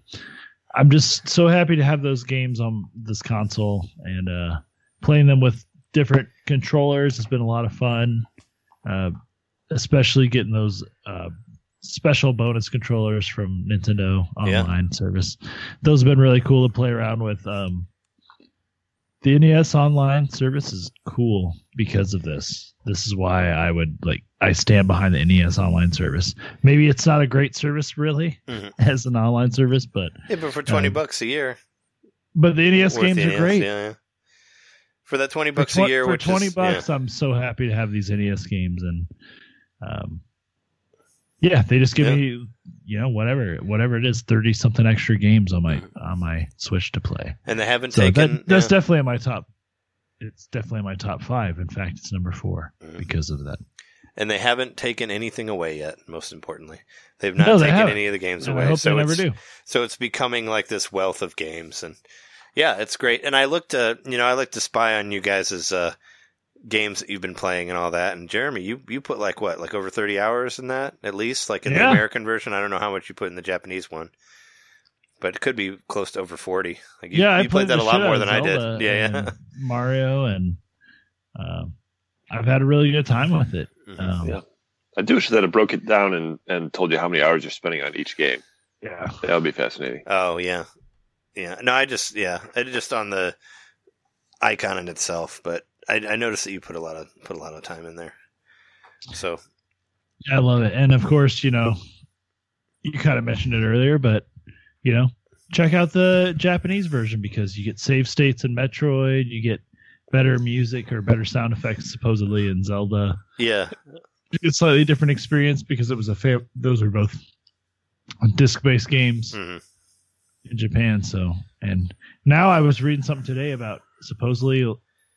I'm just so happy to have those games on this console and uh, playing them with different controllers has been a lot of fun. Uh, especially getting those uh, special bonus controllers from Nintendo Yeah. online service. Those have been really cool to play around with. Um, the NES online service is cool because of this. This is why I would like I stand behind the NES online service. Maybe it's not a great service really Mhm. as an online service, but yeah, but for twenty um, bucks a year, but the NES games the are NES, great. Yeah, yeah. For that twenty For bucks a year, for twenty is, bucks, I'm so happy to have these NES games and um yeah, they just give Yeah. me you know whatever whatever it is, thirty something extra games on my on my Switch to play. and they haven't So taken. that, that's yeah. definitely in my top. It's definitely in my top five. In fact, it's number four Mhm. because of that. and they haven't taken anything away yet. Most importantly, they've not No, they taken haven't. any of the games And away. I hope so they never it's- do. So it's becoming like this wealth of games, and yeah, it's great. And I looked, uh, you know, I like to spy on you guys' as. uh, games that you've been playing and all that. And Jeremy, you you put like what, like over thirty hours in that at least, like in the American version. I don't know how much you put in the Japanese one, but it could be close to over forty. Like you, yeah, you I played that a lot more than of I did. Yeah, yeah. Mario, and um, I've had a really good time with it. Mhm. Um, Yeah. I do wish that it broke it down and, and told you how many hours you're spending on each game. yeah. That would be fascinating. Oh yeah, yeah. No, I just yeah, I just on the icon in itself, but I, I noticed that you put a lot of put a lot of time in there. So I love it. And of course, you know, you kind of mentioned it earlier, but you know, check out the Japanese version because you get save states in Metroid, you get better music or better sound effects supposedly in Zelda. yeah, It's slightly different experience because it was a fa- those were both disc-based games hmm in Japan. So, and now I was reading something today about supposedly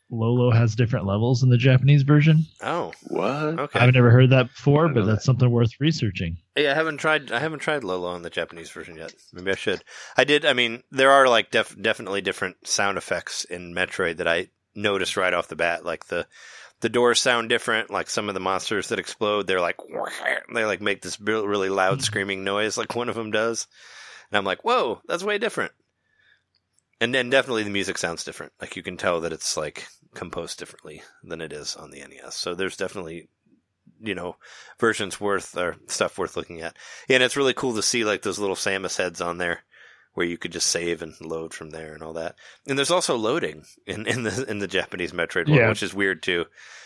Lolo has different levels in the Japanese version. oh What? okay. I've never heard that before, but know that's something worth researching. Yeah, I haven't tried. I haven't tried Lolo on the Japanese version yet. Maybe I should. I did. I mean, there are like def- definitely different sound effects in Metroid that I noticed right off the bat. Like the the doors sound different. Like some of the monsters that explode, they're like they like make this really loud hmm. screaming noise, like one of them does. And I'm like, whoa, that's way different. And then definitely the music sounds different. Like you can tell that it's like composed differently than it is on the NES. So there's definitely you know versions worth or stuff worth looking at. Yeah, and it's really cool to see like those little Samus heads on there where you could just save and load from there and all that. And there's also loading in, in the in the Japanese Metroid one, which is weird too.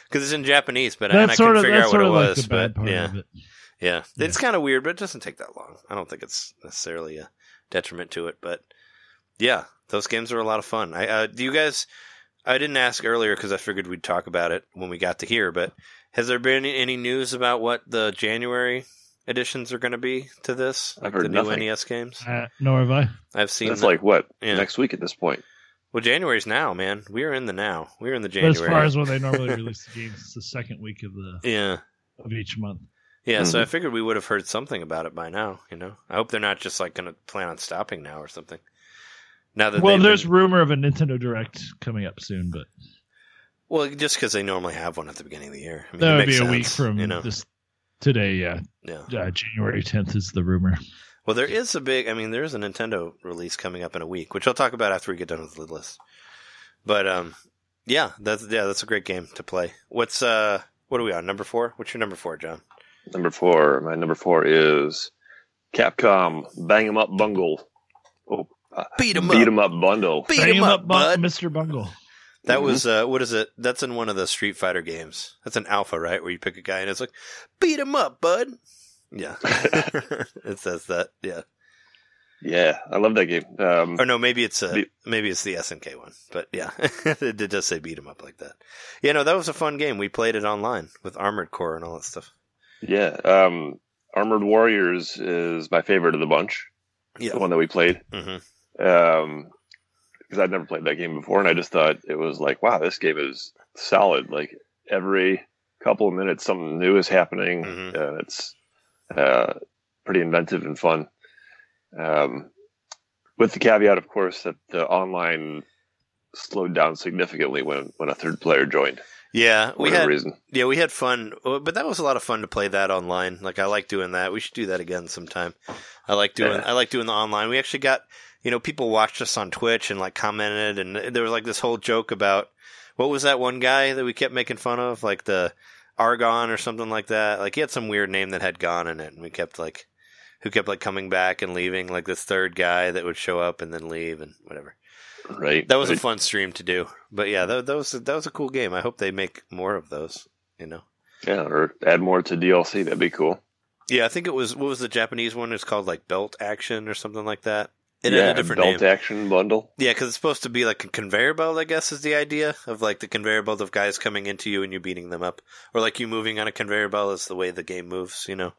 Because it's in Japanese, but and I That's couldn't of figure out what it like was. but yeah, it. yeah, Yeah. it's kind of weird, but it doesn't take that long. I don't think it's necessarily a detriment to it, but yeah, those games are a lot of fun. I uh, do you guys? I didn't ask earlier because I figured we'd talk about it when we got to here. But has there been any, any news about what the January editions are going to be to this? I've heard the new nothing. NES games. Uh, nor have I. I've seen. That's the- like what Yeah. next week at this point. well, January's now, man. We're in the now. We're in the But January. as far as when they normally release the games, it's the second week of the yeah. of each month. Yeah, so Mhm. I figured we would have heard something about it by now. You know, I hope they're not just like going to plan on stopping now or something. Now that Well, they've there's been- rumor of a Nintendo Direct coming up soon, but well, just because they normally have one at the beginning of the year. I mean, that would be makes a week from you know. this today. Yeah, Yeah. uh, January 10th is the rumor. Well, there is a big. I mean, there is a Nintendo release coming up in a week, which I'll talk about after we get done with the list. But um, yeah, that's yeah, that's a great game to play. What's uh, what are we on number four? What's your number four, John? Number four. My number four is Capcom Bang 'em Up Bungle. Oh, Beat 'em Beat up. 'em Up Bundle. Beat Bang 'em up, Bu- bud. Mr. Bungle. That Mhm. was uh, what is it? That's in one of the Street Fighter games. That's an alpha, right? Where you pick a guy and it's like, beat him up, bud. Yeah, it says that. Yeah, Yeah, I love that game. Um, or no, maybe it's a Be- maybe it's the SNK one, but yeah, it, it does say beat him up like that. Yeah, no, that was a fun game. We played it online with Armored Core and all that stuff. yeah, um, Armored Warriors is my favorite of the bunch. Yeah. The one that we played. hmm Um, because I'd never played that game before, and I just thought it was like, wow, this game is solid. Like every couple of minutes, something new is happening, Mhm. and it's uh, pretty inventive and fun. Um, with the caveat, of course, that the online slowed down significantly when when a third player joined. Yeah, we had reason. yeah we had fun, uh, but that was a lot of fun to play that online. Like I like doing that. We should do that again sometime. I like doing Yeah. I like doing the online. We actually got you know people watched us on Twitch and like commented, and there was like this whole joke about what was that one guy that we kept making fun of, like the Argon or something like that. Like he had some weird name that had "gone" in it, and we kept like who kept like coming back and leaving, like this third guy that would show up and then leave and whatever. Right. That was a fun stream to do. But yeah, that, that was that was a cool game. I hope they make more of those. You know. yeah, or add more to DLC. That'd be cool. Yeah, I think it was what was the Japanese one? It's called like Belt Action or something like that. It yeah, had a different belt name. action bundle. Yeah, because it's supposed to be like a conveyor belt. I guess is the idea of like the conveyor belt of guys coming into you and you beating them up, or like you moving on a conveyor belt is the way the game moves. You know.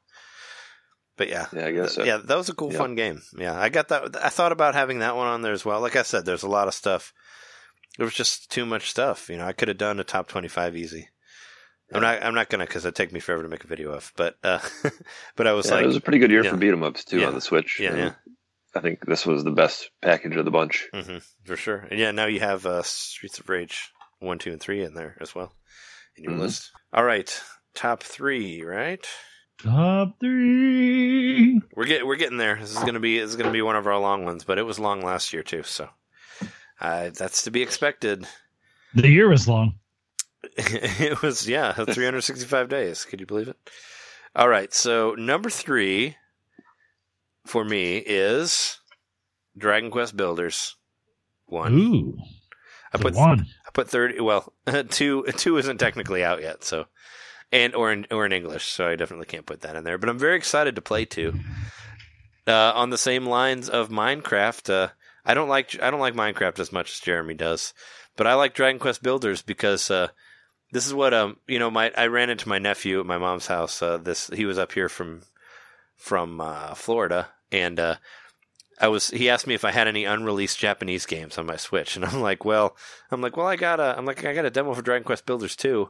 But yeah, Yeah, I guess so. yeah, that was a cool, Yeah. fun game. Yeah, I got that. I thought about having that one on there as well. Like I said, there's a lot of stuff. There was just too much stuff. You know, I could have done a top 25 easy. I'm not. I'm not gonna because it'd take me forever to make a video of. But uh, but I was Yeah, like, it was a pretty good year yeah. for beat 'em ups too Yeah. on the Switch. Yeah, yeah. I think this was the best package of the bunch. hmm for sure. And yeah, now you have uh, Streets of Rage one, two, and three in there as well in your Mhm. list. All right, top three, right? Top three. We're get we're getting there. This is gonna be this is gonna be one of our long ones, but it was long last year too, so uh, that's to be expected. The year was long. it was yeah, 365 days. Could you believe it? All right, so number three for me is Dragon Quest Builders one. Ooh, I put one. I put thirty. Well, two two isn't technically out yet, so and or in or in English, so I definitely can't put that in there. But I'm very excited to play two. Uh, on the same lines of Minecraft, uh, I don't like I don't like Minecraft as much as Jeremy does, but I like Dragon Quest Builders because uh, this is what um you know my I ran into my nephew at my mom's house. Uh, this he was up here from from uh, Florida, and uh, I was he asked me if I had any unreleased Japanese games on my Switch, and I'm like, well, I'm like, well, I got a I'm like I got a demo for Dragon Quest Builders 2.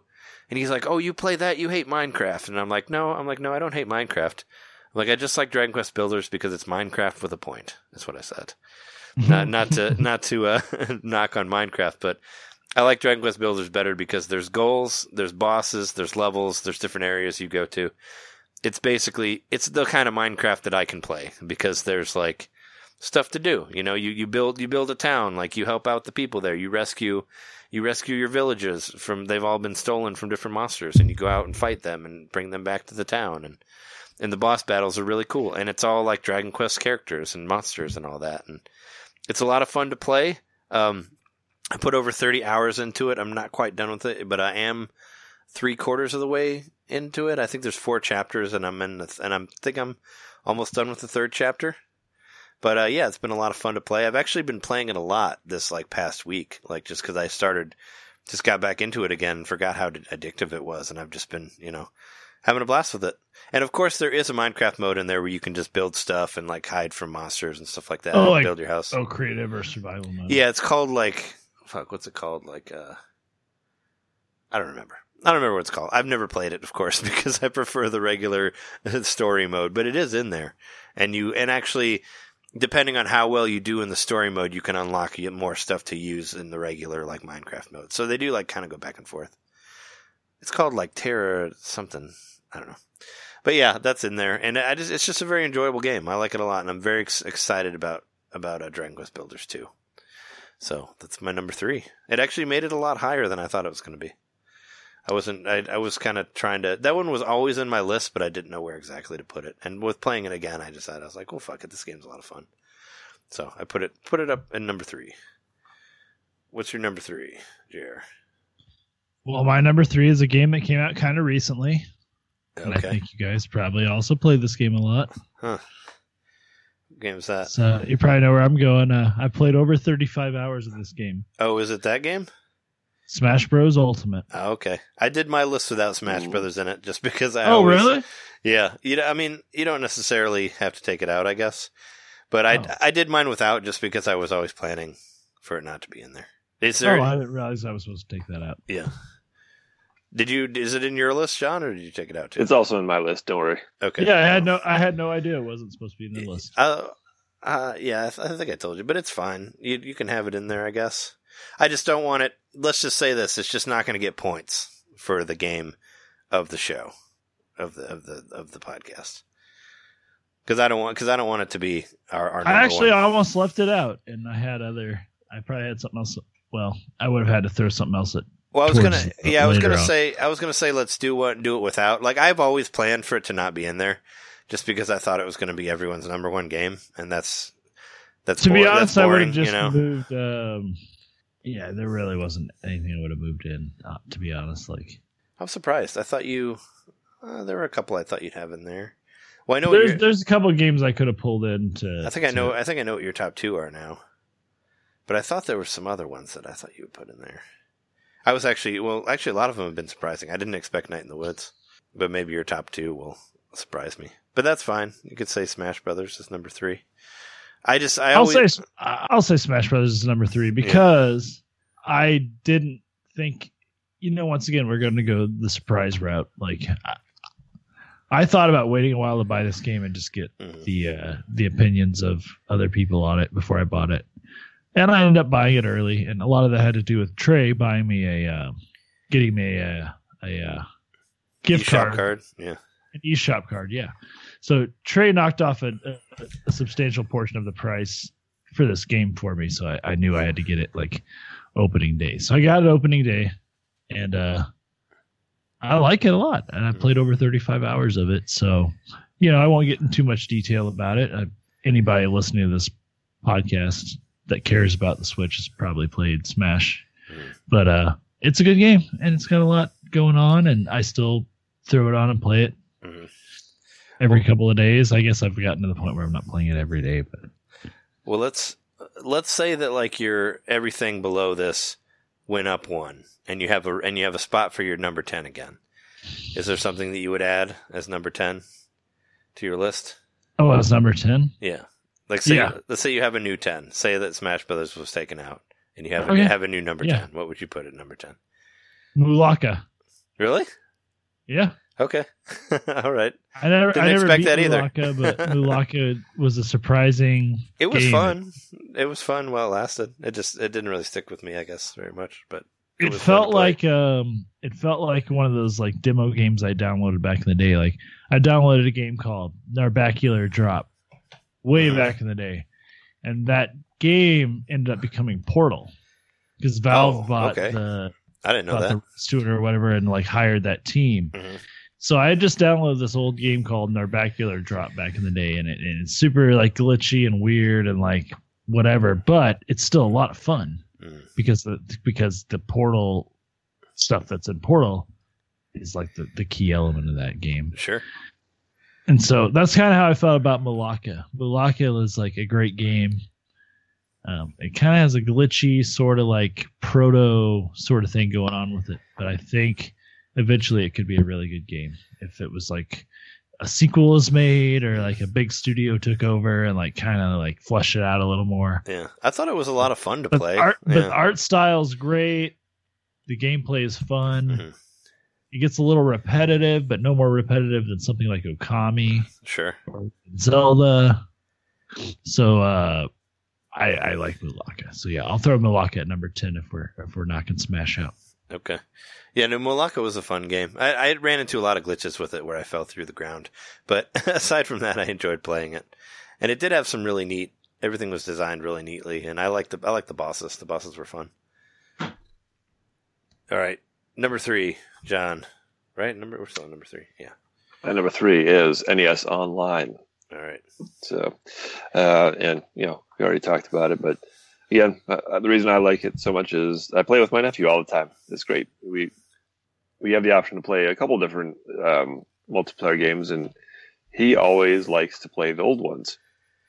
And he's like, "Oh, you play that? You hate Minecraft?" And I'm like, "No, I'm like, no, I don't hate Minecraft. I'm like, I just like Dragon Quest Builders because it's Minecraft with a point." That's what I said. not not to not to uh, knock on Minecraft, but I like Dragon Quest Builders better because there's goals, there's bosses, there's levels, there's different areas you go to. It's basically it's the kind of Minecraft that I can play because there's like stuff to do. You know, you, you build you build a town, like you help out the people there, you rescue you rescue your villages from they've all been stolen from different monsters and you go out and fight them and bring them back to the town and and the boss battles are really cool and it's all like Dragon Quest characters and monsters and all that and it's a lot of fun to play. Um, I put over 30 hours into it. I'm not quite done with it, but I am three quarters of the way into it. I think there's four chapters, and I'm in, the, and I'm think I'm almost done with the third chapter. But uh, yeah, it's been a lot of fun to play. I've actually been playing it a lot this like past week, like just because I started, just got back into it again, and forgot how addictive it was, and I've just been, you know, having a blast with it. And of course, there is a Minecraft mode in there where you can just build stuff and like hide from monsters and stuff like that. Oh, and like- build your house. Oh, creative or survival mode. Yeah, it's called like fuck. What's it called? Like uh, I don't remember. I don't remember what it's called. I've never played it, of course, because I prefer the regular story mode. But it is in there, and you and actually, depending on how well you do in the story mode, you can unlock more stuff to use in the regular like Minecraft mode. So they do like kind of go back and forth. It's called like Terra something. I don't know. But yeah, that's in there, and I just it's just a very enjoyable game. I like it a lot, and I'm very ex- excited about about uh, Dragon Quest Builders 2. So that's my number three. It actually made it a lot higher than I thought it was going to be. I wasn't. I, I was kind of trying to. That one was always in my list, but I didn't know where exactly to put it. And with playing it again, I decided I was like, "Well, fuck it. This game's a lot of fun." So I put it put it up in number three. What's your number three, Jer? Well, my number three is a game that came out kind of recently, and I think you guys probably also played this game a lot. what game's that? So you probably know where I'm going. Uh, I played over 35 hours of this game. Oh, is it that game? Smash Bros. Ultimate. Oh, okay. I did my list without Smash Ooh. Brothers in it, just because I. Oh, always- really? Yeah, you know, I mean, you don't necessarily have to take it out, I guess, but I Oh. I did mine without just because I was always planning for it not to be in there. Is there? Oh, I didn't realize I was supposed to take that out. yeah. Did you? Is it in your list, John, or did you take it out too? It's also in my list. Don't worry. okay. Yeah, I had no, I had no idea it wasn't supposed to be in the list. Uh, uh, yeah, I, th- I think I told you, but it's fine. You you can have it in there, I guess. I just don't want it. Let's just say this: it's just not going to get points for the game of the show, of the of the of the podcast. Because I don't want because I don't want it to be our. our I actually one. almost left it out, and I had other. I probably had something else. Well, I would have had to throw something else at. Well, I was gonna, yeah, I was gonna on. say, I was gonna say, let's do what, do it without. Like, I've always planned for it to not be in there, just because I thought it was gonna be everyone's number one game, and that's that's To be honest, that's I would have just you know. moved. Um, yeah, there really wasn't anything I would have moved in. Uh, to be honest, like I'm surprised. I thought you, uh, there were a couple I thought you'd have in there. Well, I know. There's there's a couple of games I could have pulled in to. I think I to- know. I think I know what your top two are now. But I thought there were some other ones that I thought you would put in there. I was actually well, actually a lot of them have been surprising. I didn't expect Night in the Woods, but maybe your top two will surprise me. But that's fine. You could say Smash Brothers is number three. I just I I'll always say I'll say Smash Brothers is number three because I didn't think. You know, once again, we're going to go the surprise route. Like, I, I thought about waiting a while to buy this game and just get Mhm. the uh, the opinions of other people on it before I bought it, and I ended up buying it early. And a lot of that had to do with Trey buying me a, uh, getting me a a, a uh, gift card, card. Yeah. An eShop card, yeah. So Trey knocked off a, a, a substantial portion of the price for this game for me, so I, I knew I had to get it like opening day. So I got it opening day, and uh, I like it a lot, and I played over 35 hours of it. So, you know, I won't get into too much detail about it. Anybody listening to this podcast that cares about the Switch has probably played Smash, but uh, it's a good game, and it's got a lot going on, and I still throw it on and play it Mhm. every couple of days. I guess I've gotten to the point where I'm not playing it every day, but Well, let's let's say that like your everything below this went up one, and you have a and you have a spot for your number ten again. Is there something that you would add as number ten to your list? oh, it's number ten. Yeah, like say Yeah. let's say you have a new ten. Say that Smash Brothers was taken out, and you have a, Okay. have a new number Yeah. ten. What would you put at number ten? Mulaka. Really? Yeah, Okay. All right. I never, Didn't I never expect that either. Mulaka, but Mulaka was a surprising. It was game. fun. It was fun while it lasted. It just it didn't really stick with me, I guess, very much. But It, to felt like um, it felt like one of those like demo games I downloaded back in the day. Like I downloaded a game called Narbacular Drop way Mhm. back in the day, and that game ended up becoming Portal because Valve Oh, bought okay. the I didn't know that. the rights or whatever, and like hired that team. Mhm. So I just downloaded this old game called Narbacular Drop back in the day, and, it, and it's super like glitchy and weird and like whatever, but it's still a lot of fun Mm. because the because the portal stuff that's in Portal is like the, the key element of that game. Sure. And so that's kind of how I felt about Mulaka. Mulaka is like a great game. Um, it kind of has a glitchy sort of like proto sort of thing going on with it, but I think eventually it could be a really good game if it was like a sequel is made or like a big studio took over and like kind of like flush it out a little more. Yeah. I thought it was a lot of fun to But play. art, but yeah. the art style's great. The gameplay is fun. Mhm. It gets a little repetitive, but no more repetitive than something like Okami Sure. or Zelda. So uh, I I like Mulaka. So yeah, I'll throw Mulaka at number ten if we're if we're knocking Smash out. Okay. Yeah, no, Mulaka was a fun game. I, I ran into a lot of glitches with it where I fell through the ground. But aside from that, I enjoyed playing it. And it did have some really neat, everything was designed really neatly. And I liked the, I liked the bosses. The bosses were fun. All right. Number three, John. Right? Number, we're still on number three. Yeah. And number three is NES Online. All right. So, uh, and you know, we already talked about it, but again, uh, the reason I like it so much is I play with my nephew all the time. It's great. We we have the option to play a couple different um, multiplayer games, and he always likes to play the old ones.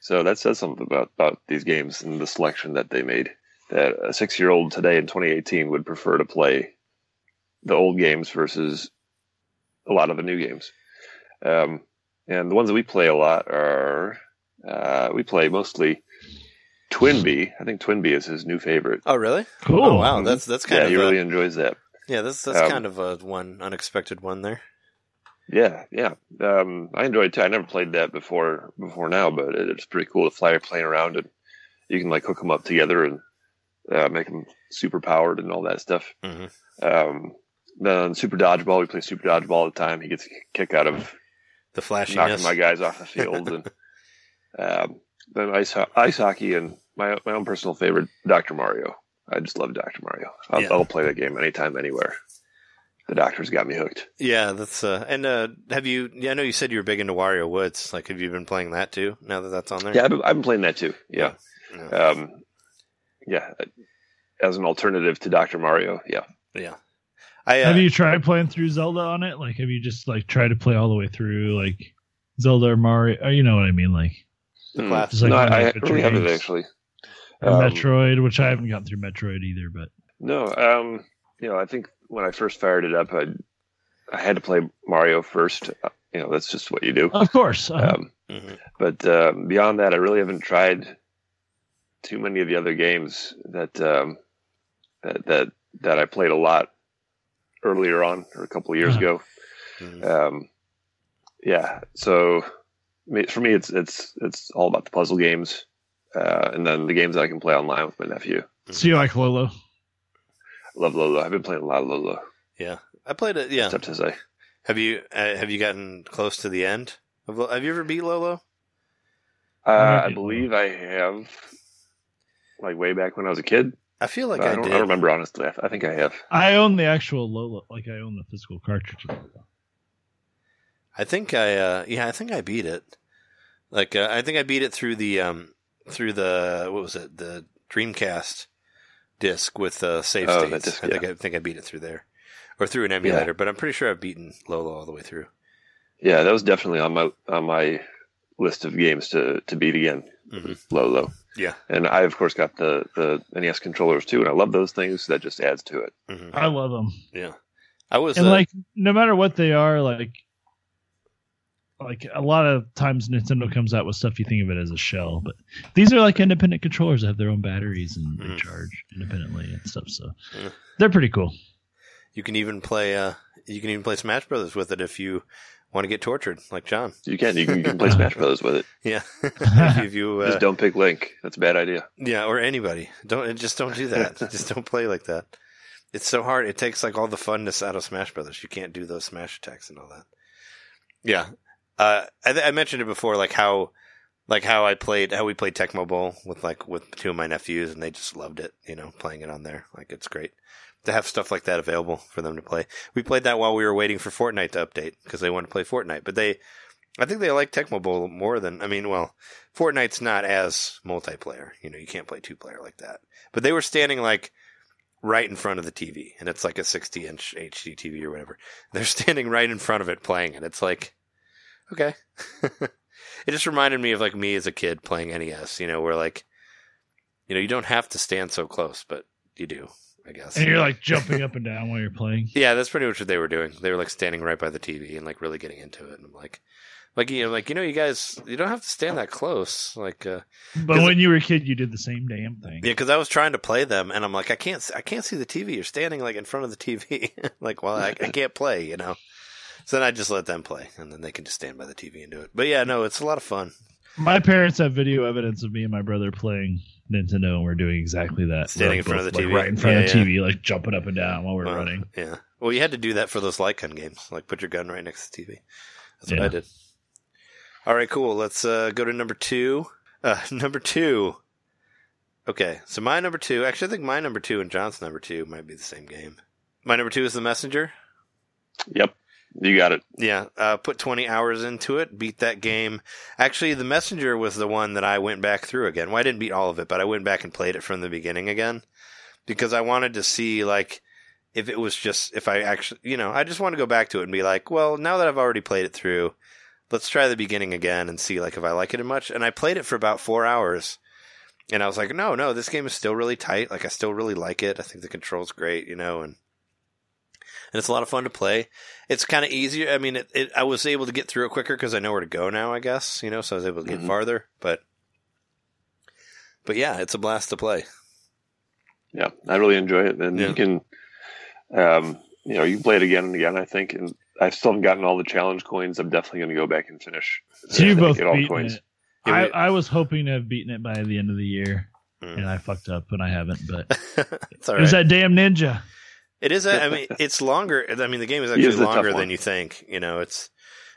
So that says something about about these games and the selection that they made. That a six year old today in 2018 would prefer to play the old games versus a lot of the new games. Um, and the ones that we play a lot are uh, we play mostly Twinbee. I think Twinbee is his new favorite. Oh, really? Cool. Oh, wow. That's, that's kind yeah, of, he a- really enjoys that. yeah, that's, that's um, kind of a one unexpected one there. Yeah, yeah. Um, I enjoy it too. I never played that before before now, but it, it's pretty cool to fly a plane around and you can like hook them up together and uh, make them super powered and all that stuff. Mhm. Um, then Super Dodgeball, we play Super Dodgeball all the time. He gets a kick out of The flashiness. knocking my guys off the field, and um, then ice ice hockey and my my own personal favorite, Doctor Mario. I just love Doctor Mario. I'll, Yeah. I'll play that game anytime, anywhere. The Doctor's got me hooked. Yeah, that's uh and uh have you yeah, I know you said you were big into Wario Woods. Like have you been playing that too now that that's on there? Yeah, I've been, I've been playing that too. Yeah, Yeah. um, yeah. As an alternative to Doctor Mario, yeah. Yeah. I uh, Have you tried playing through Zelda on it? Like, have you just like tried to play all the way through like Zelda or Mario? Or you know what I mean? Like The Hmm. class- like no, I, I really haven't actually. or Um, Metroid, which I haven't gotten through Metroid either, but No, um, you know, I think when I first fired it up, I I had to play Mario first. Uh, You know, that's just what you do. of course, uh, Um, mhm. but um, beyond that, I really haven't tried too many of the other games that um, that that that I played a lot earlier on or a couple of years Uh-huh. ago. Mhm. Um, yeah, so me- for me, it's it's it's all about the puzzle games, uh, and then the games that I can play online with my nephew. so you like Lolo? Love Lolo. I've been playing a lot of Lolo. Yeah. I played it yeah. Except to say, Have you uh, have you gotten close to the end? Of, Lo- have you ever beat Lolo? Uh, Alright. I believe I have, like way back when I was a kid. I feel like I, I, don't, I don't remember honestly. I, I think I have. I own the actual Lolo, like I own the physical cartridge. Of Lolo. I think I uh yeah, I think I beat it. Like uh, I think I beat it through the um through the what was it? The Dreamcast disc with uh save Oh, states. disc, I think yeah. I think I beat it through there. Or through an emulator, but I'm pretty sure I've beaten Lolo all the way through. Yeah, that was definitely on my on my list of games to to beat again. Mhm. Low, low. Yeah. And I of course got the the NES controllers too, and I love those things. That just adds to it. hmm I love them, Yeah. I was and uh, like no matter what they are, like like a lot of times Nintendo comes out with stuff you think of it as a shell, but these are like independent controllers that have their own batteries and they Mhm. charge independently and stuff. So Yeah. they're pretty cool. you can even play uh you can even play Smash Brothers with it if you want to get tortured, like John. You can you can, you can play Smash Brothers with it. Yeah. if you uh, Just don't pick Link. That's a bad idea. Yeah, or anybody. Don't just don't do that. just don't play like that. It's so hard. It takes like all the funness out of Smash Brothers. You can't do those smash attacks and all that. Yeah, uh, I, I mentioned it before, like how, like how I played, how we played Tecmo Bowl with like with two of my nephews, and they just loved it. You know, playing it on there, like it's great to have stuff like that available for them to play. We played that while we were waiting for Fortnite to update because they wanted to play Fortnite, but they. I think they like Tecmo Bowl more than I mean. Well, Fortnite's not as multiplayer. You know, you can't play two player like that. But they were standing like right in front of the TV, and it's like a 60 inch HD TV or whatever. They're standing right in front of it playing it. It's like, okay. it just reminded me of like me as a kid playing NES. You know, where like, you know, you don't have to stand so close, but you do, I guess. And you're like jumping up and down while you're playing. Yeah, that's pretty much what they were doing. They were like standing right by the TV and like really getting into it. And I'm like, like you know, like you know, you guys, you don't have to stand that close. Like, uh, But when you were a kid, you did the same damn thing. yeah, because I was trying to play them, and I'm like, I can't, I can't see the TV. You're standing like in front of the TV. like, well, I, I can't play, you know. So then I just let them play, and then they can just stand by the TV and do it. But yeah, no, it's a lot of fun. My parents have video evidence of me and my brother playing Nintendo, and we're doing exactly that. Standing in front of both, the like, TV. right in front of the yeah. TV, like jumping up and down while we're Uh, running. Yeah. Well, you had to do that for those light gun games. Like, put your gun right next to the TV. That's what Yeah. I did. All right, cool. Let's uh, go to number two. Uh, number two. Okay, so my number two. Actually, I think my number two and John's number two might be the same game. My number two is the Messenger. Yep, you got it. Yeah, uh, put 20 hours into it, beat that game. Actually, The Messenger was the one that I went back through again. Well, I didn't beat all of it, but I went back and played it from the beginning again because I wanted to see, like, if it was just, if I actually, you know, I just want to go back to it and be like, well, now that I've already played it through, let's try the beginning again and see, like, if I like it as much. And I played it for about four hours. And I was like, no, no, this game is still really tight. Like, I still really like it. I think the control's great, you know, and and it's a lot of fun to play. It's kind of easier. I mean, it, it, I was able to get through it quicker because I know where to go now. I guess you know, so I was able to get Mhm. farther. But but yeah, it's a blast to play. Yeah, I really enjoy it, and Yeah. you can, um, you know, you can play it again and again. I think, and I still haven't gotten all the challenge coins. I'm definitely going to go back and finish. So you both get all the beaten it. I, I was hoping to have beaten it by the end of the year, Mm. and I fucked up, and I haven't. But it's all it was right. that damn ninja. It is. A, I mean, it's longer. I mean, the game is actually is longer than you think. You know, it's.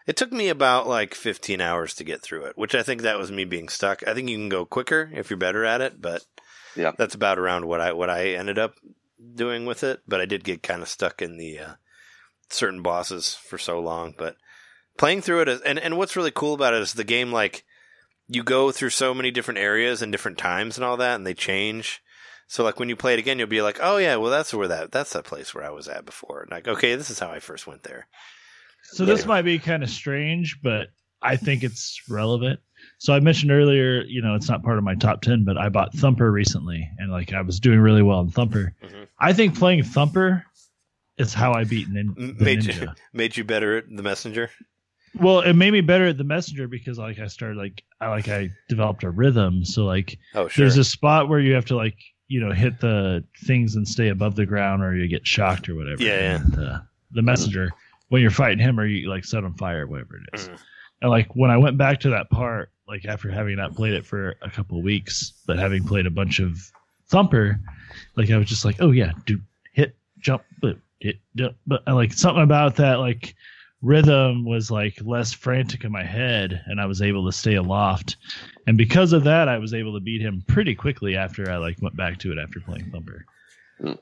It took me about like 15 hours to get through it, which I think that was me being stuck. I think you can go quicker if you're better at it, but Yeah. that's about around what I what I ended up doing with it. But I did get kind of stuck in the uh, certain bosses for so long. But playing through it, is, and and what's really cool about it is the game like you go through so many different areas and different times and all that, and they change. So like when you play it again, you'll be like, oh yeah, well that's where that that's that place where I was at before. And like, okay, this is how I first went there. So this might be kind of strange, but I think it's relevant. So I mentioned earlier, you know, it's not part of my top ten, but I bought Thumper recently, and like I was doing really well in Thumper. Mhm. I think playing Thumper is how I beat nin- made ninja. you made you better at the messenger. Well, it made me better at the messenger because like I started like I like I developed a rhythm. So like Oh sure. there's a spot where you have to like you know hit the things and stay above the ground or you get shocked or whatever. Yeah, yeah. And, uh, the messenger when you're fighting him or you like set on fire or whatever it is. Mhm. And like when I went back to that part, like after having not played it for a couple of weeks, but having played a bunch of Thumper, like I was just like, oh yeah, do hit, jump, but hit, jump, but and, like something about that like rhythm was like less frantic in my head and I was able to stay aloft. And because of that, I was able to beat him pretty quickly after I like went back to it after playing Thumper. Yeah.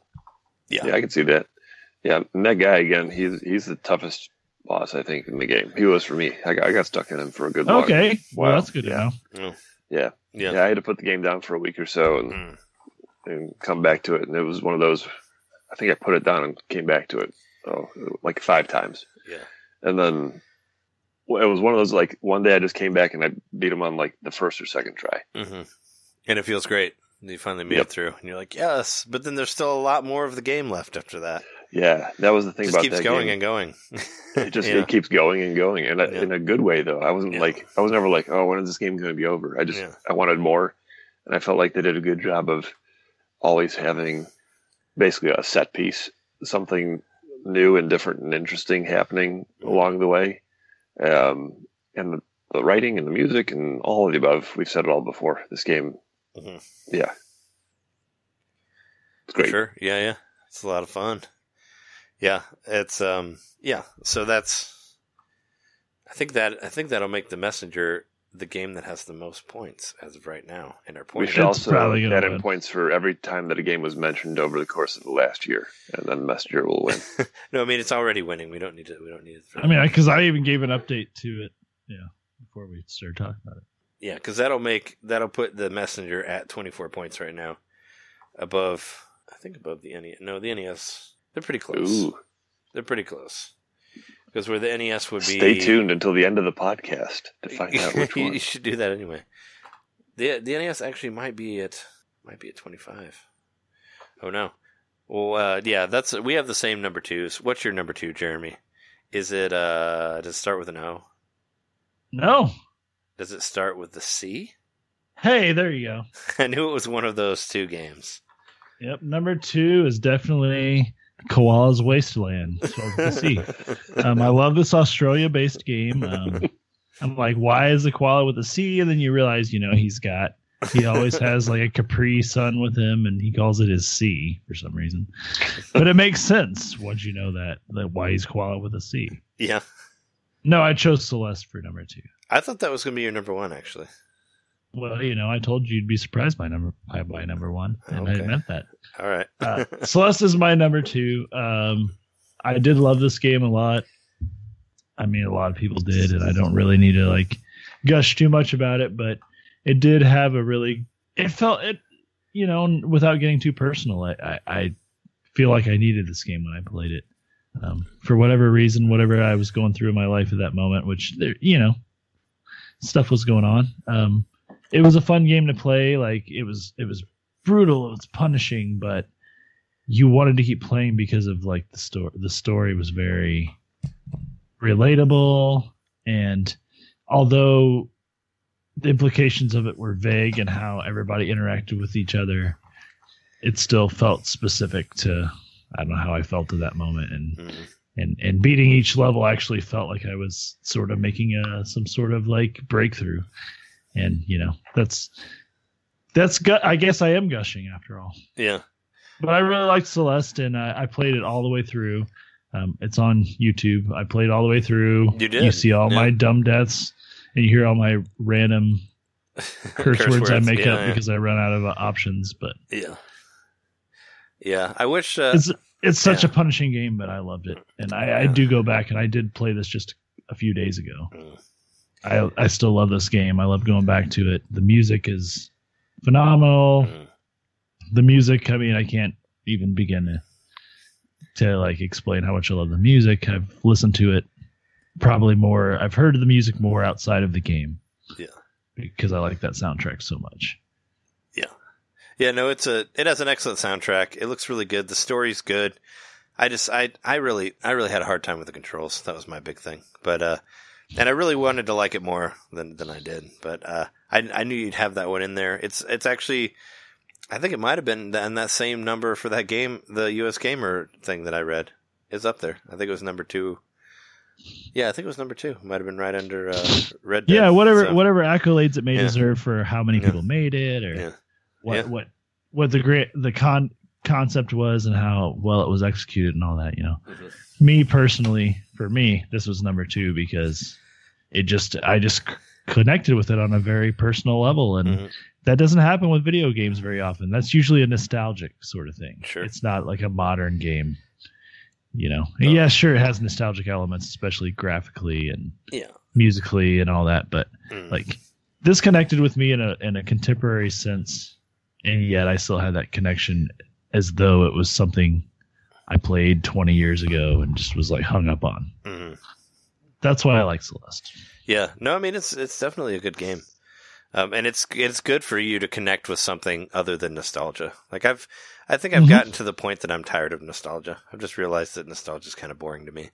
Yeah, I can see that. Yeah, and that guy again, he's he's the toughest boss I think in the game. He was for me. I got, I got stuck in him for a good long. Okay. Well, Wow. that's good to Yeah. know. Yeah. Yeah. yeah, I had to put the game down for a week or so and, Mm. and come back to it, and it was one of those. I think I put it down and came back to it, oh, like five times, Yeah. and then well, it was one of those like one day I just came back and I beat him on like the first or second try. hmm And it feels great. You finally made Yep. it through, and you're like, yes. But then there's still a lot more of the game left after that. Yeah, that was the It thing just about keeps that going game. and going. it just yeah. it keeps going and going, and Yeah. in a good way though. I wasn't Yeah. like I was never like, oh, when is this game going to be over? I just. I wanted more, and I felt like they did a good job of always having basically a set piece, something new and different and interesting happening Mm-hmm. along the way, um, and the, the writing and the music and all of the above. We've said it all before. This game, Mhm. yeah, it's great. Sure. Yeah, yeah. It's a lot of fun. Yeah, it's um yeah, so that's I think that I think that'll make the messenger the game that has the most points as of right now in our points. We should also probably gonna add in points for every time that a game was mentioned over the course of the last year, and then Messenger will win. no, I mean it's already winning. We don't need to we don't need to I mean, because I, even gave an update to it, yeah, before we started talking about it. Yeah, because that'll make that'll put the messenger at 24 points right now, above I think above the NES. No, the NES. They're pretty close. Ooh. They're pretty close. Because where the NES would be. Stay tuned until the end of the podcast to find out which one. you should do that anyway. The the NES actually might be at might be at 25. Oh no. Well, uh, yeah, that's we have the same number twos. What's your number two, Jeremy? Is it uh does it start with an O? No. Does it start with the C? Hey, there you go. I knew it was one of those two games. Yep. Number two is definitely Koala's Wasteland. a C. Um, I love this Australia-based game. Um, I'm like, why is the koala with a C? And then you realize, you know, he's got he always has like a Capri Sun with him, and he calls it his C for some reason. But it makes sense once you know that that why he's koala with a C. Yeah. No, I chose Celeste for number two. I thought that was going to be your number one, actually. Well, you know, I told you you'd be surprised by number by, by number one, and Okay. I meant that. All right. Uh, Celeste is my number two. Um, I did love this game a lot. I mean, a lot of people did, and I don't really need to like gush too much about it, but it did have a really. It felt it, you know, without getting too personal. I I, I feel like I needed this game when I played it. Um, for whatever reason, whatever I was going through in my life at that moment, which there, you know, stuff was going on. Um, it was a fun game to play. Like it was, it was brutal. It was punishing, but you wanted to keep playing because of like the story. The story was very relatable, and although the implications of it were vague and how everybody interacted with each other, it still felt specific to I don't know how I felt at that moment, and Mm. and and beating each level actually felt like I was sort of making a some sort of like breakthrough, and you know that's that's gu- I guess I am gushing after all. Yeah. But I really liked Celeste, and I, I played it all the way through. Um, it's on YouTube. I played all the way through. You did, You see all yeah. my dumb deaths, and you hear all my random curse, words, I make yeah, up yeah. because I run out of uh, options. But Yeah. Yeah. I wish. Uh, it's it's such a punishing game, but I loved it, and I, I do go back and I did play this just a few days ago. Mm. I I still love this game. I love going back to it. The music is phenomenal. The music, I mean, I can't even begin to to like explain how much I love the music. I've listened to it probably more. I've heard the music more outside of the game. Yeah. because I like that soundtrack so much. Yeah. Yeah, no, it's a it has an excellent soundtrack. It looks really good. The story's good. I just I I really I really had a hard time with the controls. That was my big thing. But uh and I really wanted to like it more than than I did. But uh I I knew you'd have that one in there. It's it's actually I think it might have been in that same number for that game, the US Gamer thing that I read is up there. I think it was number 2. Yeah, I think it was number 2. Might have been right under uh Red Dead. Yeah, whatever So, whatever accolades it may Yeah. deserve for how many Yeah. people made it or Yeah. what what what the great the con concept was and how well it was executed and all that. You know, Mhm. me personally, for me, this was number two because it just I just c- connected with it on a very personal level, and Mhm. that doesn't happen with video games very often. That's usually a nostalgic sort of thing. Sure. it's not like a modern game. You know, No. yeah, sure, it has nostalgic elements, especially graphically and Yeah. musically and all that, but Mm. like this connected with me in a in a contemporary sense, and yet I still had that connection as though it was something I played 20 years ago and just was like hung up on. Mhm. That's why I like Celeste. Yeah, no, I mean it's it's definitely a good game, um, and it's it's good for you to connect with something other than nostalgia. Like I've, I think I've Mhm. gotten to the point that I'm tired of nostalgia. I've just realized that nostalgia is kind of boring to me.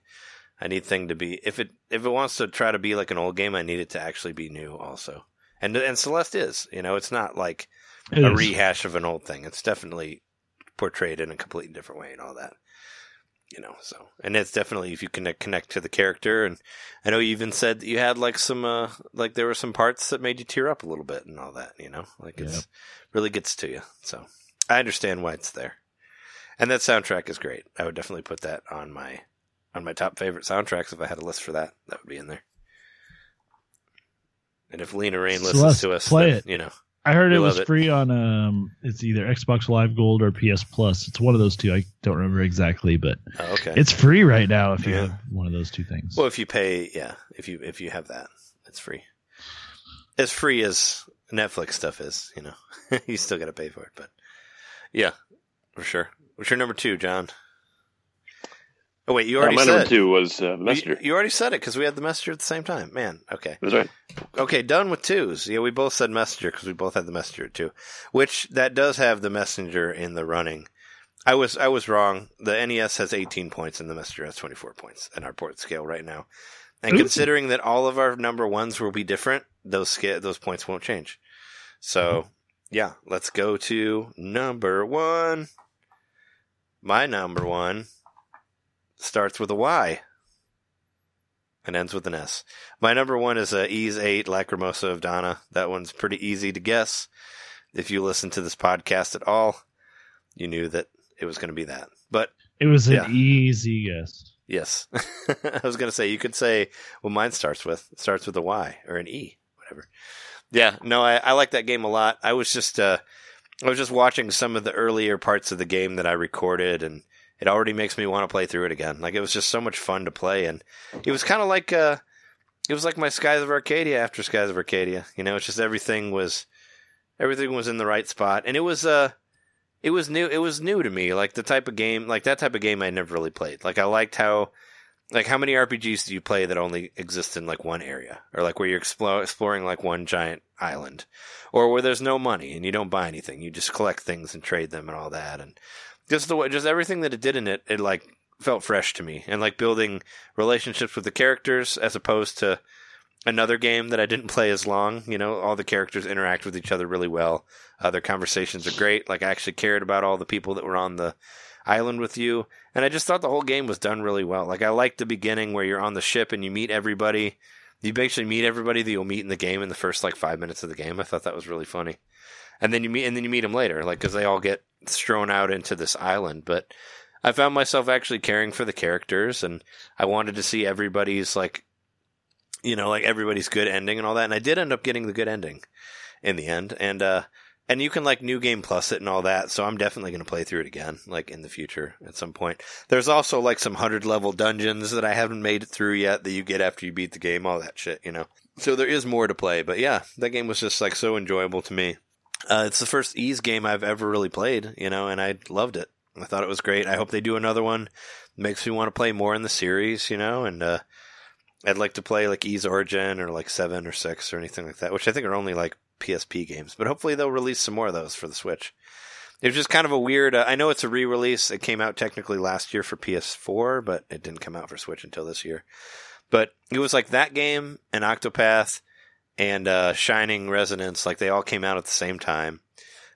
I need thing to be if it if it wants to try to be like an old game, I need it to actually be new also. And and Celeste is, you know, it's not like It a is. rehash of an old thing. It's definitely portrayed in a completely different way and all that. You know, so and it's definitely if you connect connect to the character and I know you even said that you had like some uh like there were some parts that made you tear up a little bit and all that, you know? Like it's Yep. really gets to you. So I understand why it's there. And that soundtrack is great. I would definitely put that on my on my top favorite soundtracks if I had a list for that. That would be in there. And if Lena Raine listens to us, play then, it. you know, I heard We it was it. free on um it's either Xbox Live Gold or PS Plus. It's one of those two. I don't remember exactly, but oh, okay. it's free right now if you Yeah. have one of those two things. Well, if you pay, yeah, if you if you have that, it's free. As free as Netflix stuff is, you know, you still got to pay for it. But yeah, for sure. What's your number two, John? Oh wait, you Uh, already my said. number two was uh, the You, Messenger. you already said it because we had the messenger at the same time. Man, okay, That's right. okay, done with twos. Yeah, we both said messenger because we both had the messenger too, which that does have the messenger in the running. I was I was wrong. The NES has 18 points and the messenger has 24 points in our port scale right now. And Ooh. considering that all of our number ones will be different, those scale, those points won't change. So, yeah, let's go to number one. My number one starts with a Y and ends with an S. My number one is uh, Ys 8 Lacrimosa of Dana. That one's pretty easy to guess. If you listen to this podcast at all, you knew that it was going to be that. But it was an yeah. easy guess. yes, I was going to say, you could say, well, mine starts with, starts with a Y or an E, whatever. Yeah, no, I, I like that game a lot. I was just, uh, I was just watching some of the earlier parts of the game that I recorded and it already makes me want to play through it again. Like it was just so much fun to play and it was kind of like, uh, it was like my Skies of Arcadia after Skies of Arcadia. You know, it's just everything was everything was in the right spot, and it was uh it was new. It was new to me, like the type of game, like that type of game I never really played. Like I liked how, like how many RPGs do you play that only exist in like one area, or like where you're explo- exploring like one giant island, or where there's no money and you don't buy anything, you just collect things and trade them and all that, and just the way, just everything that it did in it, it like felt fresh to me, and like building relationships with the characters as opposed to another game that I didn't play as long. You know, all the characters interact with each other really well. Uh, their conversations are great. Like I actually cared about all the people that were on the island with you, and I just thought the whole game was done really well. Like I liked the beginning where you're on the ship and you meet everybody. You basically meet everybody that you'll meet in the game in the first like five minutes of the game. I thought that was really funny. And then you meet, and then you meet them later, like because they all get strewn out into this island. But I found myself actually caring for the characters, and I wanted to see everybody's like you know, like everybody's good ending and all that. And I did end up getting the good ending in the end. And, uh, and you can like new game plus it and all that. So I'm definitely going to play through it again, like in the future at some point. There's also like some hundred level dungeons that I haven't made it through yet that you get after you beat the game, all that shit, you know? So there is more to play. But yeah, that game was just like so enjoyable to me. Uh, it's the first Ys game I've ever really played, you know, and I loved it. I thought it was great. I hope they do another one. makes me want to play more in the series, you know, and, uh, I'd like to play like Ys Origin or like seven or six or anything like that, which I think are only like PSP games. But hopefully they'll release some more of those for the Switch. It was just kind of a weird. Uh, I know it's a re-release. It came out technically last year for PS4, but it didn't come out for Switch until this year. But it was like that game and Octopath and uh, Shining Resonance, like they all came out at the same time.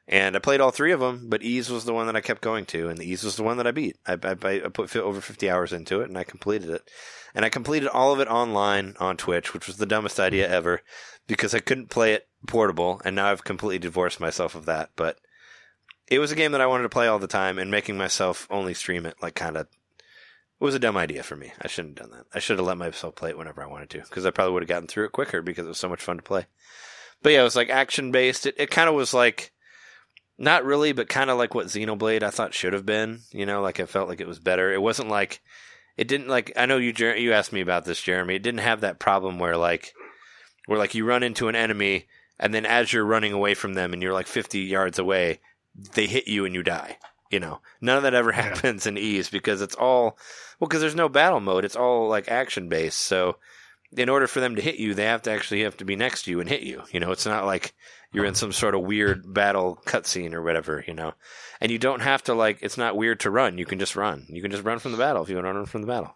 And I played all three of them, but Ys was the one that I kept going to, and Ys was the one that I beat. I, I, I put over 50 hours into it, and I completed it. And I completed all of it online on Twitch, which was the dumbest idea ever, because I couldn't play it portable, and now I've completely divorced myself of that. But it was a game that I wanted to play all the time, and making myself only stream it, like, kind of It was a dumb idea for me. I shouldn't have done that. I should have let myself play it whenever I wanted to, because I probably would have gotten through it quicker because it was so much fun to play. But yeah, it was like action based. It, it kind of was like, not really, but kind of like what Xenoblade I thought should have been. You know, like I felt like it was better. It wasn't like, it didn't like. I know you you asked me about this, Jeremy. It didn't have that problem where like, where like you run into an enemy and then as you're running away from them and you're like 50 yards away, they hit you and you die. You know, none of that ever happens in Ys because it's all well because there's no battle mode. It's all like action based. So in order for them to hit you, they have to actually have to be next to you and hit you. You know, it's not like you're in uh-huh. some sort of weird battle cutscene or whatever. You know, and you don't have to like. It's not weird to run. You can just run. You can just run from the battle if you want to run from the battle.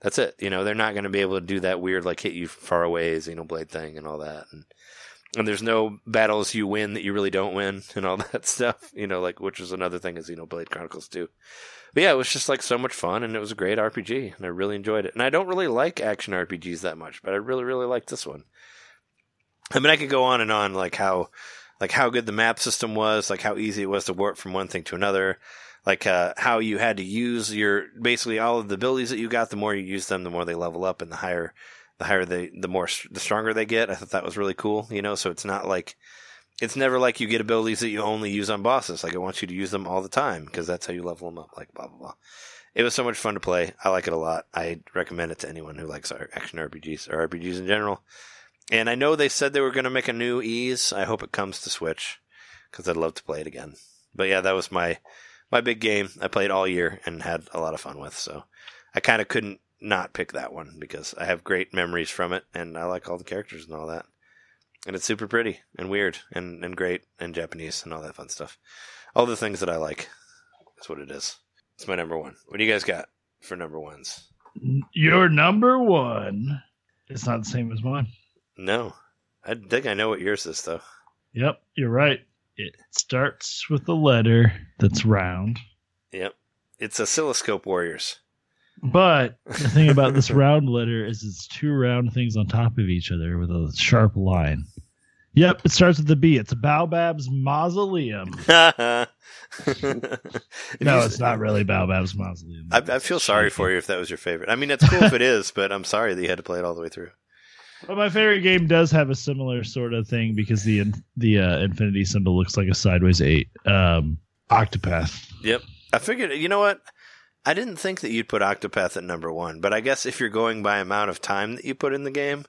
That's it. You know, they're not going to be able to do that weird like hit you far away Xenoblade thing and all that. And and there's no battles you win that you really don't win and all that stuff, you know, like which is another thing as Xenoblade Chronicles 2. But yeah, it was just like so much fun and it was a great RPG and I really enjoyed it. And I don't really like action RPGs that much, but I really, really liked this one. I mean, I could go on and on like how, like how good the map system was, like how easy it was to warp from one thing to another, like uh, how you had to use your basically all of the abilities that you got. The more you use them, the more they level up, and the higher the higher they, the more, the stronger they get. I thought that was really cool, you know, so it's not like, it's never like you get abilities that you only use on bosses. Like it wants you to use them all the time because that's how you level them up, like blah, blah, blah. It was so much fun to play. I like it a lot. I recommend it to anyone who likes action RPGs or RPGs in general. And I know they said they were going to make a new Ys. I hope it comes to Switch because I'd love to play it again. But yeah, that was my, my big game. I played all year and had a lot of fun with. So I kind of couldn't not pick that one because I have great memories from it and I like all the characters and all that. And it's super pretty and weird and, and great and Japanese and all that fun stuff. All the things that I like. That's what it is. It's my number one. What do you guys got for number ones? Your number one. It's not the same as mine. No. I think I know what yours is though. Yep, you're right. It starts with a letter that's round. Yep. It's Oscilloscope Warriors. But the thing about this round letter is it's two round things on top of each other with a sharp line. Yep, it starts with the B. It's Baobab's mausoleum. no, it's not really Baobab's mausoleum. I, I feel sorry for you if that was your favorite. I mean, it's cool if it is, but I'm sorry that you had to play it all the way through. But my favorite game does have a similar sort of thing because the the uh, infinity symbol looks like a sideways eight. Um, Octopath. Yep, I figured. You know what? I didn't think that you'd put Octopath at number one, but I guess if you're going by amount of time that you put in the game,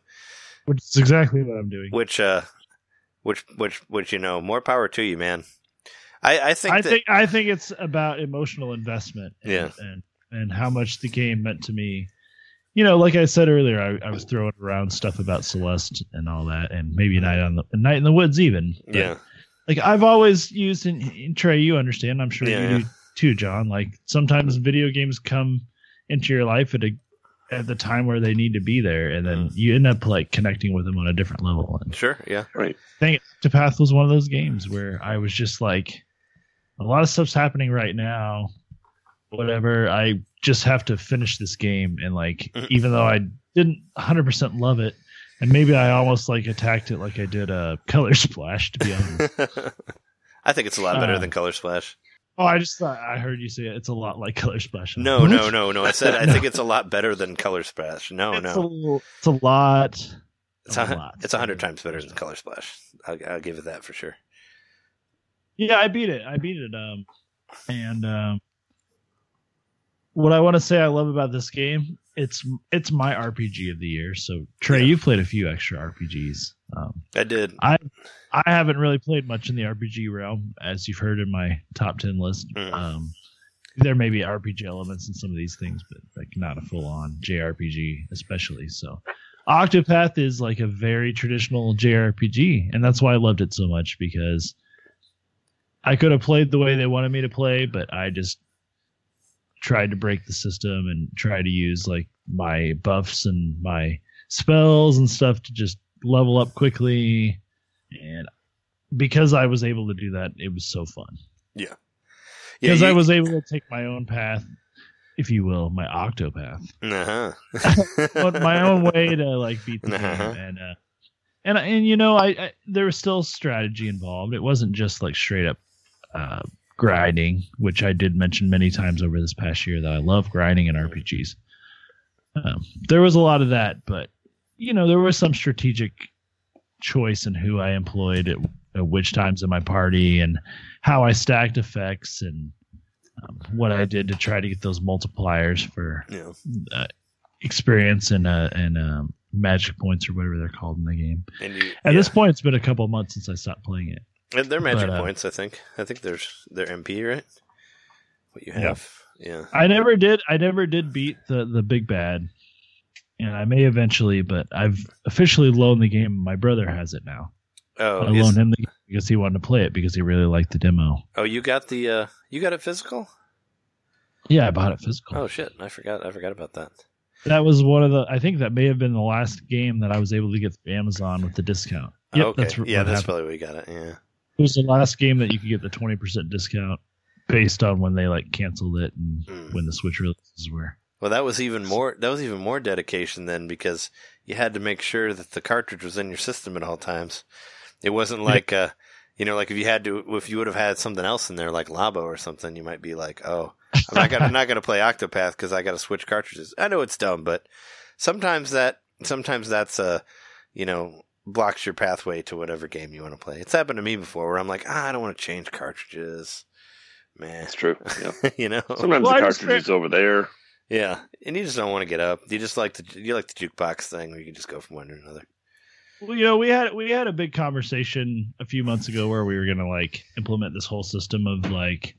which is exactly what I'm doing. Which, uh, which, which, which, you know, more power to you, man. I, I think. I that, think I think it's about emotional investment. And, yeah. And and how much the game meant to me. You know, like I said earlier, I, I was throwing around stuff about Celeste and all that, and maybe Night on the Night in the Woods, even. But, yeah. Like I've always used, in Trey, you understand. I'm sure yeah, you do too, John. Like sometimes video games come into your life at a at the time where they need to be there, and then mm. you end up like connecting with them on a different level. And sure, yeah, right. I think Path was one of those games where I was just like, a lot of stuff's happening right now. Whatever, I just have to finish this game, and like, mm-hmm. even though I didn't 100% love it, and maybe I almost like attacked it like I did a uh, Color Splash. To be honest, I think it's a lot better uh, than Color Splash. Oh, I just thought I heard you say it. It's a lot like Color Splash. No, no, no, no. I said I think it's a lot better than Color Splash. No, it's no. A, it's a lot. It's a, a lot. It's a hundred times better than Color Splash. I'll, I'll, give it that for sure. Yeah, I beat it. I beat it. Um, and um, what I want to say I love about this game, it's it's my RPG of the year. So Trey, yeah. you played a few extra RPGs. Um, I did. I I haven't really played much in the RPG realm, as you've heard in my top ten list. Mm. Um, there may be RPG elements in some of these things, but like not a full on JRPG, especially. So, Octopath is like a very traditional JRPG, and that's why I loved it so much because I could have played the way they wanted me to play, but I just tried to break the system and try to use like my buffs and my spells and stuff to just level up quickly. And because I was able to do that, it was so fun. Yeah. Because yeah, I was able to take my own path, if you will, my octopath. Uh-huh. my own way to like beat the uh-huh. game. And, uh, and, and, you know, I, I, there was still strategy involved. It wasn't just like straight up, uh, grinding, which I did mention many times over this past year that I love grinding in RPGs. Um, there was a lot of that, but you know, there was some strategic choice in who I employed at, at which times in my party and how I stacked effects and um, what I did to try to get those multipliers for Yeah. uh, experience and uh, and um, magic points or whatever they're called in the game. And you, At yeah. this point, it's been a couple months since I stopped playing it. And they're magic but, uh, points, I think. I think there's they're MP, right? What you have. Yeah. I never did. I never did beat the the big bad, and I may eventually. But I've officially loaned the game. My brother has it now. Oh, I loaned him the game because he wanted to play it because he really liked the demo. oh, you got the uh you got it physical? Yeah, I bought it physical. Oh shit, I forgot I forgot about that. That was one of the. I think that may have been the last game that I was able to get through Amazon with the discount. Yep, Oh, okay. that's yeah, that's happened. probably where you got it. Yeah. It was the last game that you could get the twenty percent discount based on when they like canceled it and Mm. when the Switch releases were. Well, that was even more. That was even more dedication then, because you had to make sure that the cartridge was in your system at all times. It wasn't like, uh, you know, like if you had to, if you would have had something else in there, like Labo or something, you might be like, oh, I'm not gonna, I'm not gonna play Octopath because I got to switch cartridges. I know it's dumb, but sometimes that, sometimes that's a, you know, blocks your pathway to whatever game you want to play. It's happened to me before where I'm like, ah, I don't want to change cartridges, man. That's true. Yeah. you know, Sometimes Well, the I just cartridge is over there. yeah, and you just don't want to get up. You just like the you like the jukebox thing where you can just go from one to another. Well, you know, we had we had a big conversation a few months ago where we were gonna like implement this whole system of like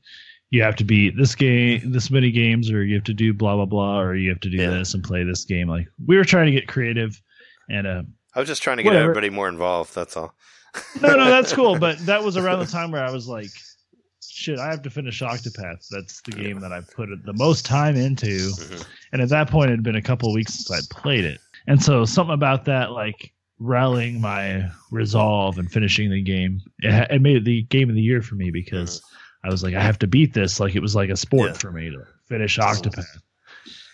you have to beat this game this many games or you have to do blah blah blah or you have to do Yeah. this and play this game. Like we were trying to get creative and uh I was just trying to get Whatever. everybody more involved. That's all. no no that's cool, but that was around the time where I was like shit, I have to finish Octopath. That's the game that I've put the most time into. Mhm. And at that point, it had been a couple of weeks since I'd played it. And so something about that, like rallying my resolve and finishing the game, it, it made it the game of the year for me because I was like, I have to beat this. Like it was like a sport Yeah. for me to finish Octopath.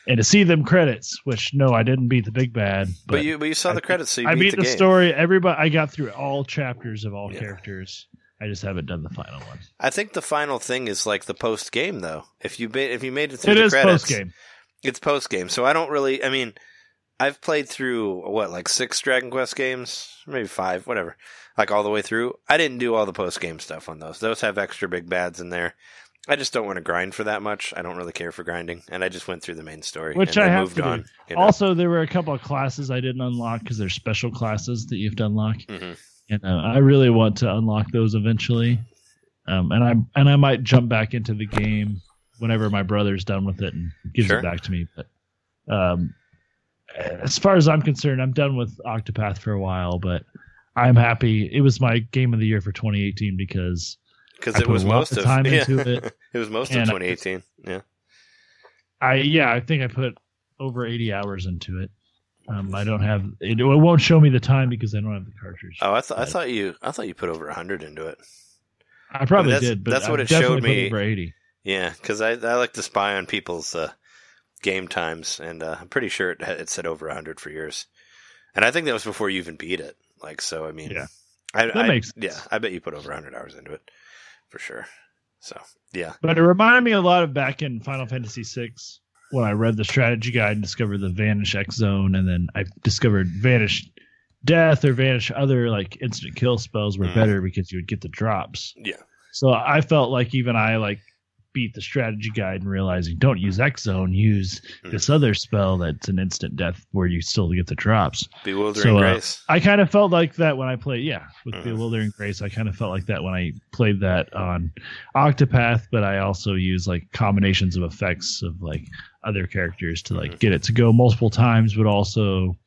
And to see them credits, which no, I didn't beat the big bad, But, but, you but you saw I- the credits, so you I beat, the, the, story. Everybody, I got through all chapters of all Yeah. characters. I just haven't done the final one. I think the final thing is like the post game though. If you ba- if you made it through It the is credits, post game. it's post game. So I don't really. I mean, I've played through what like six Dragon Quest games, maybe five, whatever. Like all the way through. I didn't do all the post game stuff on those. Those have extra big bads in there. I just don't want to grind for that much. I don't really care for grinding, and I just went through the main story, Which and I have moved to on. you know? Also, there were a couple of classes I didn't unlock because they're special classes that you have to unlock. Mhm. and uh, I really want to unlock those eventually. Um, and I and I might jump back into the game whenever my brother's done with it and gives Sure. it back to me. But um, as far as I'm concerned, I'm done with Octopath for a while. But I'm happy. It was my game of the year for 2018 because because I it was most of time yeah. into it. it was most of And- 2018. Yeah. I yeah I think I put over 80 hours into it. Um, I don't have it, it won't show me the time because I don't have the cartridge. Oh, I thought I thought you I thought you put over 100 into it. I probably that's- did, but that's what it showed me. Over 80. Yeah, because I I like to spy on people's uh, game times, and uh, I'm pretty sure it, it said over 100 for yours. And I think that was before you even beat it. Like, so I mean, Yeah. I, That I- makes sense. yeah, I bet you put over 100 hours into it for sure. So yeah, But it reminded me a lot of back in Final Fantasy VI when I read the strategy guide and discovered the Vanish X Zone, and then I discovered Vanish Death or Vanish other like instant kill spells were Mhm. better because you would get the drops. yeah, So I felt like even I like beat the strategy guide and realizing don't use X Zone, use this other spell that's an instant death where you still get the drops. bewildering So, uh, grace. I kind of felt like that when I played, yeah, with Mhm. Bewildering Grace. I kind of felt like that when I played that on Octopath, but I also use like combinations of effects of like other characters to like Mhm. get it to go multiple times, but also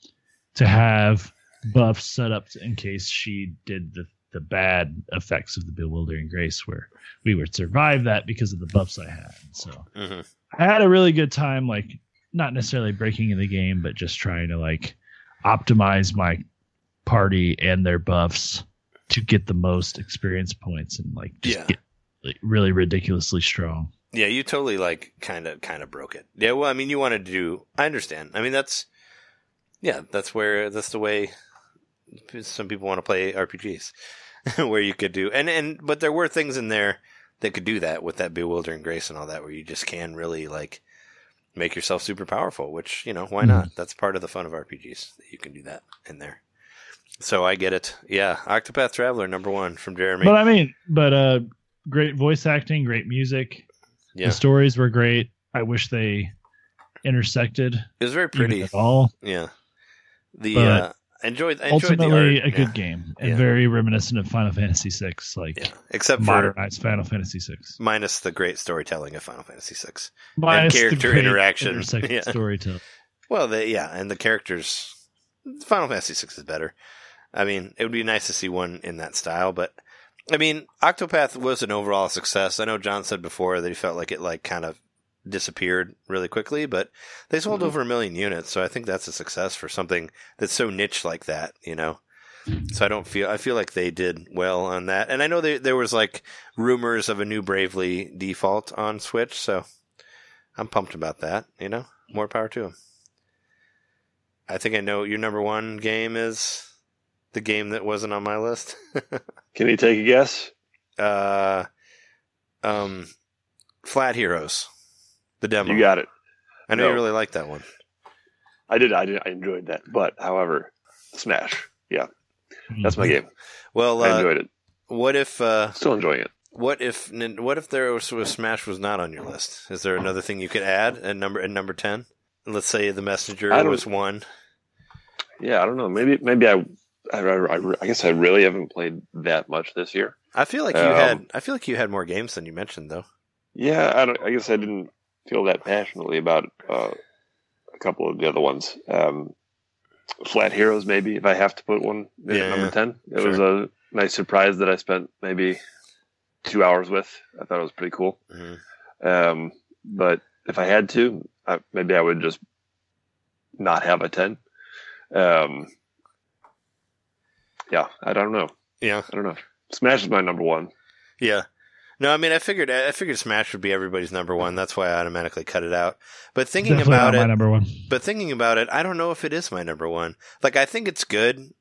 to have buffs set up in case she did the the bad effects of the Bewildering Grace, where we would survive that because of the buffs I had. So hmm I had a really good time, like not necessarily breaking in the game, but just trying to like optimize my party and their buffs to get the most experience points and like just Yeah. get like, really ridiculously strong. Yeah, you totally like kind of kind of broke it. Yeah, well, I mean, you wanted to do. I understand. I mean, that's yeah, that's where that's the way some people want to play RPGs, where you could do and and but there were things in there that could do that with that bewildering grace and all that, where you just can really like make yourself super powerful. Which you know, why Mhm. not? That's part of the fun of RPGs that you can do that in there. So I get it. Yeah, Octopath Traveler number one from Jeremy. But I mean, but uh, great voice acting, great music. yeah, The stories were great. I wish they intersected it was very pretty. at all. Yeah, the uh, I enjoyed. I enjoyed the Ultimately, a good yeah. game and Yeah. very reminiscent of Final Fantasy VI, like Yeah, except for modernized Final Fantasy VI. minus the great storytelling of Final Fantasy VI. Minus the character interaction. Yeah. storytelling. Well, they, yeah, and the characters. Final Fantasy VI is better. I mean, it would be nice to see one in that style, but I mean, Octopath was an overall success. I know John said before that he felt like it like kind of disappeared really quickly, but they sold Mhm. over a million units, so I think that's a success for something that's so niche like that, you know. So I don't feel I feel like they did well on that, and I know there there was like rumors of a new Bravely default on Switch, so I'm pumped about that. You know, more power to them. I think I know your number one game is the game that wasn't on my list. Can you take a guess? uh, um, Flat Heroes, the demo. You got it. I know no. you really like that one. I did. I did. I enjoyed that. But however, Smash. Yeah, that's my game. Well, I uh, enjoyed it. what if uh, Still enjoying it. what if what if there was, was Smash was not on your list? Is there another thing you could add at number at number ten? Let's say the Messenger was one. Yeah, I don't know. Maybe. Maybe I. I, I, I guess I really haven't played that much this year. I feel like you Um, had. I feel like you had more games than you mentioned, though. Yeah, I, don't, I guess I didn't feel that passionately about uh, a couple of the other ones. Um, Flat Heroes, maybe if I have to put one in Yeah, number yeah. ten. It was a nice surprise that I spent maybe two hours with. I thought it was pretty cool. Mhm. Um, but if I had to, I, maybe I would just not have a ten. Um, yeah, I don't know. Yeah, I don't know. Smash is my number one. yeah. No, I mean, I figured. I figured Smash would be everybody's number one. That's why I automatically cut it out. But thinking Definitely about not my it, number one. but thinking about it, I don't know if it is my number one. Like, I think it's good,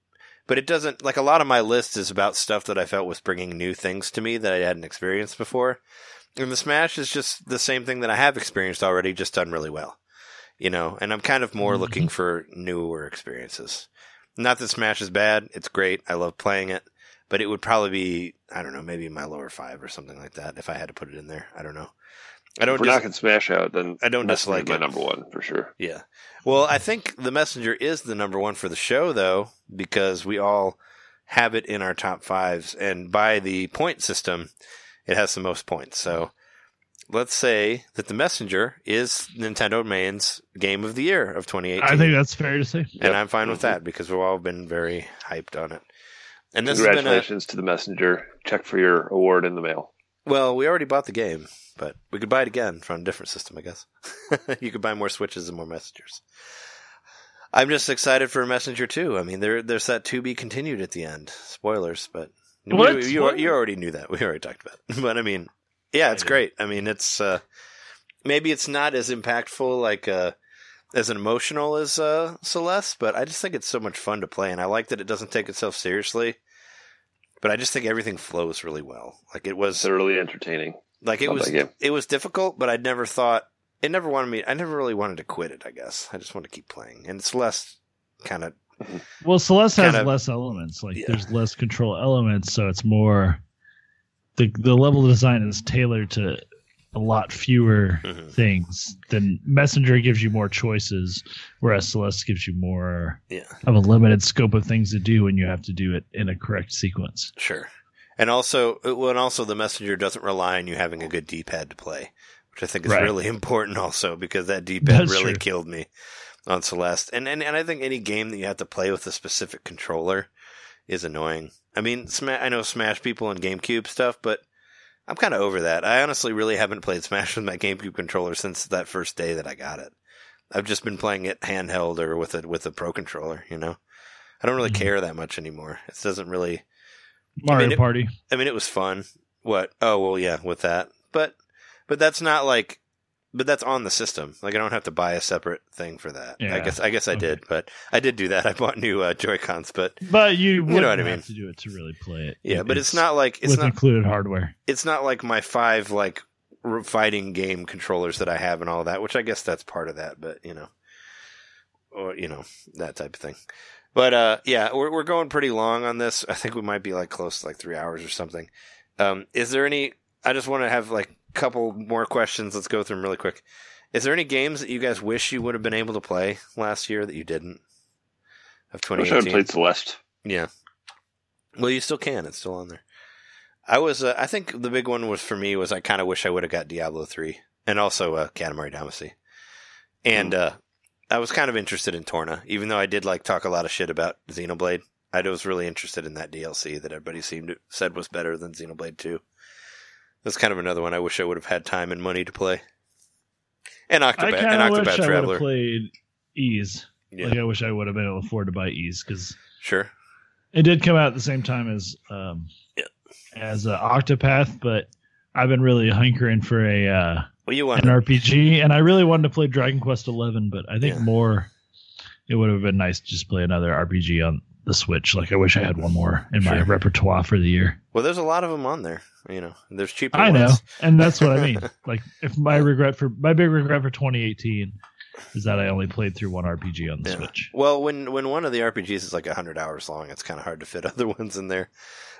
but it doesn't. Like, a lot of my list is about stuff that I felt was bringing new things to me that I hadn't experienced before. And the Smash is just the same thing that I have experienced already, just done really well. You know, and I'm kind of more Mhm. looking for newer experiences. Not that Smash is bad; it's great. I love playing it, but it would probably be I don't know, maybe my lower five or something like that if I had to put it in there. I don't know. I don't. If we're dis- knocking Smash out, then I don't dislike my it. number one for sure. Yeah. Well, I think The Messenger is the number one for the show, though, because we all have it in our top fives. And by the point system, it has the most points. So let's say that The Messenger is Nintendo Main's game of the year of 2018. I think that's fair to say. and Yep. I'm fine with mm-hmm. that because we've all been very hyped on it. And this has a. Congratulations to the messenger. Check for your award in the mail. Well, we already bought the game, but we could buy it again from a different system, I guess. you could buy more switches and more messengers. I'm just excited for Messenger too. I mean, there there's that to be continued at the end. Spoilers, but What? you, you, you already knew that. We already talked about. It. But I mean, yeah, it's I great. I mean, it's uh, maybe it's not as impactful like uh, as an emotional as uh, Celeste, but I just think it's so much fun to play, and I like that it doesn't take itself seriously. But I just think everything flows really well. Like it was Thoroughly entertaining. like it Love was it was difficult, but I never thought it never wanted me. I never really wanted to quit it. I guess I just want to keep playing, and it's less kind of Well, Celeste has Kind of- less elements. Like Yeah. there's less control elements, so it's more the the level design is tailored to a lot fewer Mhm. things than Messenger gives you more choices, whereas Celeste gives you more yeah, of a limited scope of things to do, and you have to do it in a correct sequence. sure. And also, uh, well, and also the messenger doesn't rely on you having a good D-pad to play, which I think is Right. really important. Also, because that D-pad That's really true. killed me on Celeste, and, and and I think any game that you have to play with a specific controller is annoying. I mean, I know Smash people and GameCube stuff, but I'm kind of over that. I honestly really haven't played Smash with my GameCube controller since that first day that I got it. I've just been playing it handheld or with a with a Pro controller. You know, I don't really Mhm. care that much anymore. It doesn't really. Mario it- Party. I mean, it was fun. What? Oh well, yeah, with that, but but that's not like but that's on the system. Like I don't have to buy a separate thing for that. I guess I guess I Okay. did, but I did do that. I bought new uh, Joy Cons, but But you know what I mean. have to do it to really play it. yeah, but it's, not like it's with not included hardware. it's not like my five like fighting game controllers that I have and all that, which I guess that's part of that, but you know, or you know that type of thing. But uh, yeah, we're we're going pretty long on this. I think we might be like close to like three hours or something. Um, is there any? I just want to have like couple more questions. Let's go through them really quick. Is there any games that you guys wish you would have been able to play last year that you didn't? Of I wish I had 2018. played Celeste. Yeah. Well, you still can. It's still on there. I was. Uh, I think the big one was for me was I kind of wish I would have got Diablo three and also uh, Katamari Damacy, and uh, I was kind of interested in Torna, even though I did like talk a lot of shit about Xenoblade. I was really interested in that DLC that everybody seemed to, said was better than Xenoblade two. That's kind of another one I wish I would have had time and money to play. And I kind and of wish Octopath I would have played Ys. yeah, Like I wish I would have been able to afford to buy Ys because sure. it did come out at the same time as um, Yeah. as uh, Octopath, but I've been really hankering for a uh, Well, you want an RPG, and I really wanted to play Dragon Quest Eleven, but I think Yeah. more it would have been nice to just play another RPG on the Switch. Like I wish I had one more in my repertoire for the year. well, there's a lot of them on there. You know, there's cheaper. I know, and that's what I mean. Like if my regret for my big regret for 2018 is that I only played through one RPG on the Yeah. Switch. Well, when when one of the RPGs is like hundred hours long, it's kind of hard to fit other ones in there.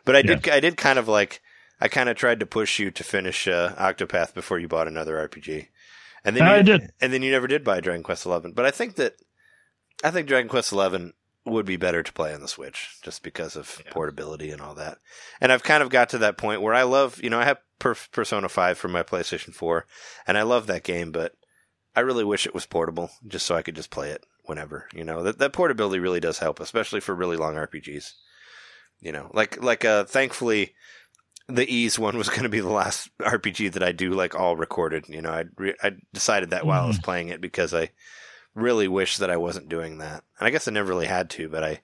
But I did I did kind of like I kind of tried to push you to finish uh, Octopath before you bought another RPG, and then I you, did. and then you never did buy Dragon Quest Eleven. But I think that I think Dragon Quest Eleven would be better to play on the Switch just because of Yeah. portability and all that. And I've kind of got to that point where I love, you know, I have per- Persona 5 for my PlayStation 4 and I love that game, but I really wish it was portable just so I could just play it whenever, you know. That that portability really does help, especially for really long RPGs. You know, like like uh thankfully the Ys one was going to be the last RPG that I do like all recorded. You know, I re- I decided that while I was playing it because I really wish that I wasn't doing that. And I guess I never really had to, but I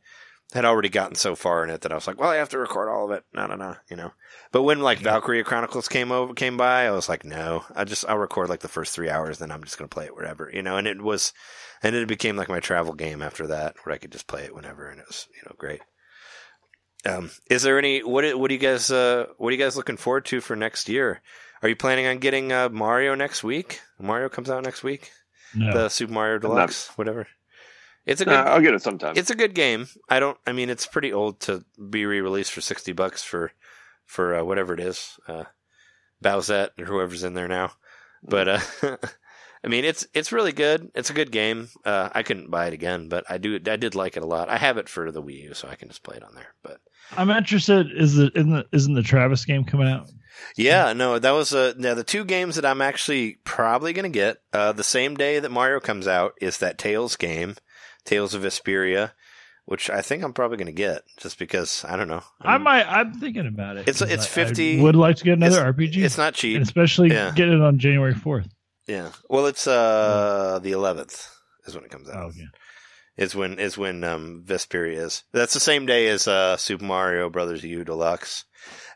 had already gotten so far in it that I was like, well, I have to record all of it. No, no, no, you know. But when like Valkyria Chronicles came over, came by, I was like, no, I just I'll record like the first three hours, then I'm just gonna play it wherever, you know. And it was, and it became like my travel game after that, where I could just play it whenever, and it was you know great. Um, is there any what what are you guys uh what are you guys looking forward to for next year? Are you planning on getting uh, Mario next week? Mario comes out next week No, the Super Mario not- Deluxe, whatever. It's a good. Nah, I'll get it sometime. it's a good game. I don't. I mean, it's pretty old to be re-released for sixty bucks for for uh, whatever it is, uh, Bowsette or whoever's in there now. But uh, I mean, it's it's really good. It's a good game. Uh, I couldn't buy it again, but I do. I did like it a lot. I have it for the Wii U, so I can just play it on there. But I'm interested. Is the isn't the, isn't the Travis game coming out? Yeah, no, that was uh, now the two games that I'm actually probably going to get uh, the same day that Mario comes out is that Tales game, Tales of Vesperia, which I think I'm probably going to get just because I don't know. I I'm- might. I'm thinking about it. It's- it's I- I 50 would like to get another RPG. It's not cheap. and especially Yeah. get it on January 4th. Yeah. Well, it's uh the 11th is when it comes out. Oh, okay. Is when is when um Vesperia is. That's the same day as uh Super Mario Brothers U Deluxe.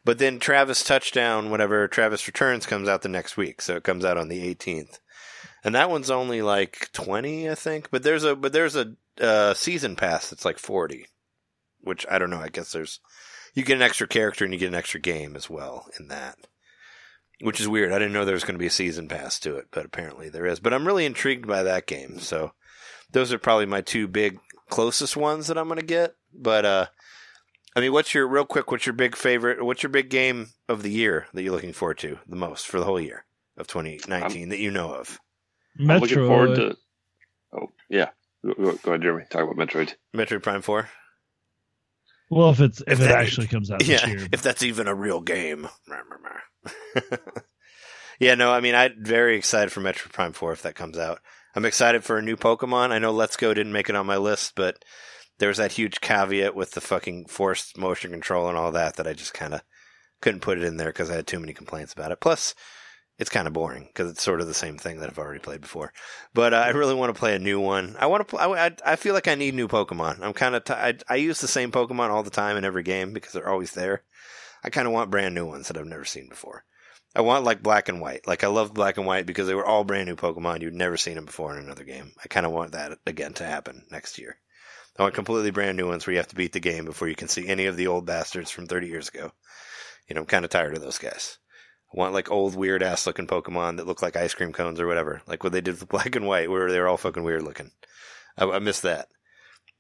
But then Travis Touchdown, whatever Travis Returns comes out the next week, so it comes out on the 18th. And that one's only like 20, I think, but there's a but there's a uh season pass that's like 40, which I don't know, I guess there's you get an extra character and you get an extra game as well in that. Which is weird. I didn't know there was going to be a season pass to it, but apparently there is. But I'm really intrigued by that game. So those are probably my two big closest ones that I'm going to get. But uh I mean, what's your real quick? What's your big favorite? What's your big game of the year that you're looking forward to the most for the whole year of 2019 that you know of? I'm looking Metroid. forward to. Oh yeah, go, go go ahead, Jeremy. Talk about Metroid. Metroid Prime Four. Well, if it's if, If it that- actually comes out this Yeah, year, if that's even a real game. yeah, no, I mean, I'm very excited for Metroid Prime 4 if that comes out. I'm excited for a new Pokemon. I know Let's Go didn't make it on my list, but there was that huge caveat with the fucking forced motion control and all that that I just kind of couldn't put it in there because I had too many complaints about it. Plus, it's kind of boring because it's sort of the same thing that I've already played before. But uh, I really want to play a new one. I want to. Pl- I, I feel like I need new Pokemon. I'm kind of. T- I, I use the same Pokemon all the time in every game because they're always there. I kind of want brand new ones that I've never seen before. I want like black and white. Like I love black and white because they were all brand new Pokemon. You'd never seen them before in another game. I kind of want that again to happen next year. I want completely brand new ones where you have to beat the game before you can see any of the old bastards from 30 years ago. You know, I'm kind of tired of those guys. I want like old weird ass looking Pokemon that look like ice cream cones or whatever, like what they did with black and white, where they're all fucking weird looking. I, I miss that,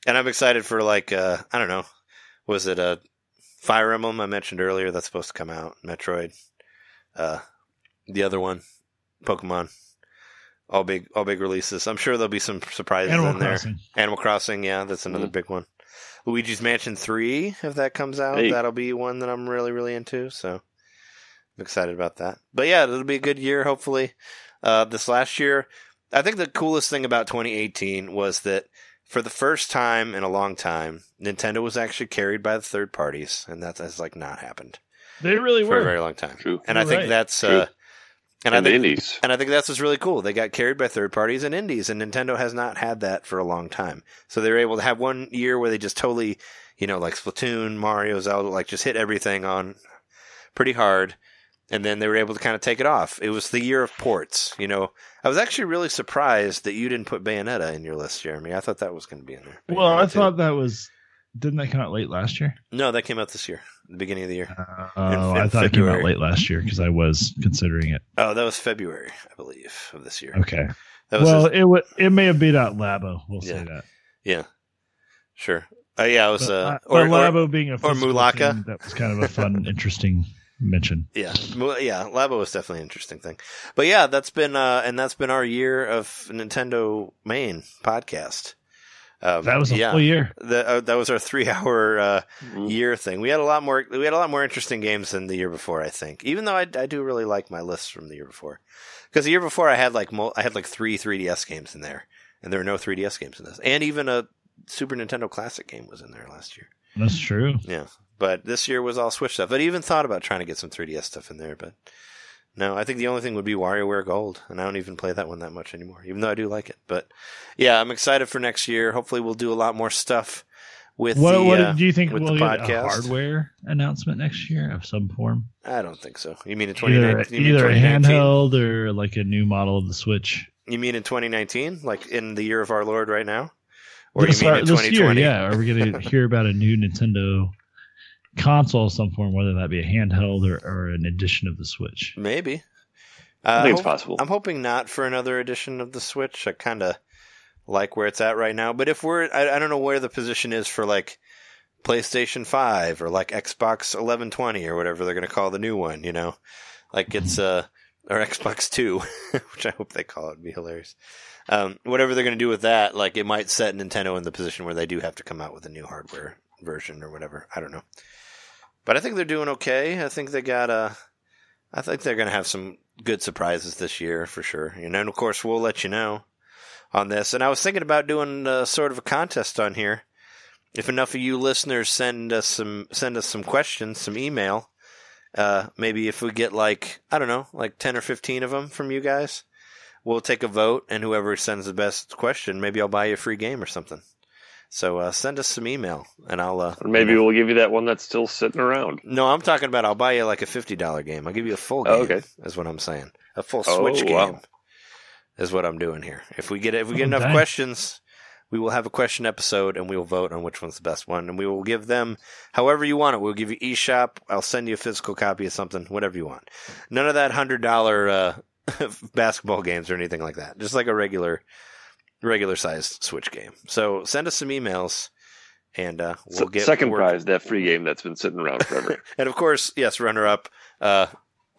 and I'm excited for like uh, I don't know, was it a Fire Emblem I mentioned earlier that's supposed to come out? Metroid, uh, the other one, Pokemon, all big all big releases. I'm sure there'll be some surprises Animal in there. Crossing. Animal Crossing, yeah, that's another Mhm. big one. Luigi's Mansion 3, if that comes out, Hey. that'll be one that I'm really, really into. So I'm excited about that. But yeah, it'll be a good year, hopefully. Uh, this last year, I think the coolest thing about 2018 was that for the first time in a long time, Nintendo was actually carried by the third parties, and that has like not happened They really were for a very long time. True. And I You're think right. that's True. uh, and, And, I think indies. and I think that's what's really cool. They got carried by third parties and indies, and Nintendo has not had that for a long time. So they were able to have one year where they just totally, you know, like Splatoon, Mario, Zelda, like just hit everything on pretty hard. And then they were able to kind of take it off. It was the year of ports. You know, I was actually really surprised that you didn't put Bayonetta in your list, Jeremy. I thought that was going to be in there. Well, I Bayonetta 2. thought that was. Didn't that come out late last year? no, that came out this year, the beginning of the year. Oh, in I thought it came out late last year because I was considering it. Oh, that was February, I believe, of this year. Okay. That was Well, his- it w- it may have beat out Labo. We'll Yeah. say that. yeah, sure. Uh, yeah, it was. But, Uh, uh, or, or- Labo being a physical Mulaka. that was kind of a fun, interesting mention. Yeah, Well, yeah, Labo was definitely an interesting thing. But yeah, that's been uh, and that's been our year of Nintendo main podcast. Um, That was a yeah. full year. The, uh, that was our three-hour uh, Mhm. year thing. We had a lot more. We had a lot more interesting games than the year before. I think, even though I, I do really like my list from the year before, because the year before I had like mul- I had like three 3DS games in there, and there were no 3DS games in this, and even a Super Nintendo Classic game was in there last year. That's true. Yeah, but this year was all Switch stuff. I'd even thought about trying to get some 3DS stuff in there, but no. I think the only thing would be WarioWare Gold, and I don't even play that one that much anymore, even though I do like it. But yeah, I'm excited for next year. Hopefully, we'll do a lot more stuff with What, the. what uh, do you think with we'll the get a podcast. hardware announcement next year of some form? I don't think so. You mean in 2019? You mean either a handheld or like a new model of the Switch. You mean in 2019, like in the year of our Lord right now, or this, you mean in this 2020? year, yeah. Are we going to hear about a new Nintendo console of some form, whether that be a handheld or, or an edition of the Switch? Maybe. I Uh, think it's hope- possible. I'm hoping not for another edition of the Switch. I kind of like where it's at right now. But if we're, I, I don't know where the position is for like PlayStation 5 or like Xbox 1120 or whatever they're going to call the new one, you know? Like it's, uh, or Xbox 2, which I hope they call it. It'd be hilarious. Um, whatever they're going to do with that, like it might set Nintendo in the position where they do have to come out with a new hardware version or whatever. I don't know. But I think they're doing okay. I think they got a. I think they're going to have some good surprises this year for sure. You know, and of course we'll let you know on this. And I was thinking about doing uh, sort of a contest on here. If enough of you listeners send us some send us some questions, some email, uh, maybe if we get like I don't know, like ten or fifteen of them from you guys, we'll take a vote, and whoever sends the best question, maybe I'll buy you a free game or something. So uh, send us some email, and I'll uh, Or maybe you know- we'll give you that one that's still sitting around. no, I'm talking about I'll buy you like a fifty dollar game. I'll give you a full game. Oh, okay. Is what I'm saying. A full Oh, Switch game is what I'm doing here. If we get if we get Oh, enough dang. questions, we will have a question episode and we will vote on which one's the best one, and we will give them however you want it. We'll give you eShop. I'll send you a physical copy of something, whatever you want. None of that hundred dollar uh, basketball games or anything like that. Just like a regular regular sized Switch game. So send us some emails. And uh, we'll So- get second work- prize, that free game that's been sitting around forever. and of course, yes, runner up, uh,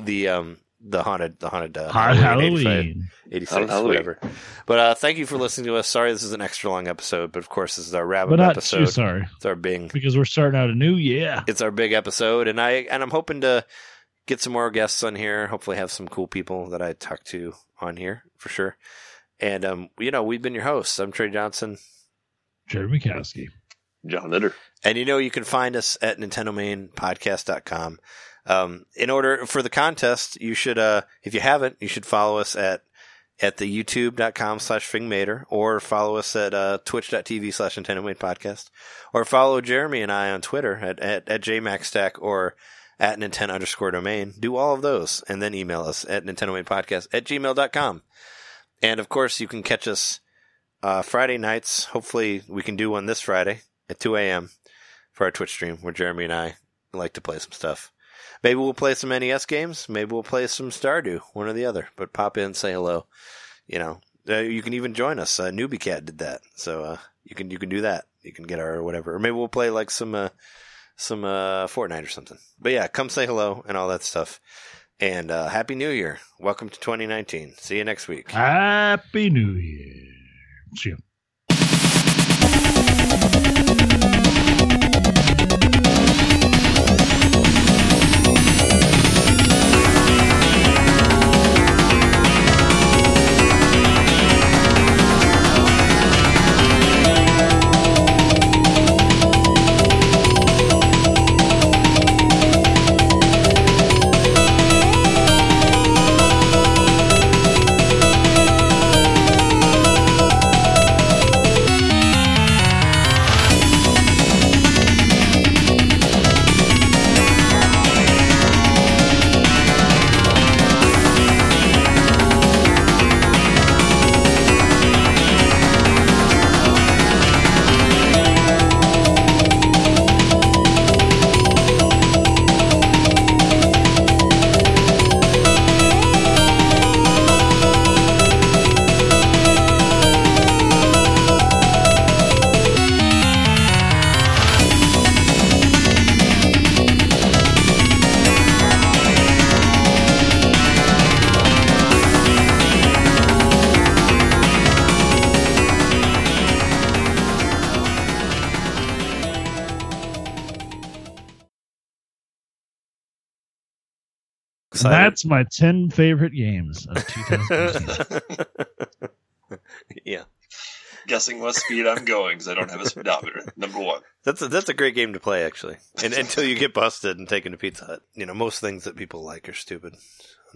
the um, the haunted, the haunted uh, Hot Halloween Halloween. 86, Halloween. whatever. But uh, thank you for listening to us. Sorry, this is an extra long episode, but of course, this is our wrap But up not episode. too sorry It's our big, because we're starting out a new yeah. it's our big episode, and I and I'm hoping to get some more guests on here. Hopefully, have some cool people that I talk to on here for sure. And um, you know, we've been your hosts. I'm Trey Johnson. Jeremy Mikowski. John Litter. And you know, you can find us at NintendoMainPodcast.com. Um, in order for the contest, you should, uh, if you haven't, you should follow us at, at the youtube.com slash fingmater or follow us at, uh, twitch.tv slash Nintendo Main Podcast or follow Jeremy and I on Twitter at, at, at JMaxStack or at Nintendo underscore domain. Do all of those and then email us at Nintendo Podcast at gmail.com. And of course, you can catch us uh, Friday nights. Hopefully, we can do one this Friday at 2 a.m. for our Twitch stream where Jeremy and I like to play some stuff. Maybe we'll play some NES games. Maybe we'll play some Stardew, one or the other. But pop in, say hello. You know, uh, you can even join us. Uh, Newbie Cat did that, so uh, you can you can do that. You can get our whatever, or maybe we'll play like some uh, some uh, Fortnite or something. But yeah, come say hello and all that stuff. And uh, happy New Year! Welcome to 2019. See you next week. Happy New Year. See you. Excited? That's my 10 favorite games of 2019. yeah, Guessing what speed I'm going because I don't have a speedometer. Number one. that's a, that's a great game to play actually. And until you get busted and taken to Pizza Hut, you know most things that people like are stupid.